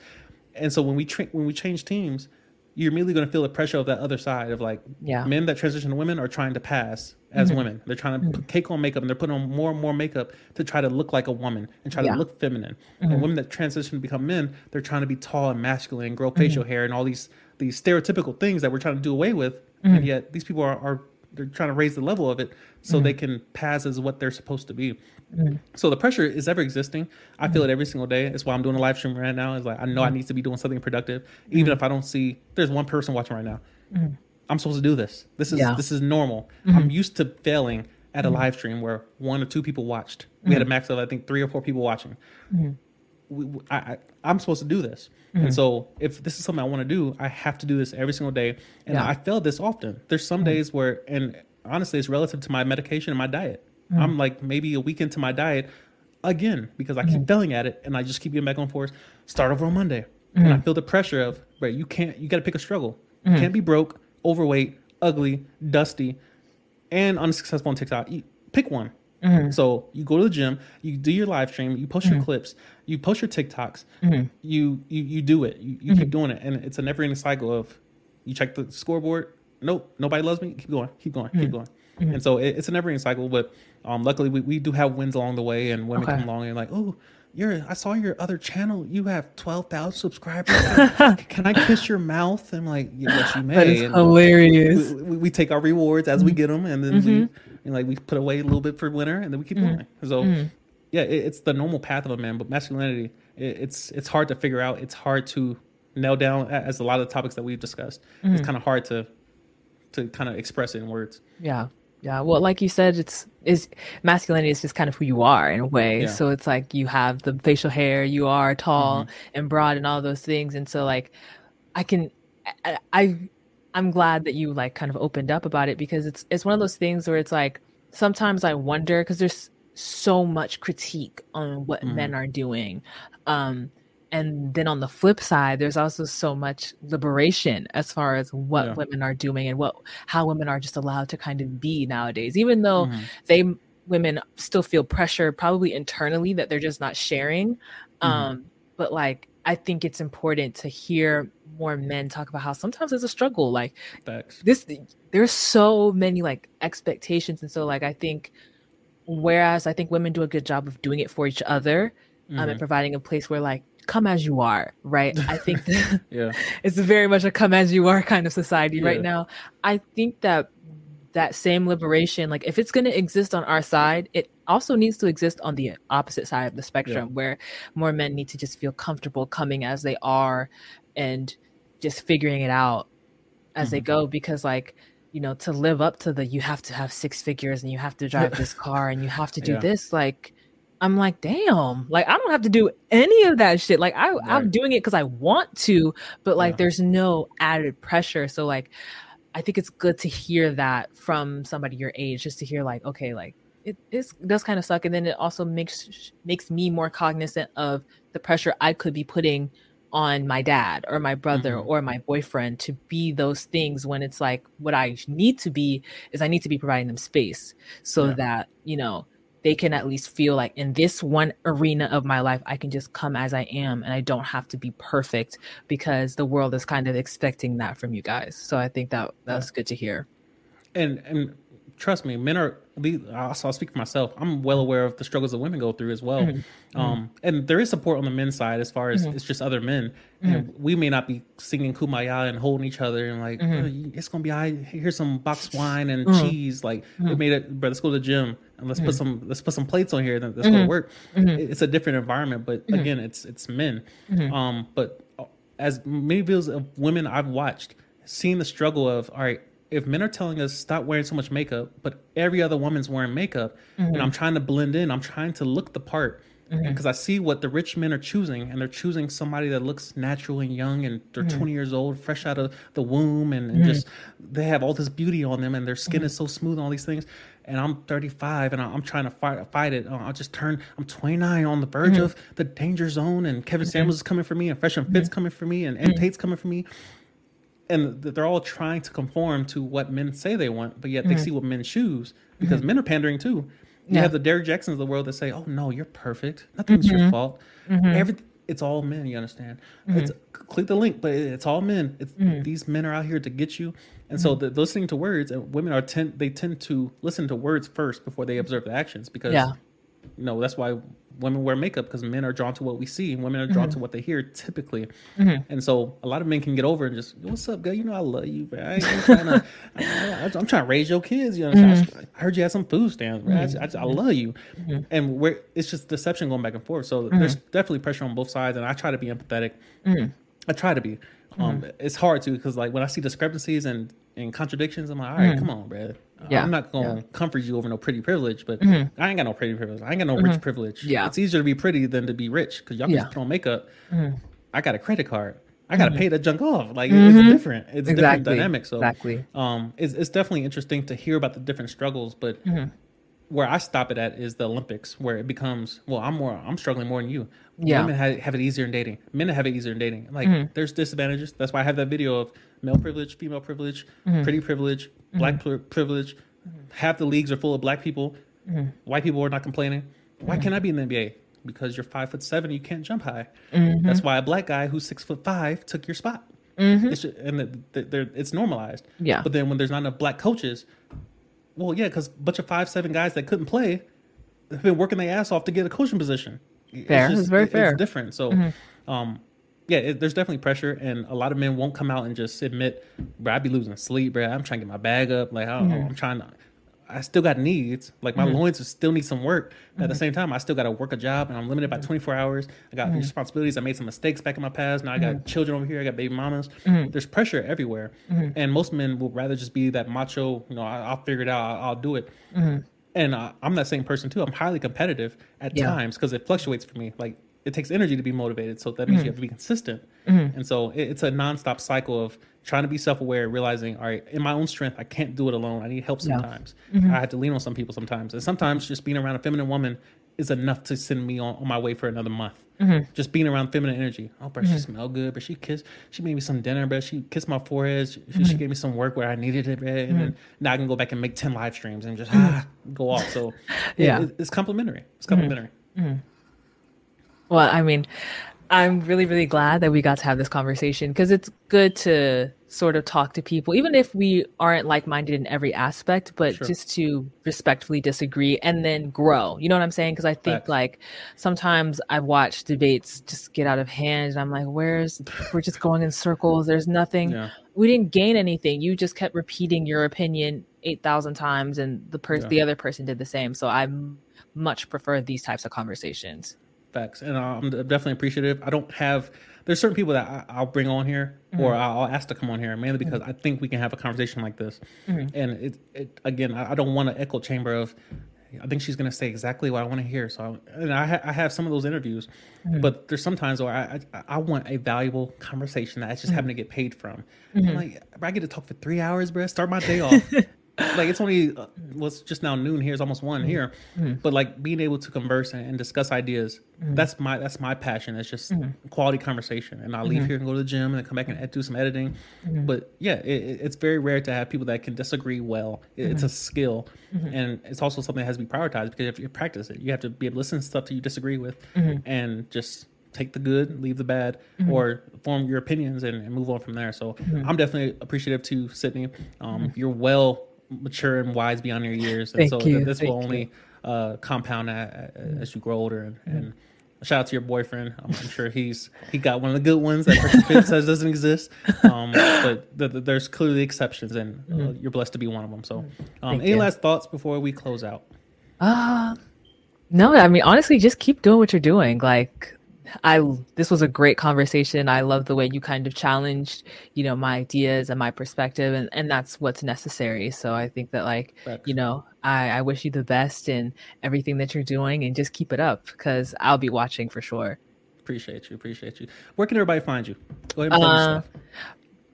And so when we tra- when we change teams, you're immediately going to feel the pressure of that other side of like yeah. men that transition to women are trying to pass as mm-hmm. women. They're trying to mm-hmm. take on makeup and they're putting on more and more makeup to try to look like a woman and try yeah. to look feminine. Mm-hmm. And women that transition to become men, they're trying to be tall and masculine and grow facial mm-hmm. hair and all these these stereotypical things that we're trying to do away with. And mm-hmm. yet these people are, are they're trying to raise the level of it so mm-hmm. they mm-hmm. can pass as what they're supposed to be. Mm-hmm. So the pressure is ever existing. I feel mm-hmm. it every single day. That's why I'm doing a live stream right now. Is like I know I mm-hmm. need to be doing something productive, even if I don't see there's one person watching right now. I'm supposed to do this. This is yeah. this is normal. I'm used to failing at a live stream where one or two people watched. We had a max of I think three or four people watching. We, I, I, am supposed to do this. Mm-hmm. And so if this is something I want to do, I have to do this every single day. And yeah. I fail this often. There's some mm-hmm. days where, and honestly, it's relative to my medication and my diet. Mm-hmm. I'm like maybe a week into my diet again because I keep mm-hmm. failing at it and I just keep getting back on force. Start over on Monday, and I mm-hmm. feel the pressure of right. You can't. You got to pick a struggle. You mm-hmm. can't be broke, overweight, ugly, dusty, and unsuccessful on TikTok. Pick one. Mm-hmm. So you go to the gym, you do your live stream, you post mm-hmm. your clips, you post your TikToks, mm-hmm. you, you you do it, you, you keep doing it, and it's a never ending cycle of you check the scoreboard. Nope, nobody loves me. Keep going, keep going, keep going. Mm-hmm. And so it, it's a never ending cycle. But um, luckily, we, we do have wins along the way, and women okay. come along and like, oh, you're. I saw your other channel. You have twelve thousand subscribers. Can I kiss your mouth? I'm like, yes, you may. That is and hilarious. We, we, we, take our rewards as we mm-hmm. get them, and then mm-hmm. we and like we put away a little bit for winter, and then we keep mm-hmm. going. So. Mm-hmm. Yeah, it, it's the normal path of a man, but masculinity, it, it's it's hard to figure out. It's hard to nail down, as a lot of the topics that we've discussed. It's mm-hmm. kind of hard to to kind of express it in words. Yeah. Yeah, well, like you said, it's is masculinity is just kind of who you are in a way. Yeah. So it's like you have the facial hair, you are tall mm-hmm. and broad, and all those things. And so, like, I can, I, I, I'm glad that you like kind of opened up about it because it's it's one of those things where it's like sometimes I wonder because there's so much critique on what mm-hmm. men are doing. Um, and then on the flip side there's also so much liberation as far as what yeah. women are doing and what how women are just allowed to kind of be nowadays even though mm-hmm. they women still feel pressure probably internally that they're just not sharing mm-hmm. um but like i think it's important to hear more men talk about how sometimes it's a struggle like Facts. this there's so many like expectations and so like i think whereas i think women do a good job of doing it for each other mm-hmm. um, and mm-hmm. providing a place where like come as you are, right? I think that yeah. it's very much a come as you are kind of society yeah. right now. I think that that same liberation, like if it's going to exist on our side, it also needs to exist on the opposite side of the spectrum yeah. where more men need to just feel comfortable coming as they are and just figuring it out as mm-hmm. they go because like you know to live up to the you have to have six figures and you have to drive this car and you have to do yeah. this like I'm like, damn, like I don't have to do any of that shit. Like I, right. I'm doing it because I want to, but like yeah. there's no added pressure. So like, I think it's good to hear that from somebody your age, just to hear like, okay, like it, it does kind of suck, and then it also makes makes me more cognizant of the pressure I could be putting on my dad or my brother mm-hmm. or my boyfriend to be those things when it's like what I need to be is I need to be providing them space so yeah. that you know they can at least feel like in this one arena of my life, I can just come as I am and I don't have to be perfect because the world is kind of expecting that from you guys. So I think that that's good to hear. And and trust me, men are. I'll speak for myself. I'm well aware of the struggles that women go through as well. Mm-hmm. Um, and there is support on the men's side as far as mm-hmm. it's just other men. Mm-hmm. And we may not be singing "Kumbaya" and holding each other and like mm-hmm. oh, it's gonna be. I here's some box wine and mm-hmm. cheese. Like we mm-hmm. made it. But let's go to the gym and let's put some let's put some plates on here. And let's go to work. It's a different environment, but again, it's it's men. Um, but uh, as many videos of women I've watched, seeing the struggle of all right if men are telling us stop wearing so much makeup, but every other woman's wearing makeup, mm-hmm. and I'm trying to blend in, I'm trying to look the part because mm-hmm. I see what the rich men are choosing, and they're choosing somebody that looks natural and young, and they're mm-hmm. 20 years old, fresh out of the womb, and, and mm-hmm. just they have all this beauty on them, and their skin mm-hmm. is so smooth, and all these things. And I'm 35, and I'm trying to fight, fight it. I'll just turn. I'm 29, on the verge mm-hmm. of the danger zone, and Kevin Samuels is coming for me, and Fresh and Fit's coming for me, and M Tate's coming for me and they're all trying to conform to what men say they want, but yet mm-hmm. they see what men choose because mm-hmm. men are pandering too. You yeah. have the Derrick Jaxns of the world that say, "Oh no, you're perfect. Nothing's mm-hmm. your fault. Mm-hmm. Every it's all men. You understand? Mm-hmm. It's click the link, but it's all men. It's mm-hmm. these men are out here to get you. And so the, listening to words, and women are tend they tend to listen to words first before they observe the actions because yeah. You know that's why women wear makeup because men are drawn to what we see and women are drawn mm-hmm. to what they hear typically. Mm-hmm. And so a lot of men can get over and just, what's up, girl? You know, I love you, bro. I ain't trying to, I, am trying to raise your kids. You know, mm-hmm. I, heard you had some food stamps, bro. I, I, I love you. Mm-hmm. And we're, it's just deception going back and forth. So there's mm-hmm. definitely pressure on both sides. And I try to be empathetic. Mm-hmm. I try to be. Um, It's hard to because like when I see discrepancies and, and contradictions, I'm like, all right, come on, bro yeah. I'm not gonna yeah. comfort you over no pretty privilege, but mm-hmm. I ain't got no pretty privilege. I ain't got no mm-hmm. rich privilege. Yeah, it's easier to be pretty than to be rich because y'all yeah. just put on makeup. Mm-hmm. I got a credit card. I gotta mm-hmm. pay that junk off. Like it's mm-hmm. different. It's exactly. a different dynamic. So exactly. Um, it's it's definitely interesting to hear about the different struggles, but mm-hmm. where I stop it at is the Olympics, where it becomes well, I'm more, I'm struggling more than you. Yeah. Women have, have it easier in dating. Men have it easier in dating. Like mm-hmm. there's disadvantages. That's why I have that video of male privilege, female privilege, mm-hmm. pretty privilege, black privilege Mm-hmm. Half the leagues are full of black people. Mm-hmm. White people are not complaining. Why mm-hmm. can't I be in the NBA? Because you're five foot seven, you can't jump high. Mm-hmm. That's why a black guy who's six foot five took your spot. Mm-hmm. It's just, and the, the, it's normalized. Yeah. But then when there's not enough black coaches, well, yeah, because a bunch of five seven guys that couldn't play have been working their ass off to get a coaching position. Fair. It's, just, it's very it, fair. It's different. So, mm-hmm. um, yeah, it, there's definitely pressure, and a lot of men won't come out and just admit, "Bro, I be losing sleep, bro. I'm trying to get my bag up. Like, I mm-hmm. I'm trying to." I still got needs. Like my mm-hmm. loins still need some work. Mm-hmm. At the mm-hmm. same time, I still got to work a job, and I'm limited by 24 hours. I got mm-hmm. responsibilities. I made some mistakes back in my past. Now I got mm-hmm. children over here. I got baby mamas. Mm-hmm. There's pressure everywhere, and most men will rather just be that macho. You know, I, will figure it out. I'll, I'll do it. And uh, I'm that same person too. I'm highly competitive at yeah. times because it fluctuates for me. Like it takes energy to be motivated, so that means you have to be consistent. And so it, it's a nonstop cycle of trying to be self-aware realizing all right in my own strength i can't do it alone. I need help sometimes. Mm-hmm. i have to lean on some people sometimes. And sometimes just being around a feminine woman is enough to send me on, on my way for another month. Mm-hmm. just being around feminine energy. Oh but mm-hmm. she smelled good but she kissed she made me some dinner but she kissed my forehead. She, she mm-hmm. gave me some work where i needed it and then mm-hmm. now i can go back and make 10 live streams and just mm-hmm. ah, go off. So yeah. it, it's complimentary. It's complimentary well i mean I'm really, really glad that we got to have this conversation because it's good to sort of talk to people, even if we aren't like minded in every aspect, but sure. just to respectfully disagree and then grow. You know what I'm saying? Because I think like sometimes I've watched debates just get out of hand and I'm like, where's, we're just going in circles. There's nothing, yeah. we didn't gain anything. You just kept repeating your opinion 8,000 times and the person, yeah. the other person did the same. So I much prefer these types of conversations. Facts. And I'm definitely appreciative. I don't have, there's certain people that I, will bring on here mm-hmm. or I'll ask to come on here mainly because mm-hmm. I think we can have a conversation like this. Mm-hmm. And it, it, again, I, don't want an echo chamber of, I think she's going to say exactly what I want to hear. So, I, and I, ha- I have some of those interviews, mm-hmm. but there's sometimes where I, I, I, want a valuable conversation that I just mm-hmm. happen to get paid from. I'm mm-hmm. like, I get to talk for three hours, bro. Start my day off. like it's only uh, well, just now noon here. It's almost one mm-hmm. here, mm-hmm. but like being able to converse and, and discuss ideas. Mm-hmm. That's my that's my passion. It's just mm-hmm. quality conversation. And I leave mm-hmm. here and go to the gym and come back and do some editing. Mm-hmm. But yeah, it, it's very rare to have people that can disagree well. It, it's a skill, and it's also something that has to be prioritized because if you practice it, you have to be able to listen to stuff that you disagree with, and just take the good, leave the bad, mm-hmm. or form your opinions and, and, move on from there. So mm-hmm. I'm definitely appreciative to Sydney. Um, mm-hmm. You're well mature and wise beyond your years, and so you, this thank will only uh, compound as you grow older. And, and shout out to your boyfriend. I'm, I'm sure he's he got one of the good ones that says doesn't exist. Um, but th- th- there's clearly exceptions, and uh, you're blessed to be one of them. So, um, any you. last thoughts before we close out? Uh, no, I mean honestly, just keep doing what you're doing. Like I this was a great conversation. I love the way you kind of challenged, you know, my ideas and my perspective and, and that's what's necessary. So I think that like, Facts. you know, I, I wish you the best in everything that you're doing and just keep it up because I'll be watching for sure. Appreciate you. Appreciate you. Where can everybody find you? Go ahead and plug Uh,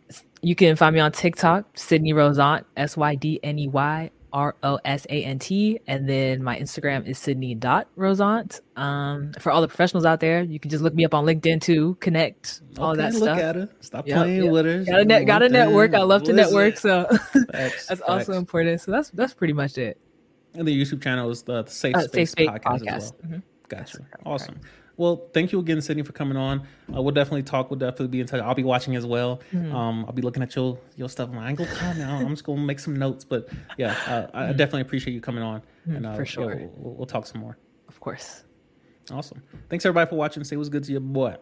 stuff. You can find me on TikTok, Sydney Rosant, S Y D N E Y R O S A N T. And then my Instagram is Sydney.Rosant. Um, for all the professionals out there, you can just look me up on LinkedIn too, connect, all Okay, that look stuff. at her. Stop Yep, playing yep. with her. Got a, net, got a network. I love to network. So Facts, that's also important. So that's that's pretty much it. And the YouTube channel is the Safe Uh, Space, Safe Space podcast, Podcast. as well. Mhm. Gotcha. Awesome. right. Well, thank you again, Sydney, for coming on. Uh, we'll definitely talk. We'll definitely be in touch. I'll be watching as well. Mm-hmm. Um, I'll be looking at your your stuff. I'm like, I gonna call now. I'm just gonna make some notes. But yeah, uh, I I definitely appreciate you coming on. And uh, Mm-hmm. for yeah, sure. we'll, we'll, we'll talk some more. Of course. Awesome. Thanks everybody for watching. Say what's good to your boy.